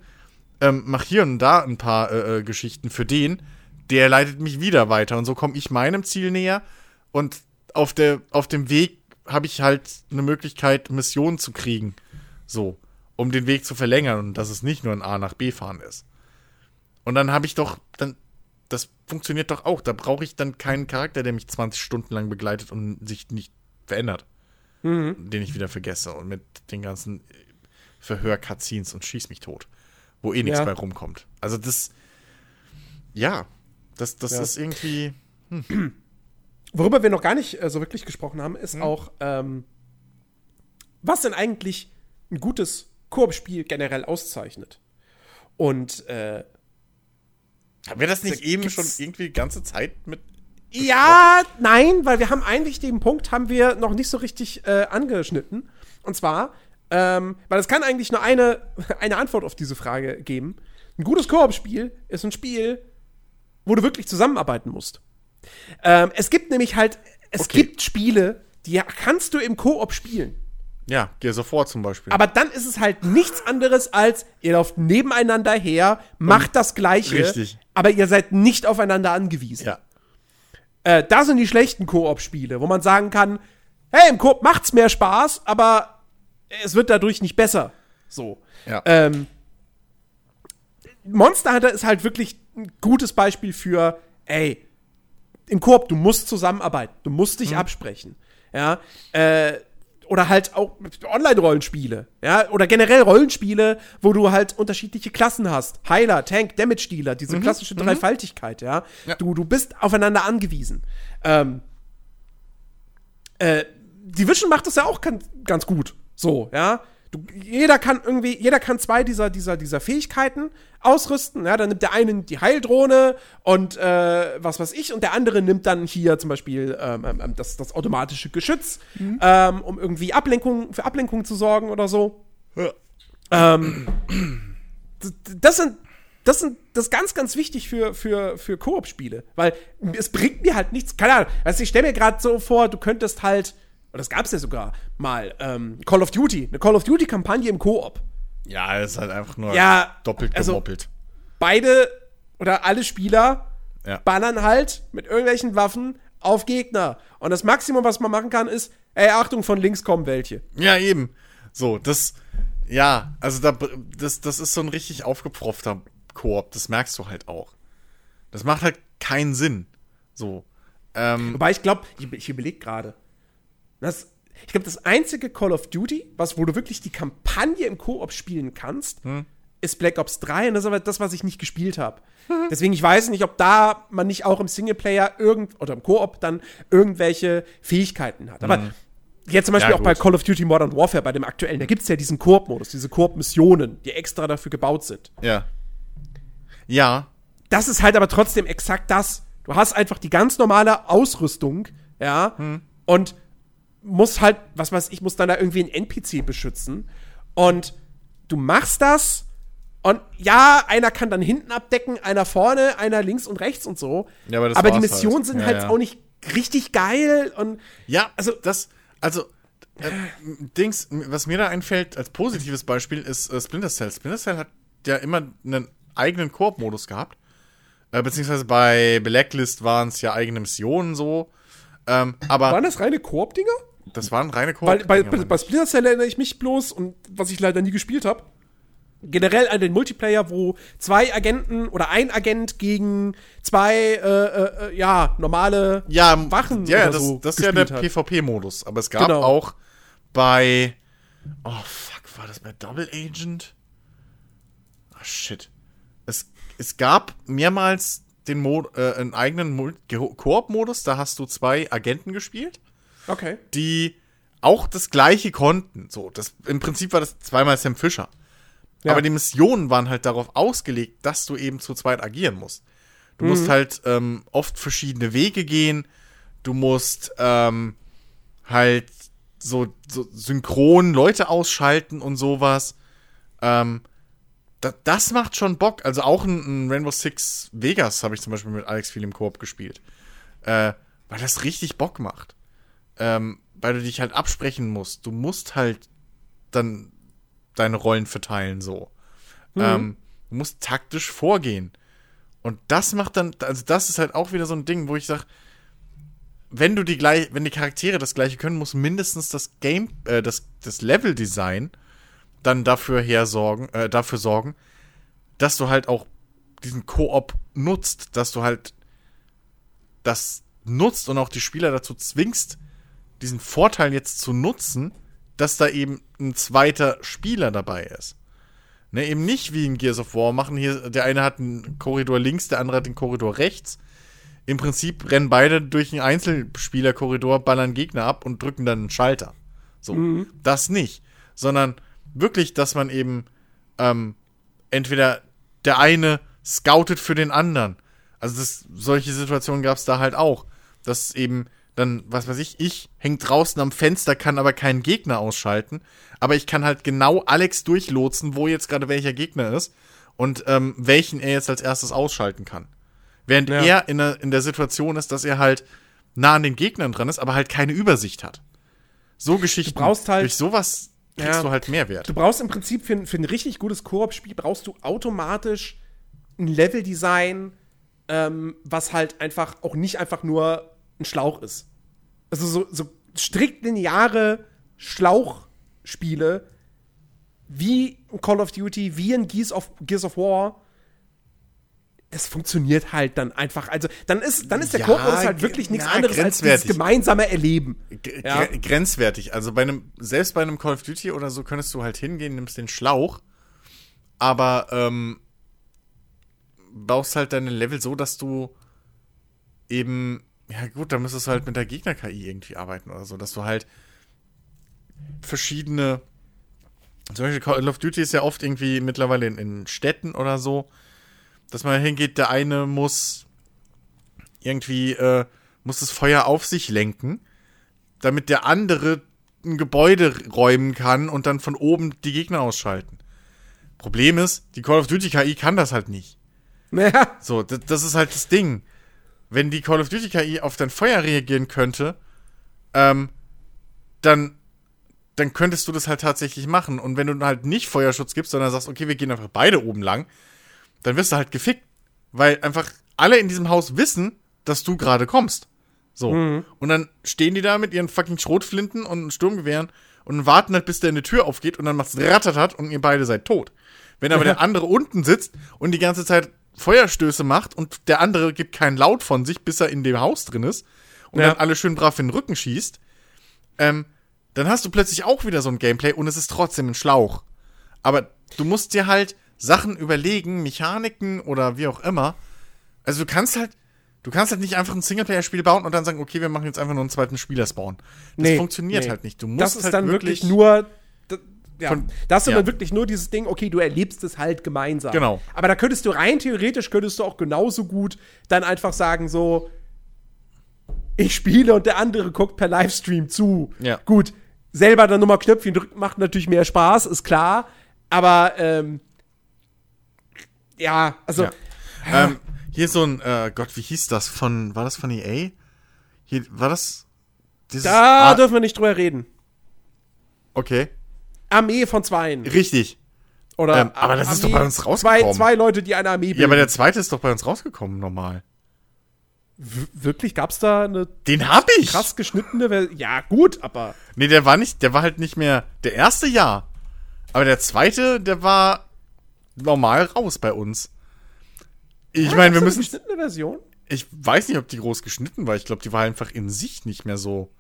ähm, mach hier und da ein paar äh, äh, Geschichten für den, der leitet mich wieder weiter. Und so komme ich meinem Ziel näher. Und auf, der, auf dem Weg habe ich halt eine Möglichkeit, Missionen zu kriegen. So, um den Weg zu verlängern und dass es nicht nur ein A nach B fahren ist. Und dann habe ich doch, dann, das funktioniert doch auch. Da brauche ich dann keinen Charakter, der mich 20 Stunden lang begleitet und sich nicht verändert. Den ich wieder vergesse. Und mit den ganzen Verhör-Cutscenes und schieß mich tot. Wo eh nichts Ja. bei rumkommt. Also das, ja, das, das Ja. ist irgendwie, Worüber wir noch gar nicht äh, so wirklich gesprochen haben, ist auch, ähm, was denn eigentlich ein gutes Koop-Spiel generell auszeichnet. Und äh, haben wir das nicht eben schon irgendwie die ganze Zeit mit ja, nein, weil wir haben eigentlich den Punkt haben wir noch nicht so richtig äh, angeschnitten. Und zwar, ähm, weil es kann eigentlich nur eine, eine Antwort auf diese Frage geben. Ein gutes Koop-Spiel ist ein Spiel, wo du wirklich zusammenarbeiten musst. Ähm, es gibt nämlich halt, es Okay. gibt Spiele, die kannst du im Koop spielen. Ja, Gears of War zum Beispiel. Aber dann ist es halt nichts anderes als, ihr lauft nebeneinander her, macht das Gleiche, Richtig. aber ihr seid nicht aufeinander angewiesen. ja. Äh, da sind die schlechten Koop-Spiele, wo man sagen kann, hey, im Koop macht's mehr Spaß, aber es wird dadurch nicht besser. So. Ja. Ähm, Monster Hunter ist halt wirklich ein gutes Beispiel für, ey, im Koop, du musst zusammenarbeiten, du musst dich absprechen. Ja, äh, oder halt auch Online-Rollenspiele, ja, oder generell Rollenspiele, wo du halt unterschiedliche Klassen hast. Heiler, Tank, Damage-Dealer, diese klassische Dreifaltigkeit, ja. Ja. Du, du bist aufeinander angewiesen. Ähm, äh, Division macht das ja auch ganz, ganz gut. So, ja. Du, jeder kann irgendwie, jeder kann zwei dieser, dieser, dieser Fähigkeiten ausrüsten. Ja, dann nimmt der eine die Heildrohne und äh, was weiß ich, und der andere nimmt dann hier zum Beispiel ähm, ähm, das, das automatische Geschütz, ähm, um irgendwie Ablenkung, für Ablenkung zu sorgen oder so. Ähm, d- d- das sind, das sind, das ist ganz, ganz wichtig für, für, für Koop-Spiele, weil es bringt mir halt nichts, keine Ahnung, also ich stelle mir gerade so vor, du könntest halt, und das gab es ja sogar mal, ähm, Call of Duty, eine Call of Duty-Kampagne im Koop. Ja, es ist halt einfach nur Ja, doppelt also- gemoppelt. Beide oder alle Spieler Ja. ballern halt mit irgendwelchen Waffen auf Gegner. Und das Maximum, was man machen kann, ist, ey, Achtung, von links kommen welche. Ja, eben. So, das, ja, also da, das, das ist so ein richtig aufgepfropfter Koop, das merkst du halt auch. Das macht halt keinen Sinn. So. Ähm, Wobei ich glaube, ich, ich überlege gerade. Das, ich glaube, das einzige Call of Duty, was, wo du wirklich die Kampagne im Koop spielen kannst, ist Black Ops 3. Und das ist aber das, was ich nicht gespielt habe. Deswegen, ich weiß nicht, ob da man nicht auch im Singleplayer irgend oder im Koop dann irgendwelche Fähigkeiten hat. Aber jetzt zum Beispiel Ja, auch bei. Call of Duty Modern Warfare, bei dem aktuellen, da gibt es ja diesen Koop-Modus, diese Koop-Missionen, die extra dafür gebaut sind. ja. Ja, Das ist halt aber trotzdem exakt das. Du hast einfach die ganz normale Ausrüstung, ja, und musst halt, was weiß ich, musst dann da irgendwie einen NPC beschützen. Und du machst das und ja, einer kann dann hinten abdecken, einer vorne, einer links und rechts und so. Ja, aber das die Missionen halt. sind Ja, halt ja. auch nicht richtig geil und Ja, Also- also das, also äh, Dings, was mir da einfällt als positives Beispiel ist äh, Splinter Cell. Splinter Cell hat ja immer einen eigenen Koop-Modus gehabt. Äh, beziehungsweise bei Blacklist waren es ja eigene Missionen so. Ähm, aber waren das reine Koop-Dinger? Das waren reine Koop. Weil bei, bei, bei Splinter Cell erinnere ich mich bloß, und was ich leider nie gespielt habe, generell an den Multiplayer, wo zwei Agenten oder ein Agent gegen zwei, äh, äh, äh, ja, normale ja, Wachen ja, oder das, so das ist ja der. PvP-Modus. Aber es gab Genau. auch bei. Oh, fuck, war das bei Double Agent? Ah, shit. Es, es gab mehrmals den Mod, äh, einen eigenen Koop-Modus, da hast du zwei Agenten gespielt, Okay. die auch das gleiche konnten. So, das, im Prinzip war das zweimal Sam Fisher. Ja. Aber die Missionen waren halt darauf ausgelegt, dass du eben zu zweit agieren musst. Du musst halt ähm, oft verschiedene Wege gehen. Du musst ähm, halt so, so synchron Leute ausschalten und sowas. Ähm, da, das macht schon Bock. Also auch ein, ein Rainbow Six Vegas habe ich zum Beispiel mit Alex viel im Koop gespielt. Äh, weil das richtig Bock macht. Ähm, weil du dich halt absprechen musst. Du musst halt dann deine Rollen verteilen so. Ähm, du musst taktisch vorgehen. Und das macht dann, also das ist halt auch wieder so ein Ding, wo ich sage, wenn du die gleich, wenn die Charaktere das gleiche können, muss mindestens das Game, äh, das, das Level-Design dann dafür hersorgen, äh, dafür sorgen, dass du halt auch diesen Koop nutzt, dass du halt das nutzt und auch die Spieler dazu zwingst, diesen Vorteil jetzt zu nutzen, dass da eben ein zweiter Spieler dabei ist. Ne, eben nicht wie in Gears of War machen hier, der eine hat einen Korridor links, der andere hat den Korridor rechts. Im Prinzip rennen beide durch einen Einzelspielerkorridor, ballern Gegner ab und drücken dann einen Schalter. So, das nicht. Sondern wirklich, dass man eben ähm, entweder der eine scoutet für den anderen. Also das, solche Situationen gab es da halt auch. Dass eben dann, was weiß ich, ich häng draußen am Fenster, kann aber keinen Gegner ausschalten. Aber ich kann halt genau Alex durchlotsen, wo jetzt gerade welcher Gegner ist und ähm, welchen er jetzt als erstes ausschalten kann. Während Ja. er in der, in der Situation ist, dass er halt nah an den Gegnern dran ist, aber halt keine Übersicht hat. So Geschichten. brauchst halt- durch sowas kriegst Ja. du halt Mehrwert. Du brauchst im Prinzip für, ein- für ein richtig gutes Koop-Spiel brauchst du automatisch ein Level-Design, ähm, was halt einfach auch nicht einfach nur ein Schlauch ist. Also so, so strikt lineare Schlauchspiele wie Call of Duty, wie ein Gears of, Gears of War, das funktioniert halt dann einfach. Also dann ist, dann ist der Ja, Koop-Modus halt wirklich nichts ja, anderes als grenzwertig. gemeinsame Erleben. G Ja. gre- Grenzwertig. Also bei einem, selbst bei einem Call of Duty oder so könntest du halt hingehen, nimmst den Schlauch, aber ähm, baust halt deine Level so, dass du eben, ja gut, da müsstest du halt mit der Gegner-KI irgendwie arbeiten oder so, dass du halt verschiedene, zum Beispiel Call of Duty ist ja oft irgendwie mittlerweile in, in Städten oder so, dass man hingeht, der eine muss irgendwie, äh, muss das Feuer auf sich lenken, damit der andere ein Gebäude räumen kann und dann von oben die Gegner ausschalten. Problem ist, die Call of Duty KI kann das halt nicht. Naja, So, das, das ist halt das Ding. Wenn die Call of Duty KI auf dein Feuer reagieren könnte, ähm, dann, dann könntest du das halt tatsächlich machen. Und wenn du halt nicht Feuerschutz gibst, sondern sagst, okay, wir gehen einfach beide oben lang, dann wirst du halt gefickt. Weil einfach alle in diesem Haus wissen, dass du gerade kommst. So. Mhm. Und dann stehen die da mit ihren fucking Schrotflinten und Sturmgewehren und warten halt, bis der eine Tür aufgeht und dann macht's rattatat und ihr beide seid tot. Wenn aber der andere unten sitzt und die ganze Zeit Feuerstöße macht und der andere gibt keinen Laut von sich, bis er in dem Haus drin ist und Ja. dann alle schön brav in den Rücken schießt, ähm, dann hast du plötzlich auch wieder so ein Gameplay und es ist trotzdem ein Schlauch. Aber du musst dir halt Sachen überlegen, Mechaniken oder wie auch immer. Also du kannst halt, du kannst halt nicht einfach ein Singleplayer-Spiel bauen und dann sagen, okay, wir machen jetzt einfach nur einen zweiten Spieler spawn. Das Nee, funktioniert nee. halt nicht. Du musst Das ist halt dann wirklich, nur. Ja, Von- das ist ja. dann wirklich nur dieses Ding, okay, du erlebst es halt gemeinsam. Genau. Aber da könntest du rein theoretisch, könntest du auch genauso gut dann einfach sagen, so, ich spiele und der andere guckt per Livestream zu. Ja. Gut, selber dann nochmal Knöpfchen drücken macht natürlich mehr Spaß, ist klar. Aber, ähm, ja, also, Ja. Ähm, hier so ein, äh, Gott, wie hieß das? Von, war das von EA? Hier, war das? Da ah, dürfen wir nicht drüber reden. okay. Armee von Zweien. Richtig. Oder Ähm, aber das ist doch bei uns Zwei, rausgekommen. zwei Leute, die eine Armee bilden. Ja, aber der zweite ist doch bei uns rausgekommen, normal. W wirklich? Gab's da eine Den hab ich! krass geschnittene Version? Ja, gut, aber. Nee, der war nicht, der war halt nicht mehr, der erste ja. Aber der zweite, der war normal raus bei uns. Ich Ja, meine, wir da eine müssen, geschnittene Version? ich weiß nicht, ob die groß geschnitten war. Ich glaube, die war einfach in sich nicht mehr so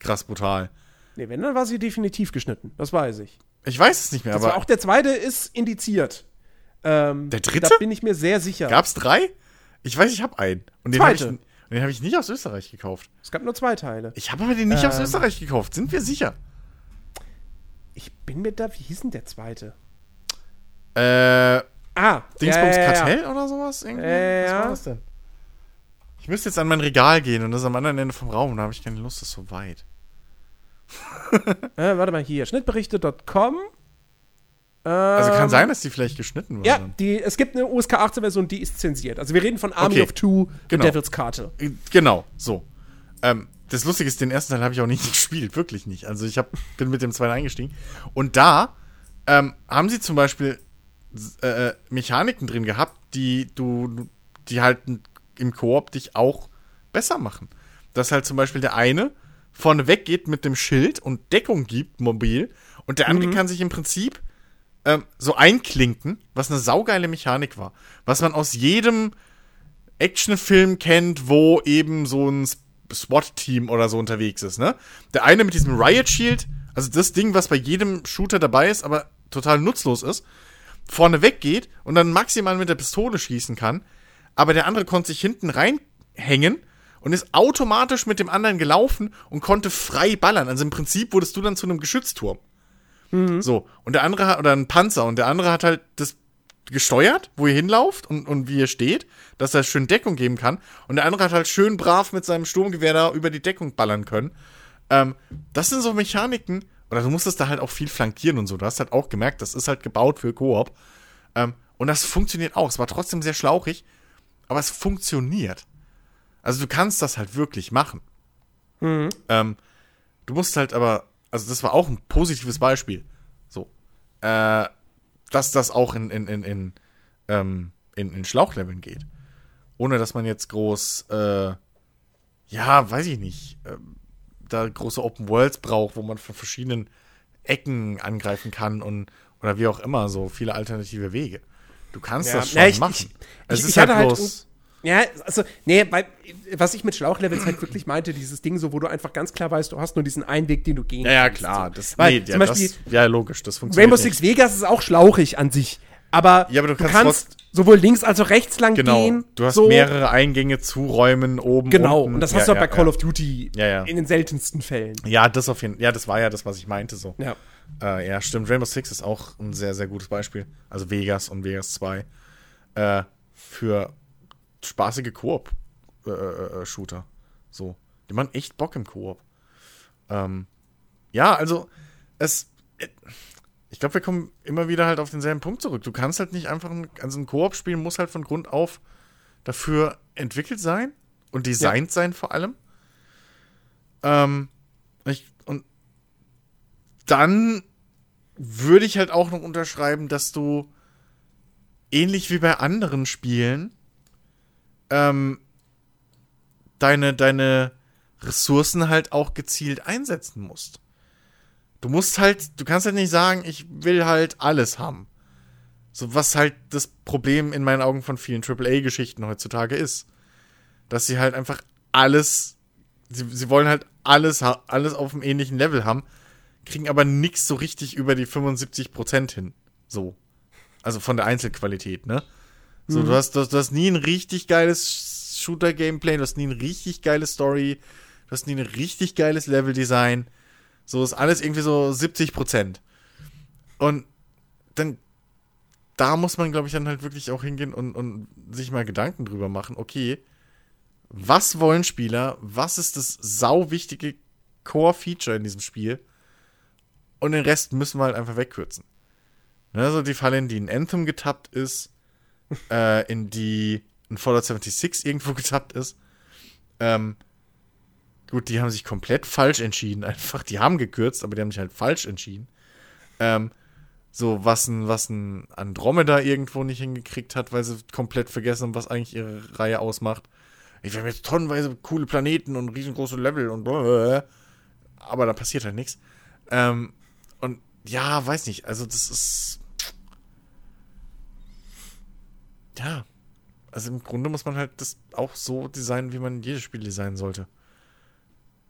krass brutal. Nee, wenn, dann war sie definitiv geschnitten. Das weiß ich. Ich weiß es nicht mehr, Das aber war auch der zweite ist indiziert. Ähm, Der dritte? Da bin ich mir sehr sicher. gab's drei? Ich weiß, ich habe einen. Und den habe ich, den hab ich nicht aus Österreich gekauft. es gab nur zwei Teile. Ich habe aber den nicht aus Ähm. Österreich gekauft. Sind wir sicher? Ich bin mir da. Wie hieß denn der zweite? Äh, Ah, Dingsbums ja, ja, ja, Kartell oder sowas? Irgendwie? Äh, Was war das denn? Ich müsste jetzt an mein Regal gehen und das ist am anderen Ende vom Raum. Da habe ich keine Lust, das ist so weit. Äh, warte mal hier. Schnittberichte.com. Also kann Ähm, sein, dass die vielleicht geschnitten Ja, wurden. die, es gibt eine USK 18 Version, die ist zensiert. Also wir reden von Army Okay. of Two, Genau. Devil's Karte. Äh, Genau, so. Ähm, das Lustige ist, den ersten Teil habe ich auch nicht gespielt, wirklich nicht. Also ich hab, bin mit dem zweiten eingestiegen. Und da ähm, haben sie zum Beispiel äh, Mechaniken drin gehabt, die du, die halt im Koop dich auch besser machen. Dass halt zum Beispiel der eine vorne weggeht mit dem Schild und Deckung gibt, mobil, und der andere kann sich im Prinzip ähm, so einklinken, was eine saugeile Mechanik war. Was man aus jedem Actionfilm kennt, wo eben so ein SWAT-Team oder so unterwegs ist, ne? Der eine mit diesem Riot Shield, also das Ding, was bei jedem Shooter dabei ist, aber total nutzlos ist, vorne weggeht und dann maximal mit der Pistole schießen kann, aber der andere konnte sich hinten reinhängen und ist automatisch mit dem anderen gelaufen und konnte frei ballern. Also im Prinzip wurdest du dann zu einem Geschützturm. So, und der andere hat, oder ein Panzer, und der andere hat halt das gesteuert, wo ihr hinlauft und, und wie ihr steht, dass er schön Deckung geben kann. Und der andere hat halt schön brav mit seinem Sturmgewehr da über die Deckung ballern können. Ähm, das sind so Mechaniken, oder du musstest da halt auch viel flankieren und so. Du hast halt auch gemerkt, das ist halt gebaut für Koop. Ähm, und das funktioniert auch. Es war trotzdem sehr schlauchig, aber es funktioniert. Also du kannst das halt wirklich machen. Ähm, du musst halt aber, also das war auch ein positives Beispiel. So. Äh, dass das auch in, in, in, in, ähm, in, in Schlauchleveln geht. Ohne dass man jetzt groß, äh, ja, weiß ich nicht, ähm, da große Open Worlds braucht, wo man von verschiedenen Ecken angreifen kann und oder wie auch immer, so viele alternative Wege. Du kannst Ja, das schon na, ich- machen. ich- es ich- ist ich halt halt bloß. Ja, also, nee, weil, was ich mit Schlauchlevels halt wirklich meinte, dieses Ding so, wo du einfach ganz klar weißt, du hast nur diesen einen Weg, den du gehen ja, ja, kannst. klar. So. Das, Weil nee, zum ja, Beispiel das, ja, logisch, das funktioniert. Rainbow. Six Vegas ist auch schlauchig an sich. Aber, Ja, aber du du kannst kannst, sowohl links als auch rechts lang Genau. gehen. Du hast so. mehrere Eingänge zu Räumen oben. Genau, unten. und das ja, hast du auch ja, bei Call ja. of Duty Ja, ja. in den seltensten Fällen. Ja, das auf jeden Ja, das war ja das, was ich meinte so. Ja. Äh, ja, stimmt. Rainbow Six ist auch ein sehr, sehr gutes Beispiel. Also Vegas und Vegas 2. Äh, für spaßige Koop-Shooter. so. Die machen echt Bock im Koop. Ähm, ja, also, es. äh, Ich glaube, wir kommen immer wieder halt auf denselben Punkt zurück. Du kannst halt nicht einfach ein, also ein Koop-Spiel muss halt von Grund auf dafür entwickelt sein und designt sein vor allem. Ähm, ich, und dann würde ich halt auch noch unterschreiben, dass du ähnlich wie bei anderen Spielen ähm, deine, deine Ressourcen halt auch gezielt einsetzen musst. Du musst halt, du kannst halt nicht sagen, ich will halt alles haben. So, was halt das Problem in meinen Augen von vielen AAA-Geschichten heutzutage ist. Dass sie halt einfach alles, sie, sie wollen halt alles, alles auf einem ähnlichen Level haben, kriegen aber nichts so richtig über die 75% hin. So. Also von der Einzelqualität, ne? So, mhm. du, hast, du, du hast nie ein richtig geiles Shooter-Gameplay, du hast nie ein richtig geiles Story, du hast nie ein richtig geiles Level-Design. So ist alles irgendwie so 70% Und dann, da muss man, glaube ich, dann halt wirklich auch hingehen und, und sich mal Gedanken drüber machen, okay, was wollen Spieler, was ist das sau wichtige Core-Feature in diesem Spiel und den Rest müssen wir halt einfach wegkürzen. Also die Falle, in die ein Anthem getappt ist, äh, in die ein Fallout 76 irgendwo getappt ist, ähm, gut, die haben sich komplett falsch entschieden, einfach. Die haben gekürzt, aber die haben sich halt falsch entschieden. Ähm, so, was ein, was ein Andromeda irgendwo nicht hingekriegt hat, weil sie komplett vergessen haben, was eigentlich ihre Reihe ausmacht. Ich habe jetzt tonnenweise coole Planeten und riesengroße Level und blablabla. aber da passiert halt nichts. Ähm, und ja, weiß nicht, also das ist. Ja. Also im Grunde muss man halt das auch so designen, wie man jedes Spiel designen sollte.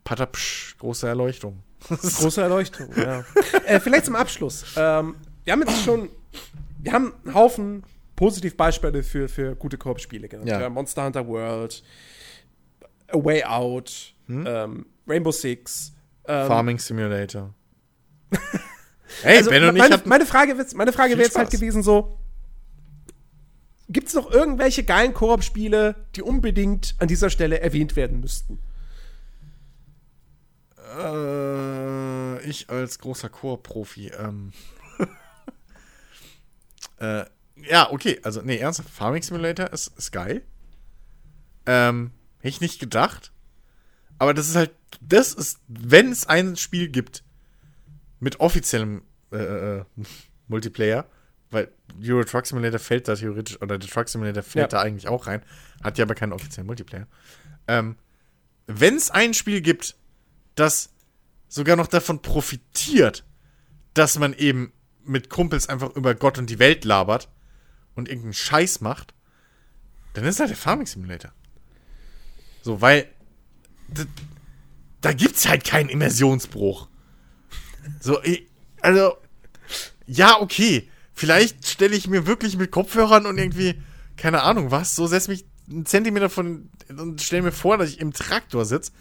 Patapsch, große Erleuchtung. große Erleuchtung, ja. äh, vielleicht zum Abschluss. Ähm, wir haben jetzt schon, wir haben einen Haufen Positivbeispiele für, für gute Koop-Spiele genannt. Ja. Ja, Monster Hunter World, A Way Out, hm? ähm, Rainbow Six. Ähm, Farming Simulator. hey, also, Ben und meine, ich meine Frage, meine Frage wäre jetzt halt gewesen so, gibt es noch irgendwelche geilen Koop-Spiele, die unbedingt an dieser Stelle erwähnt werden müssten? Äh, ich als großer Koop-Profi, ähm äh, ja, okay, also, nee, ernsthaft, Farming Simulator ist, ist geil. Ähm, hätte ich nicht gedacht. Aber das ist halt, das ist, wenn es ein Spiel gibt mit offiziellem äh, äh, Multiplayer, weil Euro Truck Simulator fällt da theoretisch, oder der Truck Simulator fällt ja. da eigentlich auch rein, hat ja aber keinen offiziellen Multiplayer. Ähm, wenn es ein Spiel gibt, das sogar noch davon profitiert, dass man eben mit Kumpels einfach über Gott und die Welt labert und irgendeinen Scheiß macht, dann ist halt der Farming Simulator. So, weil da gibt's halt keinen Immersionsbruch. So, also, ja, okay. Vielleicht stelle ich mir wirklich mit Kopfhörern und irgendwie, keine Ahnung was, so setze mich einen Zentimeter von und stelle mir vor, dass ich im Traktor sitze.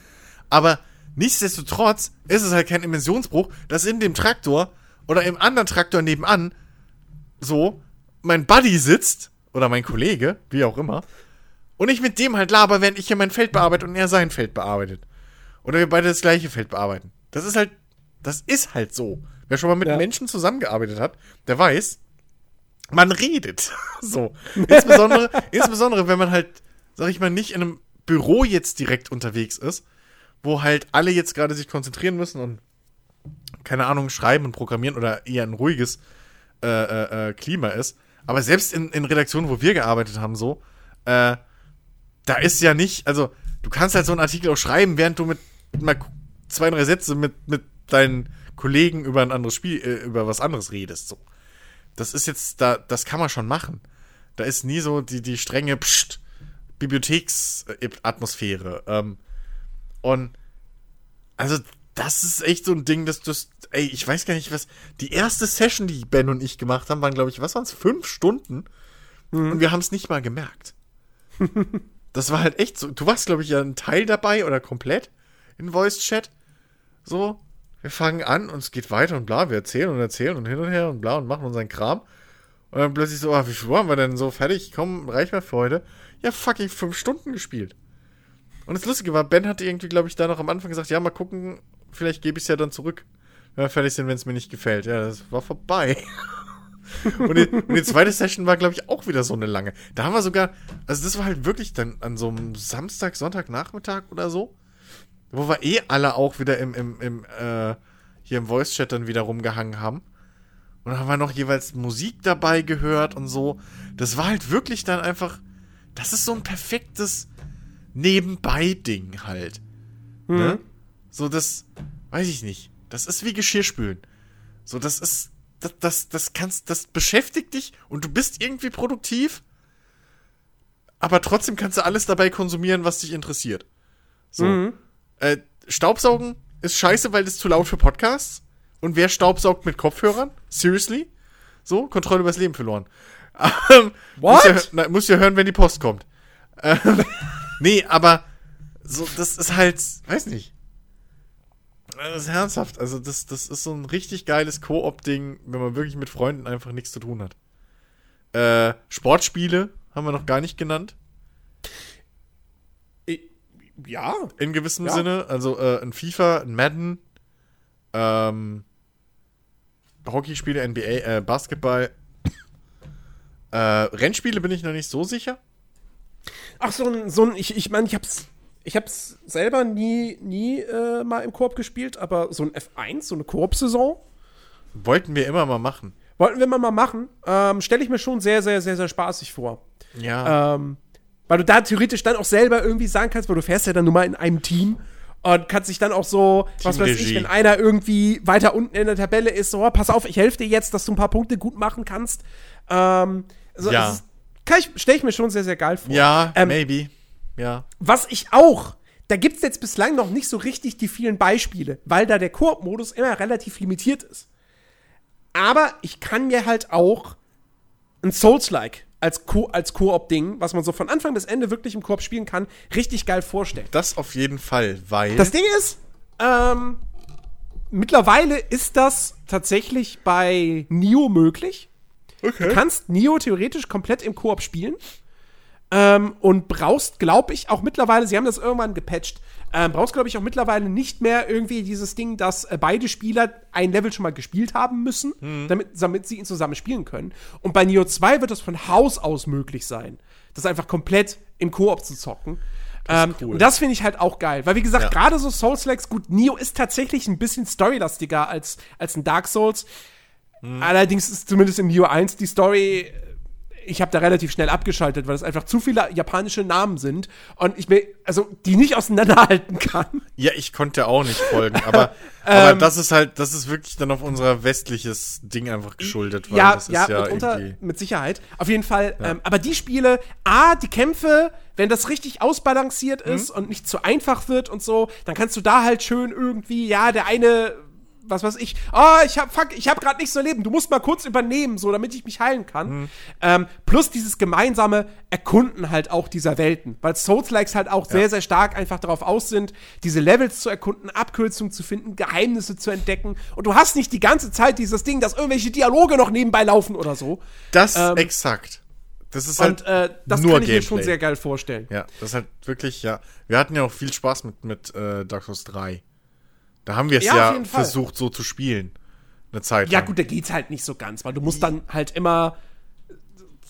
Aber nichtsdestotrotz ist es halt kein Immersionsbruch, dass in dem Traktor oder im anderen Traktor nebenan so mein Buddy sitzt oder mein Kollege, wie auch immer, und ich mit dem halt laber, während ich hier mein Feld bearbeite und er sein Feld bearbeitet. Oder wir beide das gleiche Feld bearbeiten. Das ist halt, das ist halt so. Wer schon mal mit ja. Menschen zusammengearbeitet hat, der weiß, man redet. so. Insbesondere, insbesondere, wenn man halt, sag ich mal, nicht in einem Büro jetzt direkt unterwegs ist, wo halt alle jetzt gerade sich konzentrieren müssen und keine Ahnung, schreiben und programmieren oder eher ein ruhiges äh, äh, äh, Klima ist. Aber selbst in, in Redaktionen, wo wir gearbeitet haben, so, äh, da ist ja nicht, also du kannst halt so einen Artikel auch schreiben, während du mit mal zwei, drei Sätze mit, mit deinen Kollegen über ein anderes Spiel, äh, über was anderes redest. So. Das ist jetzt, da, das kann man schon machen. Da ist nie so die, die strenge Psst, Bibliotheksatmosphäre. Ähm, und also das ist echt so ein Ding, dass das, ey, ich weiß gar nicht, was. Die erste Session, die Ben und ich gemacht haben, waren, glaube ich, was waren es? Fünf Stunden. Mhm. Und wir haben es nicht mal gemerkt. das war halt echt so. Du warst, glaube ich, ja ein Teil dabei oder komplett in Voice Chat. So, wir fangen an und es geht weiter und bla, wir erzählen und erzählen und hin und her und bla und machen unseren Kram. Und dann plötzlich so, ah, wie viel haben wir denn so fertig? Komm, reicht mir für heute. Ja, fucking fünf Stunden gespielt. Und das Lustige war, Ben hatte irgendwie, glaube ich, da noch am Anfang gesagt, ja, mal gucken, vielleicht gebe ich es ja dann zurück, wenn wir fertig sind, wenn es mir nicht gefällt. Ja, das war vorbei. und, die, und, die, zweite Session war, glaube ich, auch wieder so eine lange. Da haben wir sogar, also das war halt wirklich dann an so einem Samstag, Sonntagnachmittag oder so, wo wir eh alle auch wieder im, im, im äh, hier im Voice-Chat dann wieder rumgehangen haben. Und dann haben wir noch jeweils Musik dabei gehört und so. Das war halt wirklich dann einfach. Das ist so ein perfektes Nebenbei-Ding halt. Mhm. Ne? So, das. Weiß ich nicht. Das ist wie Geschirrspülen. So, das ist. Das, das, das kannst. Das beschäftigt dich und du bist irgendwie produktiv. Aber trotzdem kannst du alles dabei konsumieren, was dich interessiert. So. Mhm. Äh, Staubsaugen ist scheiße, weil das zu laut für Podcasts. Und wer staubsaugt mit Kopfhörern? Seriously? So, Kontrolle übers Leben verloren. Ähm, What? Muss ja, na, muss ja hören, wenn die Post kommt. Ähm, nee, aber so, das ist halt, weiß nicht. Das ist herzhaft. Also, das, das ist so ein richtig geiles Koop-Ding, wenn man wirklich mit Freunden einfach nichts zu tun hat. Äh, Sportspiele haben wir noch gar nicht genannt. Ja. In gewissem Ja. Sinne. Also äh, ein FIFA, ein Madden, ähm, Hockeyspiele, NBA, äh, Basketball. Äh, Rennspiele bin ich noch nicht so sicher. Ach, so ein, so ein ich, ich meine, ich hab's, ich hab's selber nie, nie äh, mal im Koop gespielt, aber so ein F1, so eine Koop-Saison, Wollten wir immer mal machen. wollten wir mal mal machen, ähm, stelle ich mir schon sehr, sehr, sehr, sehr spaßig vor. Ja. Ähm, weil du da theoretisch dann auch selber irgendwie sagen kannst, weil du fährst ja dann nur mal in einem Team und kannst dich dann auch so, was weiß ich, wenn einer irgendwie weiter unten in der Tabelle ist, so, oh, pass auf, ich helfe dir jetzt, dass du ein paar Punkte gut machen kannst. Ähm, also, Ja. stelle ich mir schon sehr, sehr geil vor. ja, ähm, maybe. Ja. Was ich auch, da gibt es jetzt bislang noch nicht so richtig die vielen Beispiele, weil da der Koop-Modus immer relativ limitiert ist. Aber ich kann mir halt auch ein Souls-like als Co- als Koop-Ding, was man so von Anfang bis Ende wirklich im Koop spielen kann, richtig geil vorstellen. Das auf jeden Fall, weil. Das Ding ist, ähm, mittlerweile ist das tatsächlich bei Nio möglich. okay. Du kannst Nio theoretisch komplett im Koop spielen. Ähm, und brauchst, glaube ich, auch mittlerweile, sie haben das irgendwann gepatcht, ähm, brauchst, glaube ich, auch mittlerweile nicht mehr irgendwie dieses Ding, dass äh, beide Spieler ein Level schon mal gespielt haben müssen, damit, damit sie ihn zusammen spielen können. Und bei Nio 2 wird das von Haus aus möglich sein, das einfach komplett im Koop zu zocken. Ähm, cool. Und das finde ich halt auch geil. Weil, wie gesagt, Ja. gerade so Souls-Likes, gut, Nio ist tatsächlich ein bisschen storylastiger als, als ein Dark Souls. Hm. Allerdings ist zumindest in Neo 1 die Story, ich habe da relativ schnell abgeschaltet, weil es einfach zu viele japanische Namen sind und ich mir, also die nicht auseinanderhalten kann. Ja, ich konnte auch nicht folgen, aber, Ähm. aber das ist halt, das ist wirklich dann auf unser westliches Ding einfach geschuldet, weil Ja, das ist ja, ja mitunter, irgendwie. mit Sicherheit. Auf jeden Fall. Ähm, aber die Spiele, A, die Kämpfe, wenn das richtig ausbalanciert Mhm. ist und nicht zu einfach wird und so, dann kannst du da halt schön irgendwie, ja, der eine, was weiß ich, oh, ich hab, fuck, ich hab grad nicht so Leben, du musst mal kurz übernehmen, so, damit ich mich heilen kann. Mhm. Ähm, plus dieses gemeinsame Erkunden halt auch dieser Welten, weil Souls-Likes halt auch sehr, sehr stark einfach darauf aus sind, diese Levels zu erkunden, Abkürzungen zu finden, Geheimnisse zu entdecken und du hast nicht die ganze Zeit dieses Ding, dass irgendwelche Dialoge noch nebenbei laufen oder so. Das ähm, exakt. Das ist Und halt äh, das nur kann ich mir schon Gameplay. sehr geil vorstellen. Ja, das ist halt wirklich, ja. Wir hatten ja auch viel Spaß mit, mit äh, Dark Souls 3. Da haben wir es Ja, ja, versucht, so zu spielen. Eine Zeit Ja, lang. gut, da geht's halt nicht so ganz, weil du musst dann halt immer.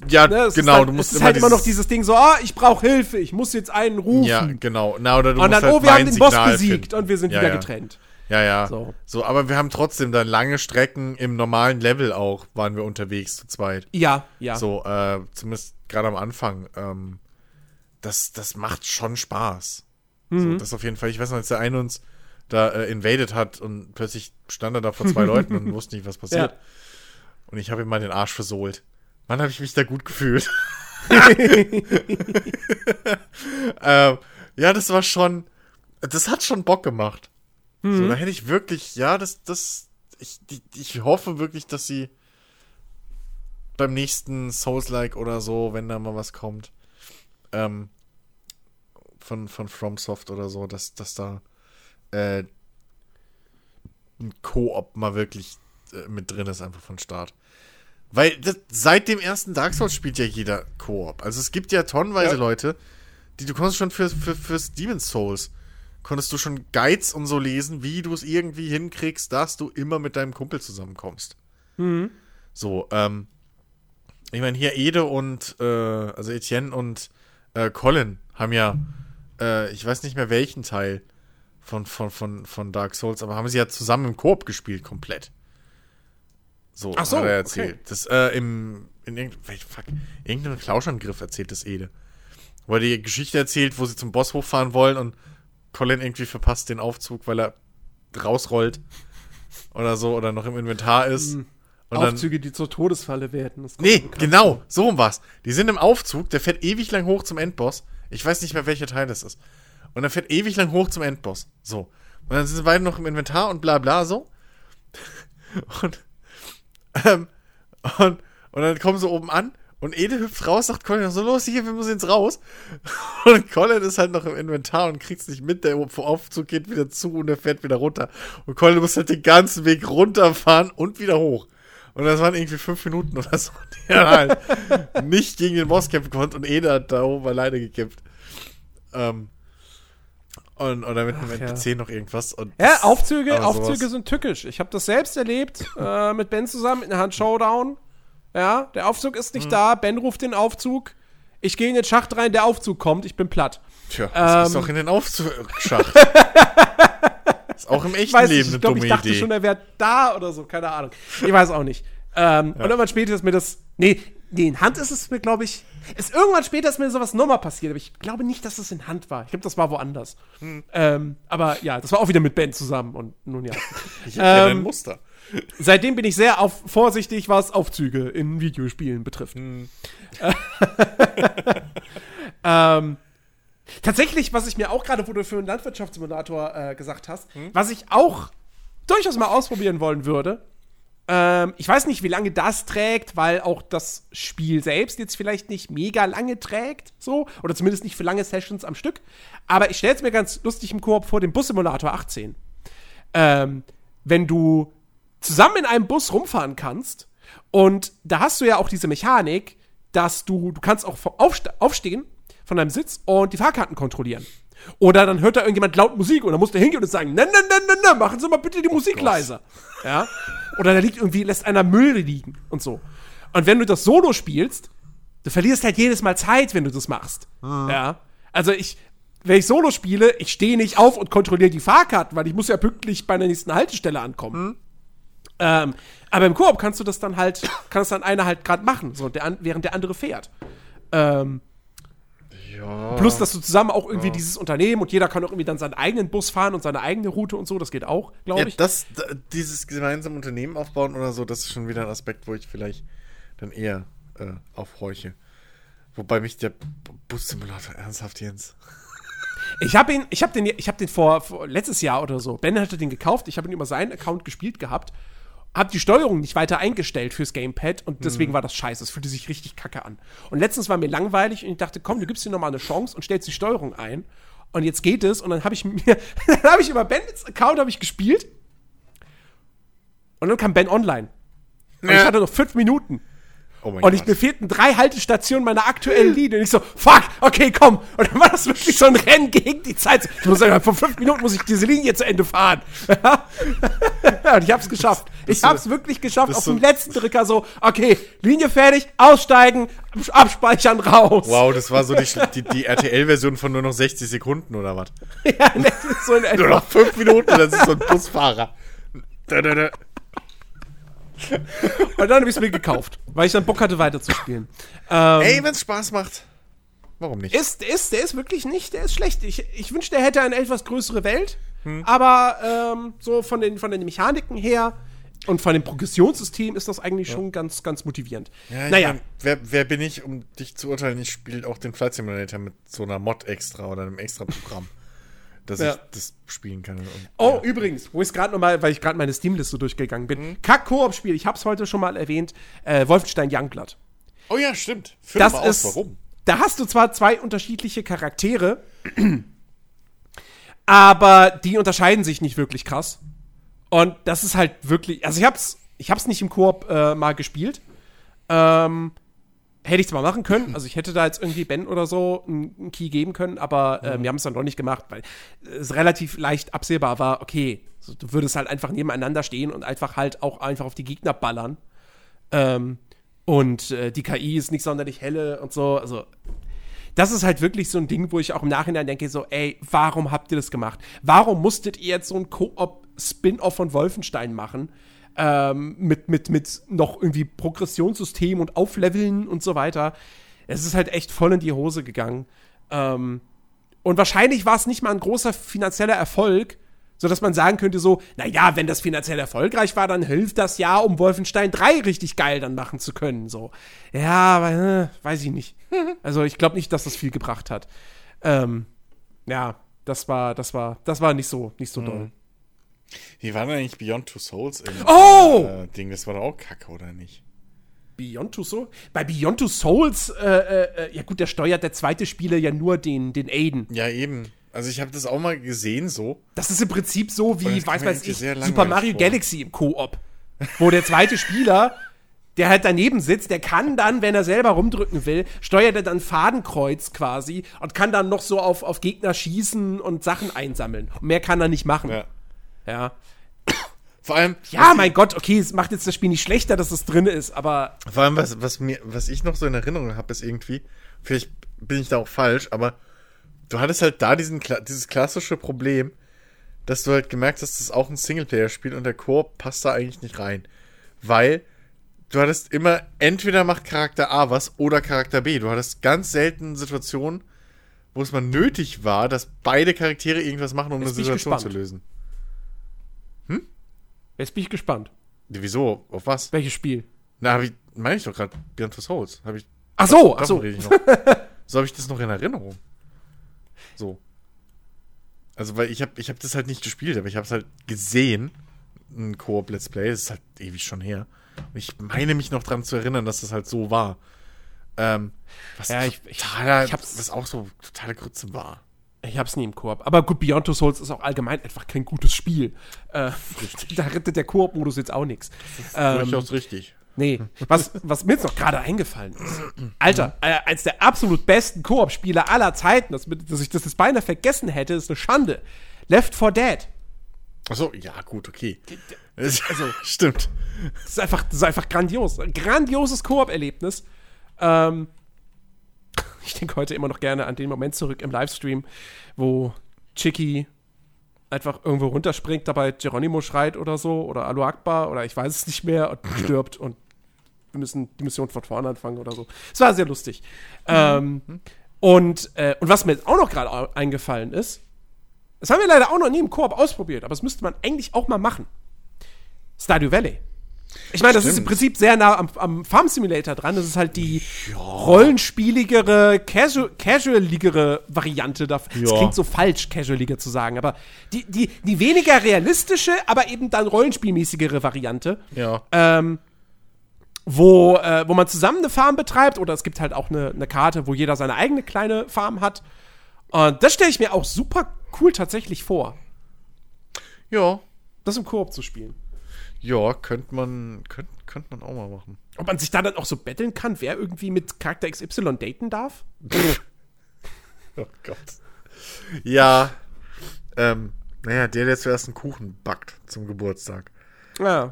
Ja, Ne, es genau. halt, du musst es ist halt immer noch dieses- Ding so, ah, ich brauche Hilfe, ich muss jetzt einen rufen. Ja, genau. Na, oder du und musst dann, halt oh, wir haben den Boss Signal besiegt finden. und wir sind Ja, wieder ja. getrennt. Ja, ja. So. So. aber wir haben trotzdem dann lange Strecken im normalen Level auch, waren wir unterwegs zu zweit. Ja, ja. So, äh, zumindest gerade am Anfang. Ähm, das, das macht schon Spaß. Mhm. So, das auf jeden Fall. Ich weiß noch, als der eine uns da äh, invaded hat und plötzlich stand er da vor zwei Leuten und wusste nicht, was passiert. Ja. Und ich habe ihm mal den Arsch versohlt. Mann, habe ich mich da gut gefühlt. ähm, ja, das war schon. Das hat schon Bock gemacht. So, da hätte ich wirklich, ja, das, das. Ich, die- ich hoffe wirklich, dass sie beim nächsten Souls-like oder so, wenn da mal was kommt, ähm, von, von FromSoft oder so, dass, dass da äh, ein Koop mal wirklich äh, mit drin ist, einfach von Start. Weil das, seit dem ersten Dark Souls spielt ja jeder Koop. Also es gibt ja tonnenweise Ja. Leute, die du konntest schon für, für, fürs Demon's Souls, konntest du schon Guides und so lesen, wie du es irgendwie hinkriegst, dass du immer mit deinem Kumpel zusammenkommst. So, ähm, ich meine, hier Ede und, äh, also Etienne und äh, Colin haben ja, äh, ich weiß nicht mehr welchen Teil von, von, von, von Dark Souls, aber haben sie ja zusammen im Koop gespielt, komplett. So, Ach so, hat er erzählt. okay. Das, äh, im, in irgendeinem, fuck, irgendeinem Flauschangriff erzählt das Ede. Wo er die Geschichte erzählt, wo sie zum Boss hochfahren wollen und Colin irgendwie verpasst den Aufzug, weil er rausrollt. Oder so, oder noch im Inventar ist. Und dann, Aufzüge, die zur Todesfalle werden. Nee, genau, so um was. Die sind im Aufzug, der fährt ewig lang hoch zum Endboss. Ich weiß nicht mehr, welcher Teil das ist. Und er fährt ewig lang hoch zum Endboss. So. Und dann sind sie beide noch im Inventar und bla bla so. Und, ähm, und, und dann kommen sie oben an und Ede hüpft raus, sagt Colin so, los, hier, wir müssen jetzt raus. Und Colin ist halt noch im Inventar und kriegt's nicht mit, der Aufzug geht wieder zu und er fährt wieder runter. Und Colin muss halt den ganzen Weg runterfahren und wieder hoch. Und das waren irgendwie fünf Minuten oder so, die er halt nicht gegen den Boss kämpfen konnte und Ede hat da oben alleine gekämpft. Ähm, und, oder mit einem Ach, ja. NPC noch irgendwas. Und Ja, Aufzüge, Aufzüge sowas- sind tückisch. Ich habe das selbst erlebt äh, mit Ben zusammen in der Hand Showdown. Ja, der Aufzug ist Mhm. nicht da. Ben ruft den Aufzug. Ich gehe in den Schacht rein, der Aufzug kommt. Ich bin platt. Tja, das ist Ähm. doch in den Aufzugsschacht. ist auch im Ich echten weiß Leben nicht, ich eine glaube, dumme ich dachte Idee. schon, er wäre da oder so. Keine Ahnung. Ich weiß auch nicht. Ähm, Und irgendwann später ist mir das. Nee, nee, in Hand ist es mir, glaube ich. Ist irgendwann später ist mir sowas nochmal passiert, aber ich glaube nicht, dass es in Hand war. Ich glaube, das war woanders. Hm. Ähm, aber ja, das war auch wieder mit Ben zusammen und nun ja. ich erkenne ähm, ein Muster. Seitdem bin ich sehr auf, vorsichtig, was Aufzüge in Videospielen betrifft. ähm, tatsächlich, was ich mir auch gerade, wo du für einen Landwirtschaftssimulator äh, gesagt hast, was ich auch durchaus mal ausprobieren wollen würde, ähm, ich weiß nicht, wie lange das trägt, weil auch das Spiel selbst jetzt vielleicht nicht mega lange trägt, so, oder zumindest nicht für lange Sessions am Stück. Aber ich stelle es mir ganz lustig im Koop vor, den Bus-Simulator 18 ähm, wenn du zusammen in einem Bus rumfahren kannst und da hast du ja auch diese Mechanik, dass du, du kannst auch aufste aufstehen von deinem Sitz und die Fahrkarten kontrollieren. Oder dann hört da irgendjemand laut Musik und dann musst du hingehen und sagen, nein, nein, nein, nein, nein, machen Sie mal bitte die Musik Gott. leiser. Ja? Oder da liegt irgendwie, lässt einer Müll liegen und so. Und wenn du das Solo spielst, du verlierst halt jedes Mal Zeit, wenn du das machst. Ja. Also ich, wenn ich Solo spiele, ich stehe nicht auf und kontrolliere die Fahrkarten, weil ich muss ja pünktlich bei der nächsten Haltestelle ankommen. Ähm, aber im Koop kannst du das dann halt, kann das dann einer halt gerade machen, so, der während der andere fährt. Ähm, Ja. plus, dass du zusammen auch irgendwie dieses Unternehmen und jeder kann auch irgendwie dann seinen eigenen Bus fahren und seine eigene Route und so, das geht auch, glaube Ja, ich. das, da, dieses gemeinsame Unternehmen aufbauen oder so, das ist schon wieder ein Aspekt, wo ich vielleicht dann eher äh, aufhorche. Wobei mich der Bus-Simulator ernsthaft, Jens. Ich habe ihn, ich habe den, ich habe den vor, vor letztes Jahr oder so. Ben hatte den gekauft. Ich habe ihn über seinen Account gespielt gehabt. Habe die Steuerung nicht weiter eingestellt fürs Gamepad und deswegen war das scheiße. Es fühlte sich richtig kacke an. Und letztens war mir langweilig und ich dachte, komm, du gibst dir noch mal eine Chance und stellst die Steuerung ein. Und jetzt geht es und dann habe ich mir, dann habe ich über Bens Account habe ich gespielt. Und dann kam Ben online. Und ich Ja. hatte noch fünf Minuten. Oh Und ich, mir fehlten drei Haltestationen meiner aktuellen Linie. Und ich so, fuck, okay, komm. Und dann war das wirklich so ein Rennen gegen die Zeit. Ich muss sagen, vor fünf Minuten muss ich diese Linie zu Ende fahren. und ich hab's geschafft. Ich hab's wirklich geschafft. Auf dem letzten Drücker so, okay, Linie fertig, aussteigen, abspeichern, raus. Wow, das war so die, die, die RTL-Version von nur noch 60 Sekunden oder was? Ja, das ist so in Nur noch 5 Minuten, das ist so ein Busfahrer. Da, da, da. Und dann hab ich's mir gekauft, weil ich dann Bock hatte, weiterzuspielen. Ähm, Ey, wenn's Spaß macht, warum nicht? Ist, ist, der ist wirklich nicht, der ist schlecht. Ich, ich wünschte, er hätte eine etwas größere Welt. Hm. Aber ähm, so von den, von den Mechaniken her und von dem Progressionssystem ist das eigentlich schon ganz, ganz motivierend. Ja, ich naja, mein, wer, wer bin ich, um dich zu urteilen? Ich spiele auch den Flight Simulator mit so einer Mod extra oder einem extra Programm, dass Ja. ich das spielen kann. Und, Oh, ja. übrigens, wo ich gerade nochmal, weil ich gerade meine Steam-Liste durchgegangen bin. Mhm. Kack-Koop-Spiel, ich hab's heute schon mal erwähnt, äh, Wolfenstein Youngblood. oh ja, stimmt. Führ Das mal ist, aus, warum? da hast du zwar zwei unterschiedliche Charaktere, aber die unterscheiden sich nicht wirklich krass. Und das ist halt wirklich, also ich hab's, ich hab's nicht im Koop äh, mal gespielt. Ähm, hätte ich zwar machen können, also ich hätte da jetzt irgendwie Ben oder so einen einen Key geben können, aber äh, wir haben es dann doch nicht gemacht, weil es relativ leicht absehbar war, okay, so, du würdest halt einfach nebeneinander stehen und einfach halt auch einfach auf die Gegner ballern. Ähm, und äh, die KI ist nicht sonderlich helle und so, also das ist halt wirklich so ein Ding, wo ich auch im Nachhinein denke, so, ey, warum habt ihr das gemacht? Warum musstet ihr jetzt so ein Koop-Spin-Off von Wolfenstein machen? Ähm, mit, mit, mit noch irgendwie Progressionssystem und Aufleveln und so weiter. Es ist halt echt voll in die Hose gegangen. Ähm, und wahrscheinlich war es nicht mal ein großer finanzieller Erfolg, so dass man sagen könnte so, naja, wenn das finanziell erfolgreich war, dann hilft das ja, um Wolfenstein 3 richtig geil dann machen zu können. So, ja, aber, äh, weiß ich nicht. Also ich glaube nicht, dass das viel gebracht hat. Ähm, ja, das war, das war, das war nicht so, nicht so Mhm. doll. Wie war denn eigentlich Beyond Two Souls im Oh! äh, Ding? Das war doch auch kacke, oder nicht? Beyond Two Souls? Bei Beyond Two Souls, äh, äh, äh, ja gut, der steuert der zweite Spieler ja nur den, den Aiden. Ja, eben. Also ich habe das auch mal gesehen so. Das ist im Prinzip so wie, weiß weiß ich, Super Mario vor. Galaxy im Koop. Wo der zweite Spieler, der halt daneben sitzt, der kann dann, wenn er selber rumdrücken will, steuert er dann Fadenkreuz quasi und kann dann noch so auf, auf Gegner schießen und Sachen einsammeln. Und mehr kann er nicht machen. Ja. Ja, Vor allem, ja mein Gott, okay, es macht jetzt das Spiel nicht schlechter, dass es drin ist, aber vor allem was, was, mir, was ich noch so in Erinnerung habe, ist irgendwie, vielleicht bin ich da auch falsch, aber du hattest halt da diesen, dieses klassische Problem, dass du halt gemerkt hast, das ist auch ein Singleplayer-Spiel und der Koop passt da eigentlich nicht rein. Weil du hattest immer, entweder macht Charakter A was oder Charakter B. Du hattest ganz selten Situationen, wo es mal nötig war, dass beide Charaktere irgendwas machen, um Jetzt eine Situation zu gespannt. Lösen. jetzt bin ich gespannt. Wieso? Auf was? Welches Spiel? Na, hab ich, meine ich doch gerade, Beyond Two Souls. Hab ich, Ach so, ach so. so habe ich das noch in Erinnerung. So. Also, weil ich habe ich hab das halt nicht gespielt, aber ich habe es halt gesehen, ein Koop Let's Play, das ist halt ewig schon her. Und ich meine mich noch dran zu erinnern, dass das halt so war. Ähm, was Ja, ich- ich- totaler, ich was auch so totale Grütze war. Ich hab's nie im Koop. Aber gut, Beyond Two Souls ist auch allgemein einfach kein gutes Spiel. Äh, da rettet der Koop-Modus jetzt auch nichts. Ähm, Durchaus richtig. nee, was, was mir jetzt noch gerade eingefallen ist. Alter, äh, als der absolut besten Koop-Spieler aller Zeiten, dass, dass ich das jetzt beinahe vergessen hätte, ist eine Schande. Left 4 Dead. Achso, ja, gut, okay. Also, stimmt. Das ist einfach, das ist einfach grandios. Ein grandioses Koop-Erlebnis. Ähm, ich denke heute immer noch gerne an den Moment zurück im Livestream, wo Chicky einfach irgendwo runterspringt, dabei Geronimo schreit oder so, oder Alu Akbar, oder ich weiß es nicht mehr, und stirbt und wir müssen die Mission von vorne anfangen oder so. Es war sehr lustig. Ähm, und, äh, und was mir jetzt auch noch gerade eingefallen ist, das haben wir leider auch noch nie im Koop ausprobiert, aber das müsste man eigentlich auch mal machen. Stardew Valley. Ich meine, das ist im Stimmt. Prinzip sehr nah am, am Farm Simulator dran. Das ist halt die rollenspieligere, casual, casualigere Variante davon. Es Ja. klingt so falsch, casualiger zu sagen, aber die, die, die weniger realistische, aber eben dann rollenspielmäßigere Variante Ja. ähm, wo, äh, wo man zusammen eine Farm betreibt oder es gibt halt auch eine, eine Karte, wo jeder seine eigene kleine Farm hat. Und das stelle ich mir auch super cool tatsächlich vor, Ja. das im Koop zu spielen. Ja, könnte man, könnte könnt man auch mal machen. Ob man sich da dann auch so betteln kann, wer irgendwie mit Charakter XY daten darf? Oh Gott. Ja. Ähm, naja, der, der zuerst einen Kuchen backt zum Geburtstag. Ja.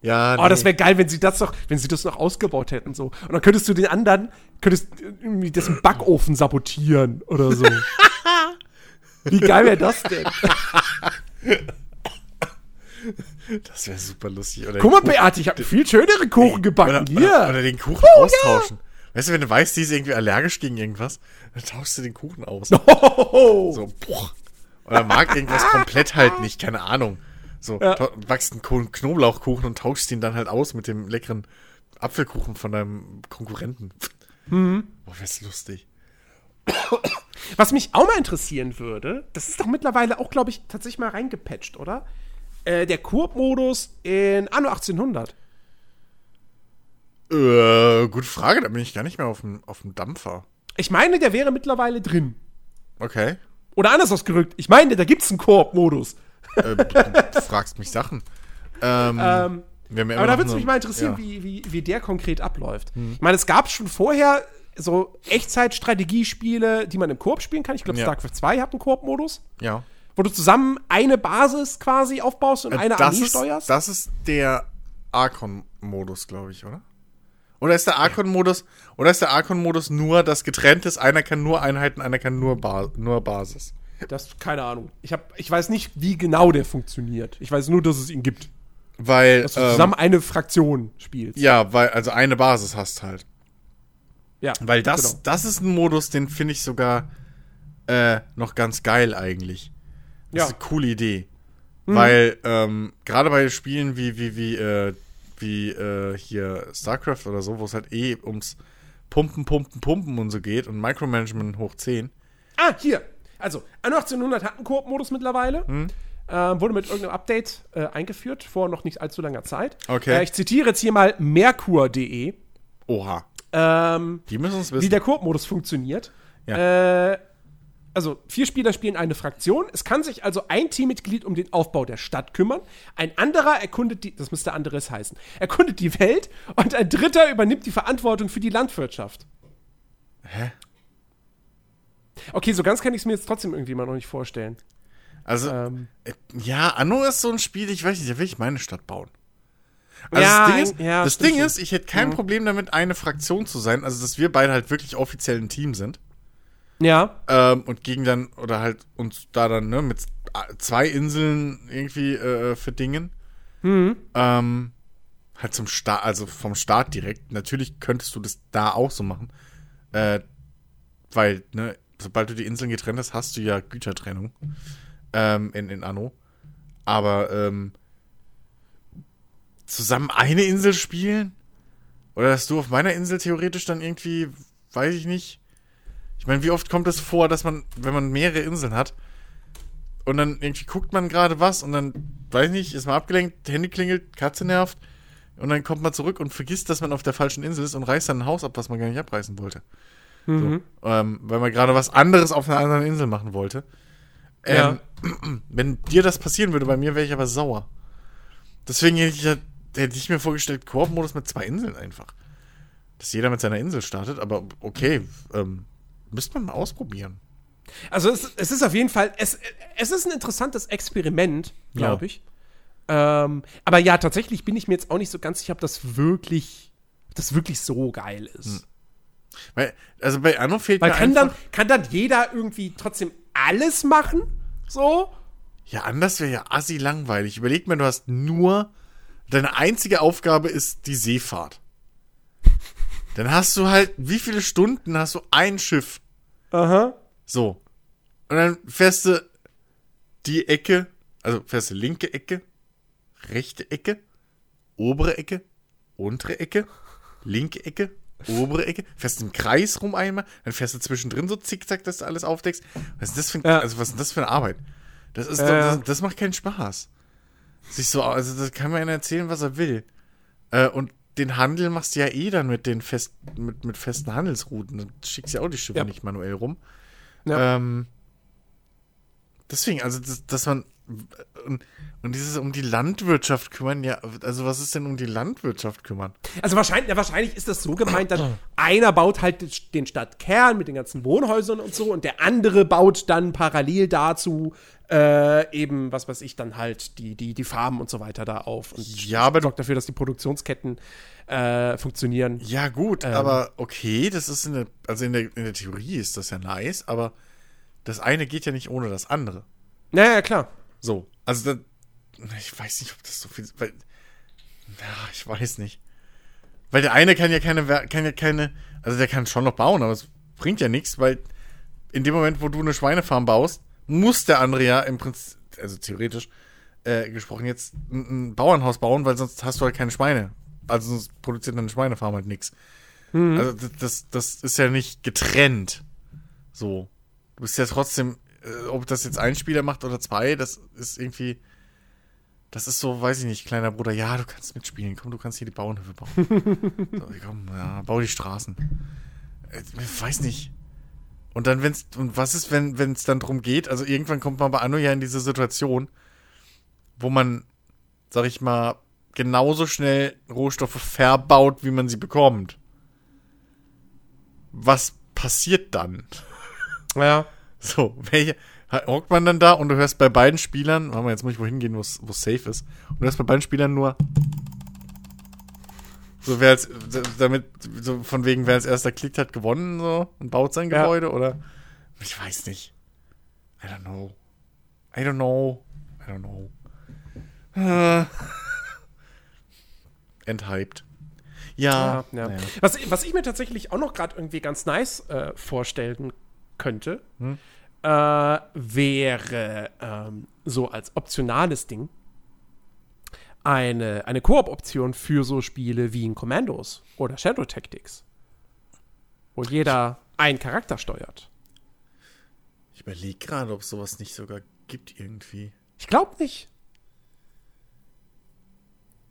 Ja, Oh, das wäre geil, wenn sie das noch, wenn sie das noch ausgebaut hätten, so. Und dann könntest du den anderen, könntest irgendwie dessen Backofen sabotieren oder so. Wie geil wäre das denn? das wäre super lustig. Oder Guck mal, Kuchen- Beate, ich habe viel schönere Kuchen gebacken. Oder, Hier. oder, oder den Kuchen austauschen. Weißt du, wenn du weißt, die ist irgendwie allergisch gegen irgendwas, dann tauschst du den Kuchen aus. Oh. So, boah. Oder mag irgendwas komplett halt nicht, keine Ahnung. So, Ja. backst einen Knoblauchkuchen und tauschst ihn dann halt aus mit dem leckeren Apfelkuchen von deinem Konkurrenten. Mhm. Boah, wär's lustig. Was mich auch mal interessieren würde, das ist doch mittlerweile auch, glaube ich, tatsächlich mal reingepatcht, oder? Äh, der Koop-Modus in Anno 1800. Äh, gute Frage, da bin ich gar nicht mehr auf dem, auf dem Dampfer. Ich meine, der wäre mittlerweile drin. Okay. Oder anders ausgerückt, ich meine, da gibt's einen Koop-Modus. Äh, du fragst mich Sachen. Ähm, Ähm, aber da würde es mich mal interessieren, ja. Hm. wie, wie, wie der konkret abläuft. Ich meine, es gab schon vorher so Echtzeit-Strategiespiele, die man im Koop spielen kann. Ich glaube, Ja. StarCraft 2 hat einen Koop-Modus, Ja. Wo du zusammen eine Basis quasi aufbaust und eine Äh, das Armee ist, steuerst. Das ist der Archon-Modus, glaube ich, oder? Oder ist der Archon-Modus, oder ist der Archon-Modus nur, dass getrennt ist, einer kann nur Einheiten, einer kann nur, ba nur Basis? Das, keine Ahnung. Ich, hab, ich weiß nicht, wie genau der funktioniert. Ich weiß nur, dass es ihn gibt. Weil, Dass du ähm, zusammen eine Fraktion spielst. ja, weil, also eine Basis hast halt. Ja, Weil das, genau. das ist ein Modus, den finde ich sogar äh, noch ganz geil eigentlich. Das Ja. ist eine coole Idee. Weil ähm, gerade bei Spielen wie, wie, wie, äh, wie äh, hier StarCraft oder so, wo es halt eh ums Pumpen, Pumpen, Pumpen und so geht und Micromanagement hoch 10. Ah, hier. Also, Anno 1800 hat einen Koop-Modus mittlerweile. Hm. Ähm, wurde mit irgendeinem Update äh, eingeführt, vor noch nicht allzu langer Zeit. Okay. Äh, ich zitiere jetzt hier mal merkur.de, Oha. ähm, Die müssen uns wie wissen. der Koop-Modus funktioniert. Äh, also, vier Spieler spielen eine Fraktion. Es kann sich also ein Teammitglied um den Aufbau der Stadt kümmern. Ein anderer erkundet die, das müsste anderes heißen, erkundet die Welt und ein dritter übernimmt die Verantwortung für die Landwirtschaft. Hä? Okay, so ganz kann ich es mir jetzt trotzdem irgendwie mal noch nicht vorstellen. Also, Ähm, äh, ja, Anno ist so ein Spiel, ich weiß nicht, da will ich meine Stadt bauen. Also Ja, das Ding ist, ja, das Ding ist, ich hätte kein Problem damit, eine Fraktion zu sein, also dass wir beide halt wirklich offiziell ein Team sind. Ja. ähm, und gegen dann, oder halt uns da dann, ne, mit zwei Inseln irgendwie äh, verdingen. Mhm. Ähm, halt zum Start, also vom Start direkt. Natürlich könntest du das da auch so machen. Äh, weil, ne, sobald du die Inseln getrennt hast, hast du ja Gütertrennung. Ähm, in, in Anno. Aber, ähm, zusammen eine Insel spielen? Oder dass du auf meiner Insel theoretisch dann irgendwie, weiß ich nicht. Ich meine, wie oft kommt es vor, dass man, wenn man mehrere Inseln hat, und dann irgendwie guckt man gerade was und dann, weiß ich nicht, ist man abgelenkt, Handy klingelt, Katze nervt und dann kommt man zurück und vergisst, dass man auf der falschen Insel ist und reißt dann ein Haus ab, was man gar nicht abreißen wollte. Mhm. So, ähm, weil man gerade was anderes auf einer anderen Insel machen wollte. Ähm, Wenn dir das passieren würde, bei mir wäre ich aber sauer. Deswegen hätte ich, ja- hätte ich mir vorgestellt, Koop-Modus mit zwei Inseln einfach. Dass jeder mit seiner Insel startet, aber okay, ähm, müsste man mal ausprobieren. Also es, es ist auf jeden Fall, es, es ist ein interessantes Experiment, glaube Ja. ich. Ähm, aber ja, tatsächlich bin ich mir jetzt auch nicht so ganz sicher, ob das wirklich, ob das wirklich so geil ist. Hm. Weil, also bei Anno fehlt Weil mir kann dann, kann dann jeder irgendwie trotzdem alles machen? So? Ja, anders wäre ja assi langweilig. Überleg mal, du hast nur. Deine einzige Aufgabe ist die Seefahrt. Dann hast du halt, wie viele Stunden hast du ein Schiff? Aha. So. Und dann fährst du die Ecke, also fährst du linke Ecke, rechte Ecke, obere Ecke, untere Ecke, linke Ecke, obere Ecke, fährst im Kreis rum einmal, dann fährst du zwischendrin so zickzack, dass du alles aufdeckst. Was ist das für, ein, Ja. also was ist das für eine Arbeit? Das ist ja. das, das macht keinen Spaß. Sich so, also das kann einer erzählen, was er will. Äh, und den Handel machst du ja eh dann mit den fest, mit, mit festen Handelsrouten. Dann schickst du ja auch die Schiffe Ja. nicht manuell rum. Ja. Ähm, deswegen, also, dass, dass man. Und, und dieses um die Landwirtschaft kümmern, ja, also was ist denn um die Landwirtschaft kümmern? Also wahrscheinlich, ja, wahrscheinlich ist das so gemeint, dass einer baut halt den Stadtkern mit den ganzen Wohnhäusern und so und der andere baut dann parallel dazu äh, eben, was weiß ich, dann halt die, die, die Farmen und so weiter da auf und Ja, aber sorgt dafür, dass die Produktionsketten äh, funktionieren. ja gut, Ähm. aber okay, das ist in der, also in der, in der Theorie ist das ja nice, aber das eine geht ja nicht ohne das andere. Naja, klar. So, also da, ich weiß nicht, ob das so viel, weil, ja, ich weiß nicht. Weil der eine kann ja keine, Wer- kann ja keine, also der kann schon noch bauen, aber es bringt ja nichts, weil in dem Moment, wo du eine Schweinefarm baust, muss der andere ja im Prinzip, also theoretisch äh, gesprochen jetzt ein, ein Bauernhaus bauen, weil sonst hast du halt keine Schweine. Also sonst produziert eine Schweinefarm halt nichts. Also das, das, ist ja nicht getrennt. So. Du bist ja trotzdem, ob das jetzt ein Spieler macht oder zwei, das ist irgendwie. Das ist so, weiß ich nicht, kleiner Bruder, ja, du kannst mitspielen, komm, du kannst hier die Bauernhöfe bauen. so, komm, ja, bau die Straßen. Äh, Ich weiß nicht. Und dann, wenn's, und was ist, wenn es dann drum geht, also irgendwann kommt man bei Anno ja in diese Situation, wo man, sag ich mal, genauso schnell Rohstoffe verbaut, wie man sie bekommt. Was passiert dann? Ja. So, welche, hockt man dann da und du hörst bei beiden Spielern, warte mal, jetzt muss ich wohin gehen, wo es safe ist, und du hörst bei beiden Spielern nur So, wer als, damit, so von wegen, wer als erster klickt, hat gewonnen, so, und baut sein Ja. Gebäude, oder? Ich weiß nicht. I don't know. I don't know. I don't know. Äh. Enthyped. Ja. Ja, ja. Was, was ich mir tatsächlich auch noch gerade irgendwie ganz nice äh, vorstellen könnte, Hm? äh, wäre ähm, so als optionales Ding eine, eine Koop-Option für so Spiele wie in Commandos oder Shadow Tactics, wo jeder einen Charakter steuert. Ich überlege gerade, ob es sowas nicht sogar gibt irgendwie. Ich glaube nicht.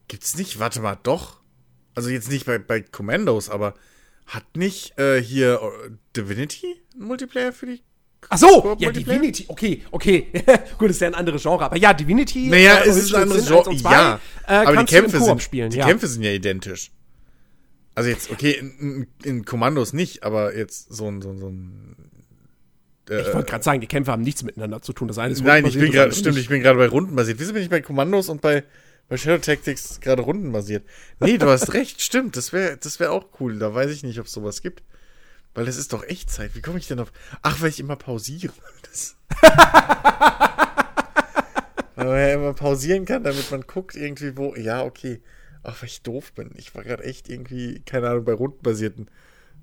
Gibt's nicht? Warte mal, doch. Also jetzt nicht bei, bei Commandos, aber hat nicht äh, hier äh, Divinity einen Multiplayer für die? Ach so, ja? Divinity, okay, okay. Gut, ist ja ein anderes Genre, aber ja, Divinity. Naja, äh, es ist ein anderes Genre. Ja, äh, aber die Kämpfe sind spielen, die ja. Kämpfe sind ja identisch. Also jetzt okay, in, in, in Kommandos nicht, aber jetzt so ein so ein, so ein äh, Ich wollte gerade sagen, die Kämpfe haben nichts miteinander zu tun. Das eine ist Nein, ich bin gerade, andere stimmt, ich bin gerade bei rundenbasiert. Wieso bin ich bei Kommandos und bei, bei Shadow Tactics gerade rundenbasiert? Nee, du hast recht, stimmt. Das wäre das wär auch cool. Da weiß ich nicht, ob es sowas gibt. Weil das ist doch Echtzeit. Wie komme ich denn auf. Ach, weil ich immer pausiere. Das weil man ja immer pausieren kann, damit man guckt irgendwie, wo. Ja, okay. Ach, weil ich doof bin. Ich war gerade echt irgendwie, keine Ahnung, bei rundenbasierten.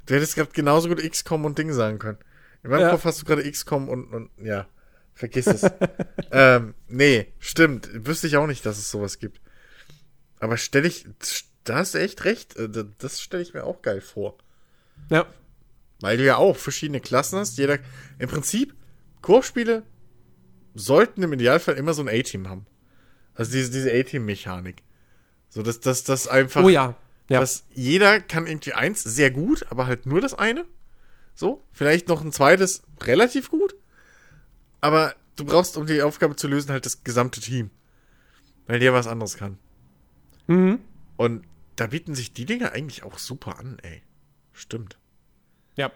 Du hättest gerade genauso gut XCOM und Ding sagen können. In meinem Ja. Kopf hast du gerade XCOM und, und ja, vergiss es. ähm, nee, stimmt. Wüsste ich auch nicht, dass es sowas gibt. Aber stelle ich, da hast du echt recht. Äh, da- Das stelle ich mir auch geil vor. Ja. Weil du ja auch verschiedene Klassen hast. Jeder, im Prinzip, Koop-Spiele sollten im Idealfall immer so ein A-Team haben. Also diese, diese A-Team-Mechanik. So, dass das, das einfach, Oh ja. Ja. dass jeder kann irgendwie eins sehr gut, aber halt nur das eine. So, vielleicht noch ein zweites relativ gut. Aber du brauchst, um die Aufgabe zu lösen, halt das gesamte Team. Weil der was anderes kann. Mhm. Und da bieten sich die Dinger eigentlich auch super an, ey. Stimmt. ja.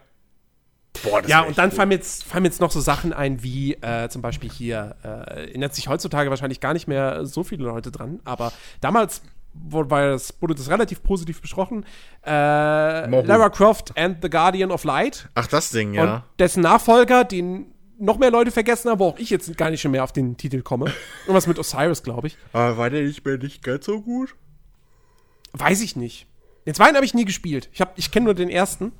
Boah, das Ja, und dann cool. fallen mir jetzt, fallen jetzt noch so Sachen ein, wie äh, zum Beispiel hier, äh, erinnert sich heutzutage wahrscheinlich gar nicht mehr so viele Leute dran, aber damals wurde, das, wurde das relativ positiv besprochen. Äh. Lara Croft and the Guardian of Light. Ach, das Ding, Und ja. dessen Nachfolger, den noch mehr Leute vergessen haben, wo auch ich jetzt gar nicht mehr auf den Titel komme. Irgendwas mit Osiris, glaube ich. Aber war der nicht mehr nicht ganz so gut? Weiß ich nicht. Den zweiten habe ich nie gespielt. Ich, hab- ich kenne nur den ersten.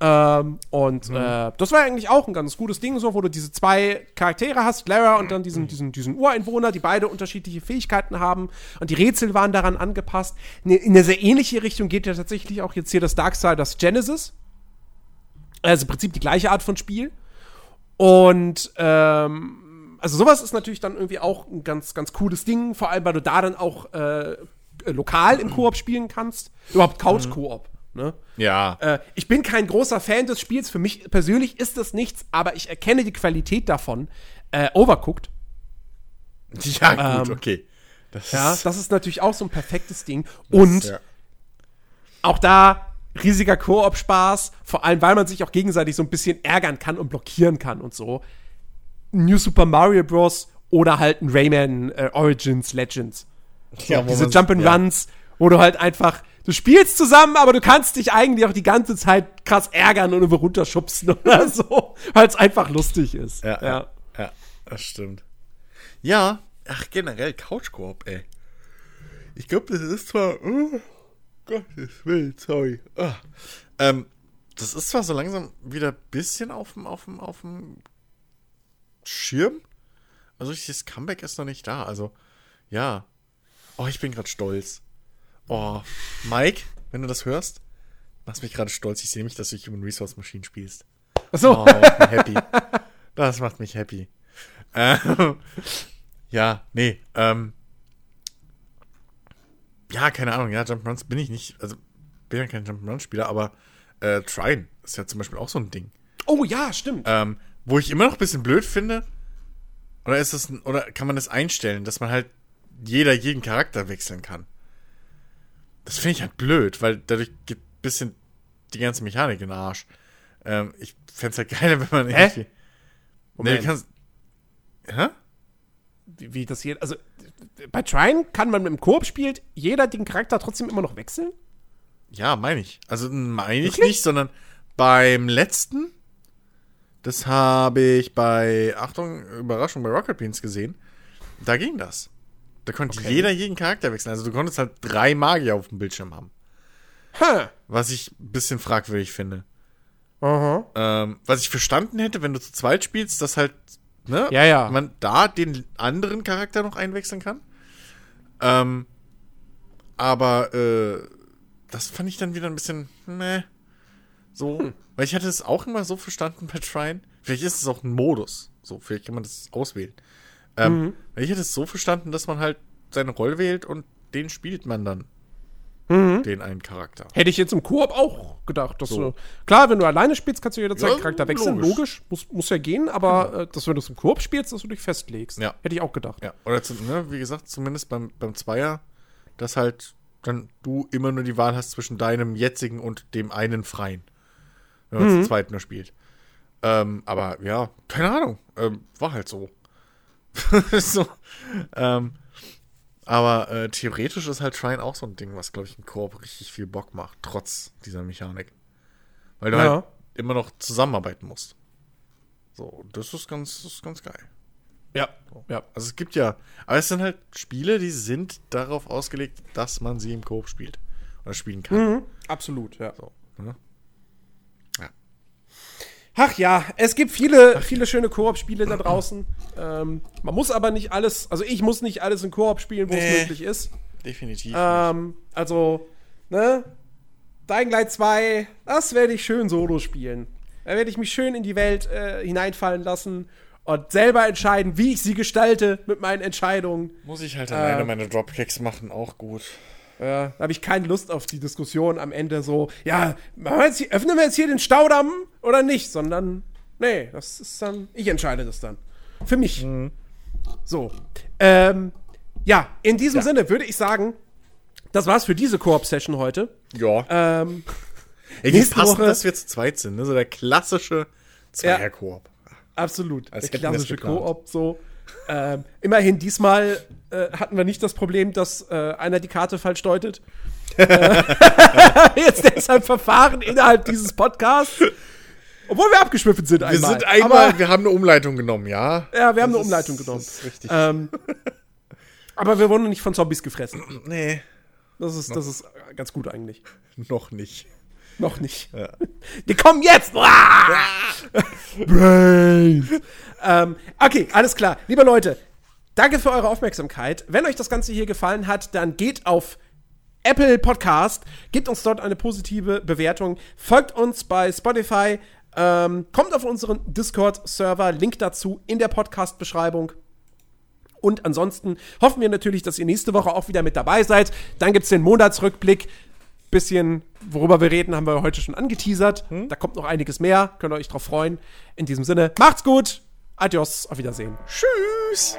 Ähm, und äh, das war eigentlich auch ein ganz gutes Ding, so, wo du diese zwei Charaktere hast, Lara und dann diesen, diesen, diesen Ureinwohner, die beide unterschiedliche Fähigkeiten haben. Und die Rätsel waren daran angepasst. Ne- In eine sehr ähnliche Richtung geht ja tatsächlich auch jetzt hier das Darksiders Genesis. Also im Prinzip die gleiche Art von Spiel. Und ähm, also sowas ist natürlich dann irgendwie auch ein ganz, ganz cooles Ding, vor allem weil du da dann auch äh, lokal im Koop spielen kannst. Überhaupt Couch-Koop. Ne? Ja. Äh, ich bin kein großer Fan des Spiels. Für mich persönlich ist das nichts, aber ich erkenne die Qualität davon. Äh, Overcooked. Ja, gut, ähm, okay. Das Ja, ist, das ist natürlich auch so ein perfektes Ding. Und ja. auch da riesiger Koop-Spaß, vor allem weil man sich auch gegenseitig so ein bisschen ärgern kann und blockieren kann und so. New Super Mario Bros. oder halt ein Rayman äh, Origins Legends. Ja, diese Jump'n'Runs, wo du halt einfach, du spielst zusammen, aber du kannst dich eigentlich auch die ganze Zeit krass ärgern und über runterschubsen oder so, weil es einfach lustig ist. Ja, ja. ja, das stimmt. Ja, ach, generell Couch-Koop, ey. Ich glaube, das ist zwar. Oh, Gottes Willen, sorry. Ah. Ähm, das ist zwar so langsam wieder ein bisschen auf dem, auf dem, auf dem Schirm. Also, das Comeback ist noch nicht da. Also, ja. Oh, ich bin gerade stolz. Oh, Mike, wenn du das hörst, machst mich gerade stolz. Ich sehe mich, dass du Human Resource Machine spielst. Achso, Oh, macht mich happy. Das macht mich happy. Ähm, ja, nee, ähm, ja, keine Ahnung, ja, Jump'n'Runs bin ich nicht, also bin ja kein Jump'n'Run-Spieler, aber äh, Trine ist ja zum Beispiel auch so ein Ding. oh ja, stimmt. Ähm, wo ich immer noch ein bisschen blöd finde, oder ist das, oder kann man das einstellen, dass man halt jeder jeden Charakter wechseln kann? Das finde ich halt blöd, weil dadurch geht ein bisschen die ganze Mechanik in den Arsch. Ähm, ich fände es halt geil, wenn man Hä? irgendwie. Nee, Moment. du kannst. Hä? wie, wie das hier, also bei Trine kann man mit dem Koop spielt, jeder den Charakter trotzdem immer noch wechseln? Ja, meine ich. Also meine ich nicht, sondern beim letzten, das habe ich bei, Achtung, Überraschung, bei Rocket Beans gesehen, da ging das. Da konnte Okay. jeder jeden Charakter wechseln. Also du konntest halt drei Magier auf dem Bildschirm haben. Ha. Was ich ein bisschen fragwürdig finde. Aha. Ähm, was ich verstanden hätte, wenn du zu zweit spielst, dass halt, ne, Ja, ja. man da den anderen Charakter noch einwechseln kann. Ähm, aber äh, das fand ich dann wieder ein bisschen, ne, so, Hm. weil ich hatte es auch immer so verstanden bei Trine. Vielleicht ist es auch ein Modus, so, vielleicht kann man das auswählen. Ähm, Mhm. weil ich hätte es so verstanden, dass man halt seine Rolle wählt und den spielt man dann. Mhm. Den einen Charakter. Hätte ich jetzt im Koop auch gedacht. Dass So. du, klar, wenn du alleine spielst, kannst du jederzeit Ja, den Charakter wechseln. logisch. Logisch. Muss, muss ja gehen, aber äh, dass wenn du es im Koop spielst, dass du dich festlegst. Ja. Hätte ich auch gedacht. Ja, oder zu, ne, wie gesagt, zumindest beim, beim Zweier, dass halt dann du immer nur die Wahl hast zwischen deinem jetzigen und dem einen freien. Wenn man zu zweit nur spielt. Ähm, aber ja, keine Ahnung. Ähm, war halt so. so. Ähm, aber äh, theoretisch ist halt Shrine auch so ein Ding, was, glaube ich, im Koop richtig viel Bock macht, trotz dieser Mechanik. Weil du Ja. halt immer noch zusammenarbeiten musst. So, das ist ganz, das ist ganz geil. Ja. ja. Also es gibt ja, aber es sind halt Spiele, die sind darauf ausgelegt, dass man sie im Koop spielt oder spielen kann. Mhm. Absolut, ja. So, ne? Ach ja, es gibt viele, viele schöne Koop-Spiele da draußen. Ähm, man muss aber nicht alles, also ich muss nicht alles in Koop spielen, wo es Nee. möglich ist. Definitiv. Ähm, also, ne? Dying Light 2, das werde ich schön solo spielen. Da werde ich mich schön in die Welt äh, hineinfallen lassen und selber entscheiden, wie ich sie gestalte mit meinen Entscheidungen. Muss ich halt alleine meine Dropkicks machen, auch gut. Ja, da habe ich keine Lust auf die Diskussion am Ende so, ja, wir jetzt hier, öffnen wir jetzt hier den Staudamm oder nicht, sondern, nee, das ist dann, ich entscheide das dann. Für mich. So. Ähm, ja, in diesem Sinne würde ich sagen, das war's für diese Koop-Session heute. Ja. Ähm, Ey, wie nächste passend, Woche- dass wir zu zweit sind, ne? So der klassische Zweier-Koop. absolut. Als der klassische. Koop, so. Ähm, immerhin, diesmal äh, hatten wir nicht das Problem, dass äh, einer die Karte falsch deutet. äh, jetzt deshalb Verfahren innerhalb dieses Podcasts. Obwohl wir abgeschwiffen sind Wir einmal. sind einmal, Aber, wir haben eine Umleitung genommen, ja. ja, wir haben eine Das Umleitung ist, genommen. Das ist richtig. Ähm, aber wir wurden nicht von Zombies gefressen. nee, Das ist, das ist ganz gut eigentlich. noch nicht. Noch nicht. Ja. Die kommen jetzt! Brains! ähm, okay, alles klar. Liebe Leute, danke für eure Aufmerksamkeit. Wenn euch das Ganze hier gefallen hat, dann geht auf Apple Podcast, gebt uns dort eine positive Bewertung, folgt uns bei Spotify, ähm, kommt auf unseren Discord-Server, Link dazu in der Podcast-Beschreibung. Und ansonsten hoffen wir natürlich, dass ihr nächste Woche auch wieder mit dabei seid. Dann gibt's den Monatsrückblick. Bisschen, worüber wir reden, haben wir heute schon angeteasert. Da kommt noch einiges mehr. Könnt ihr euch drauf freuen. In diesem Sinne, macht's gut. Adios, auf Wiedersehen. Tschüss.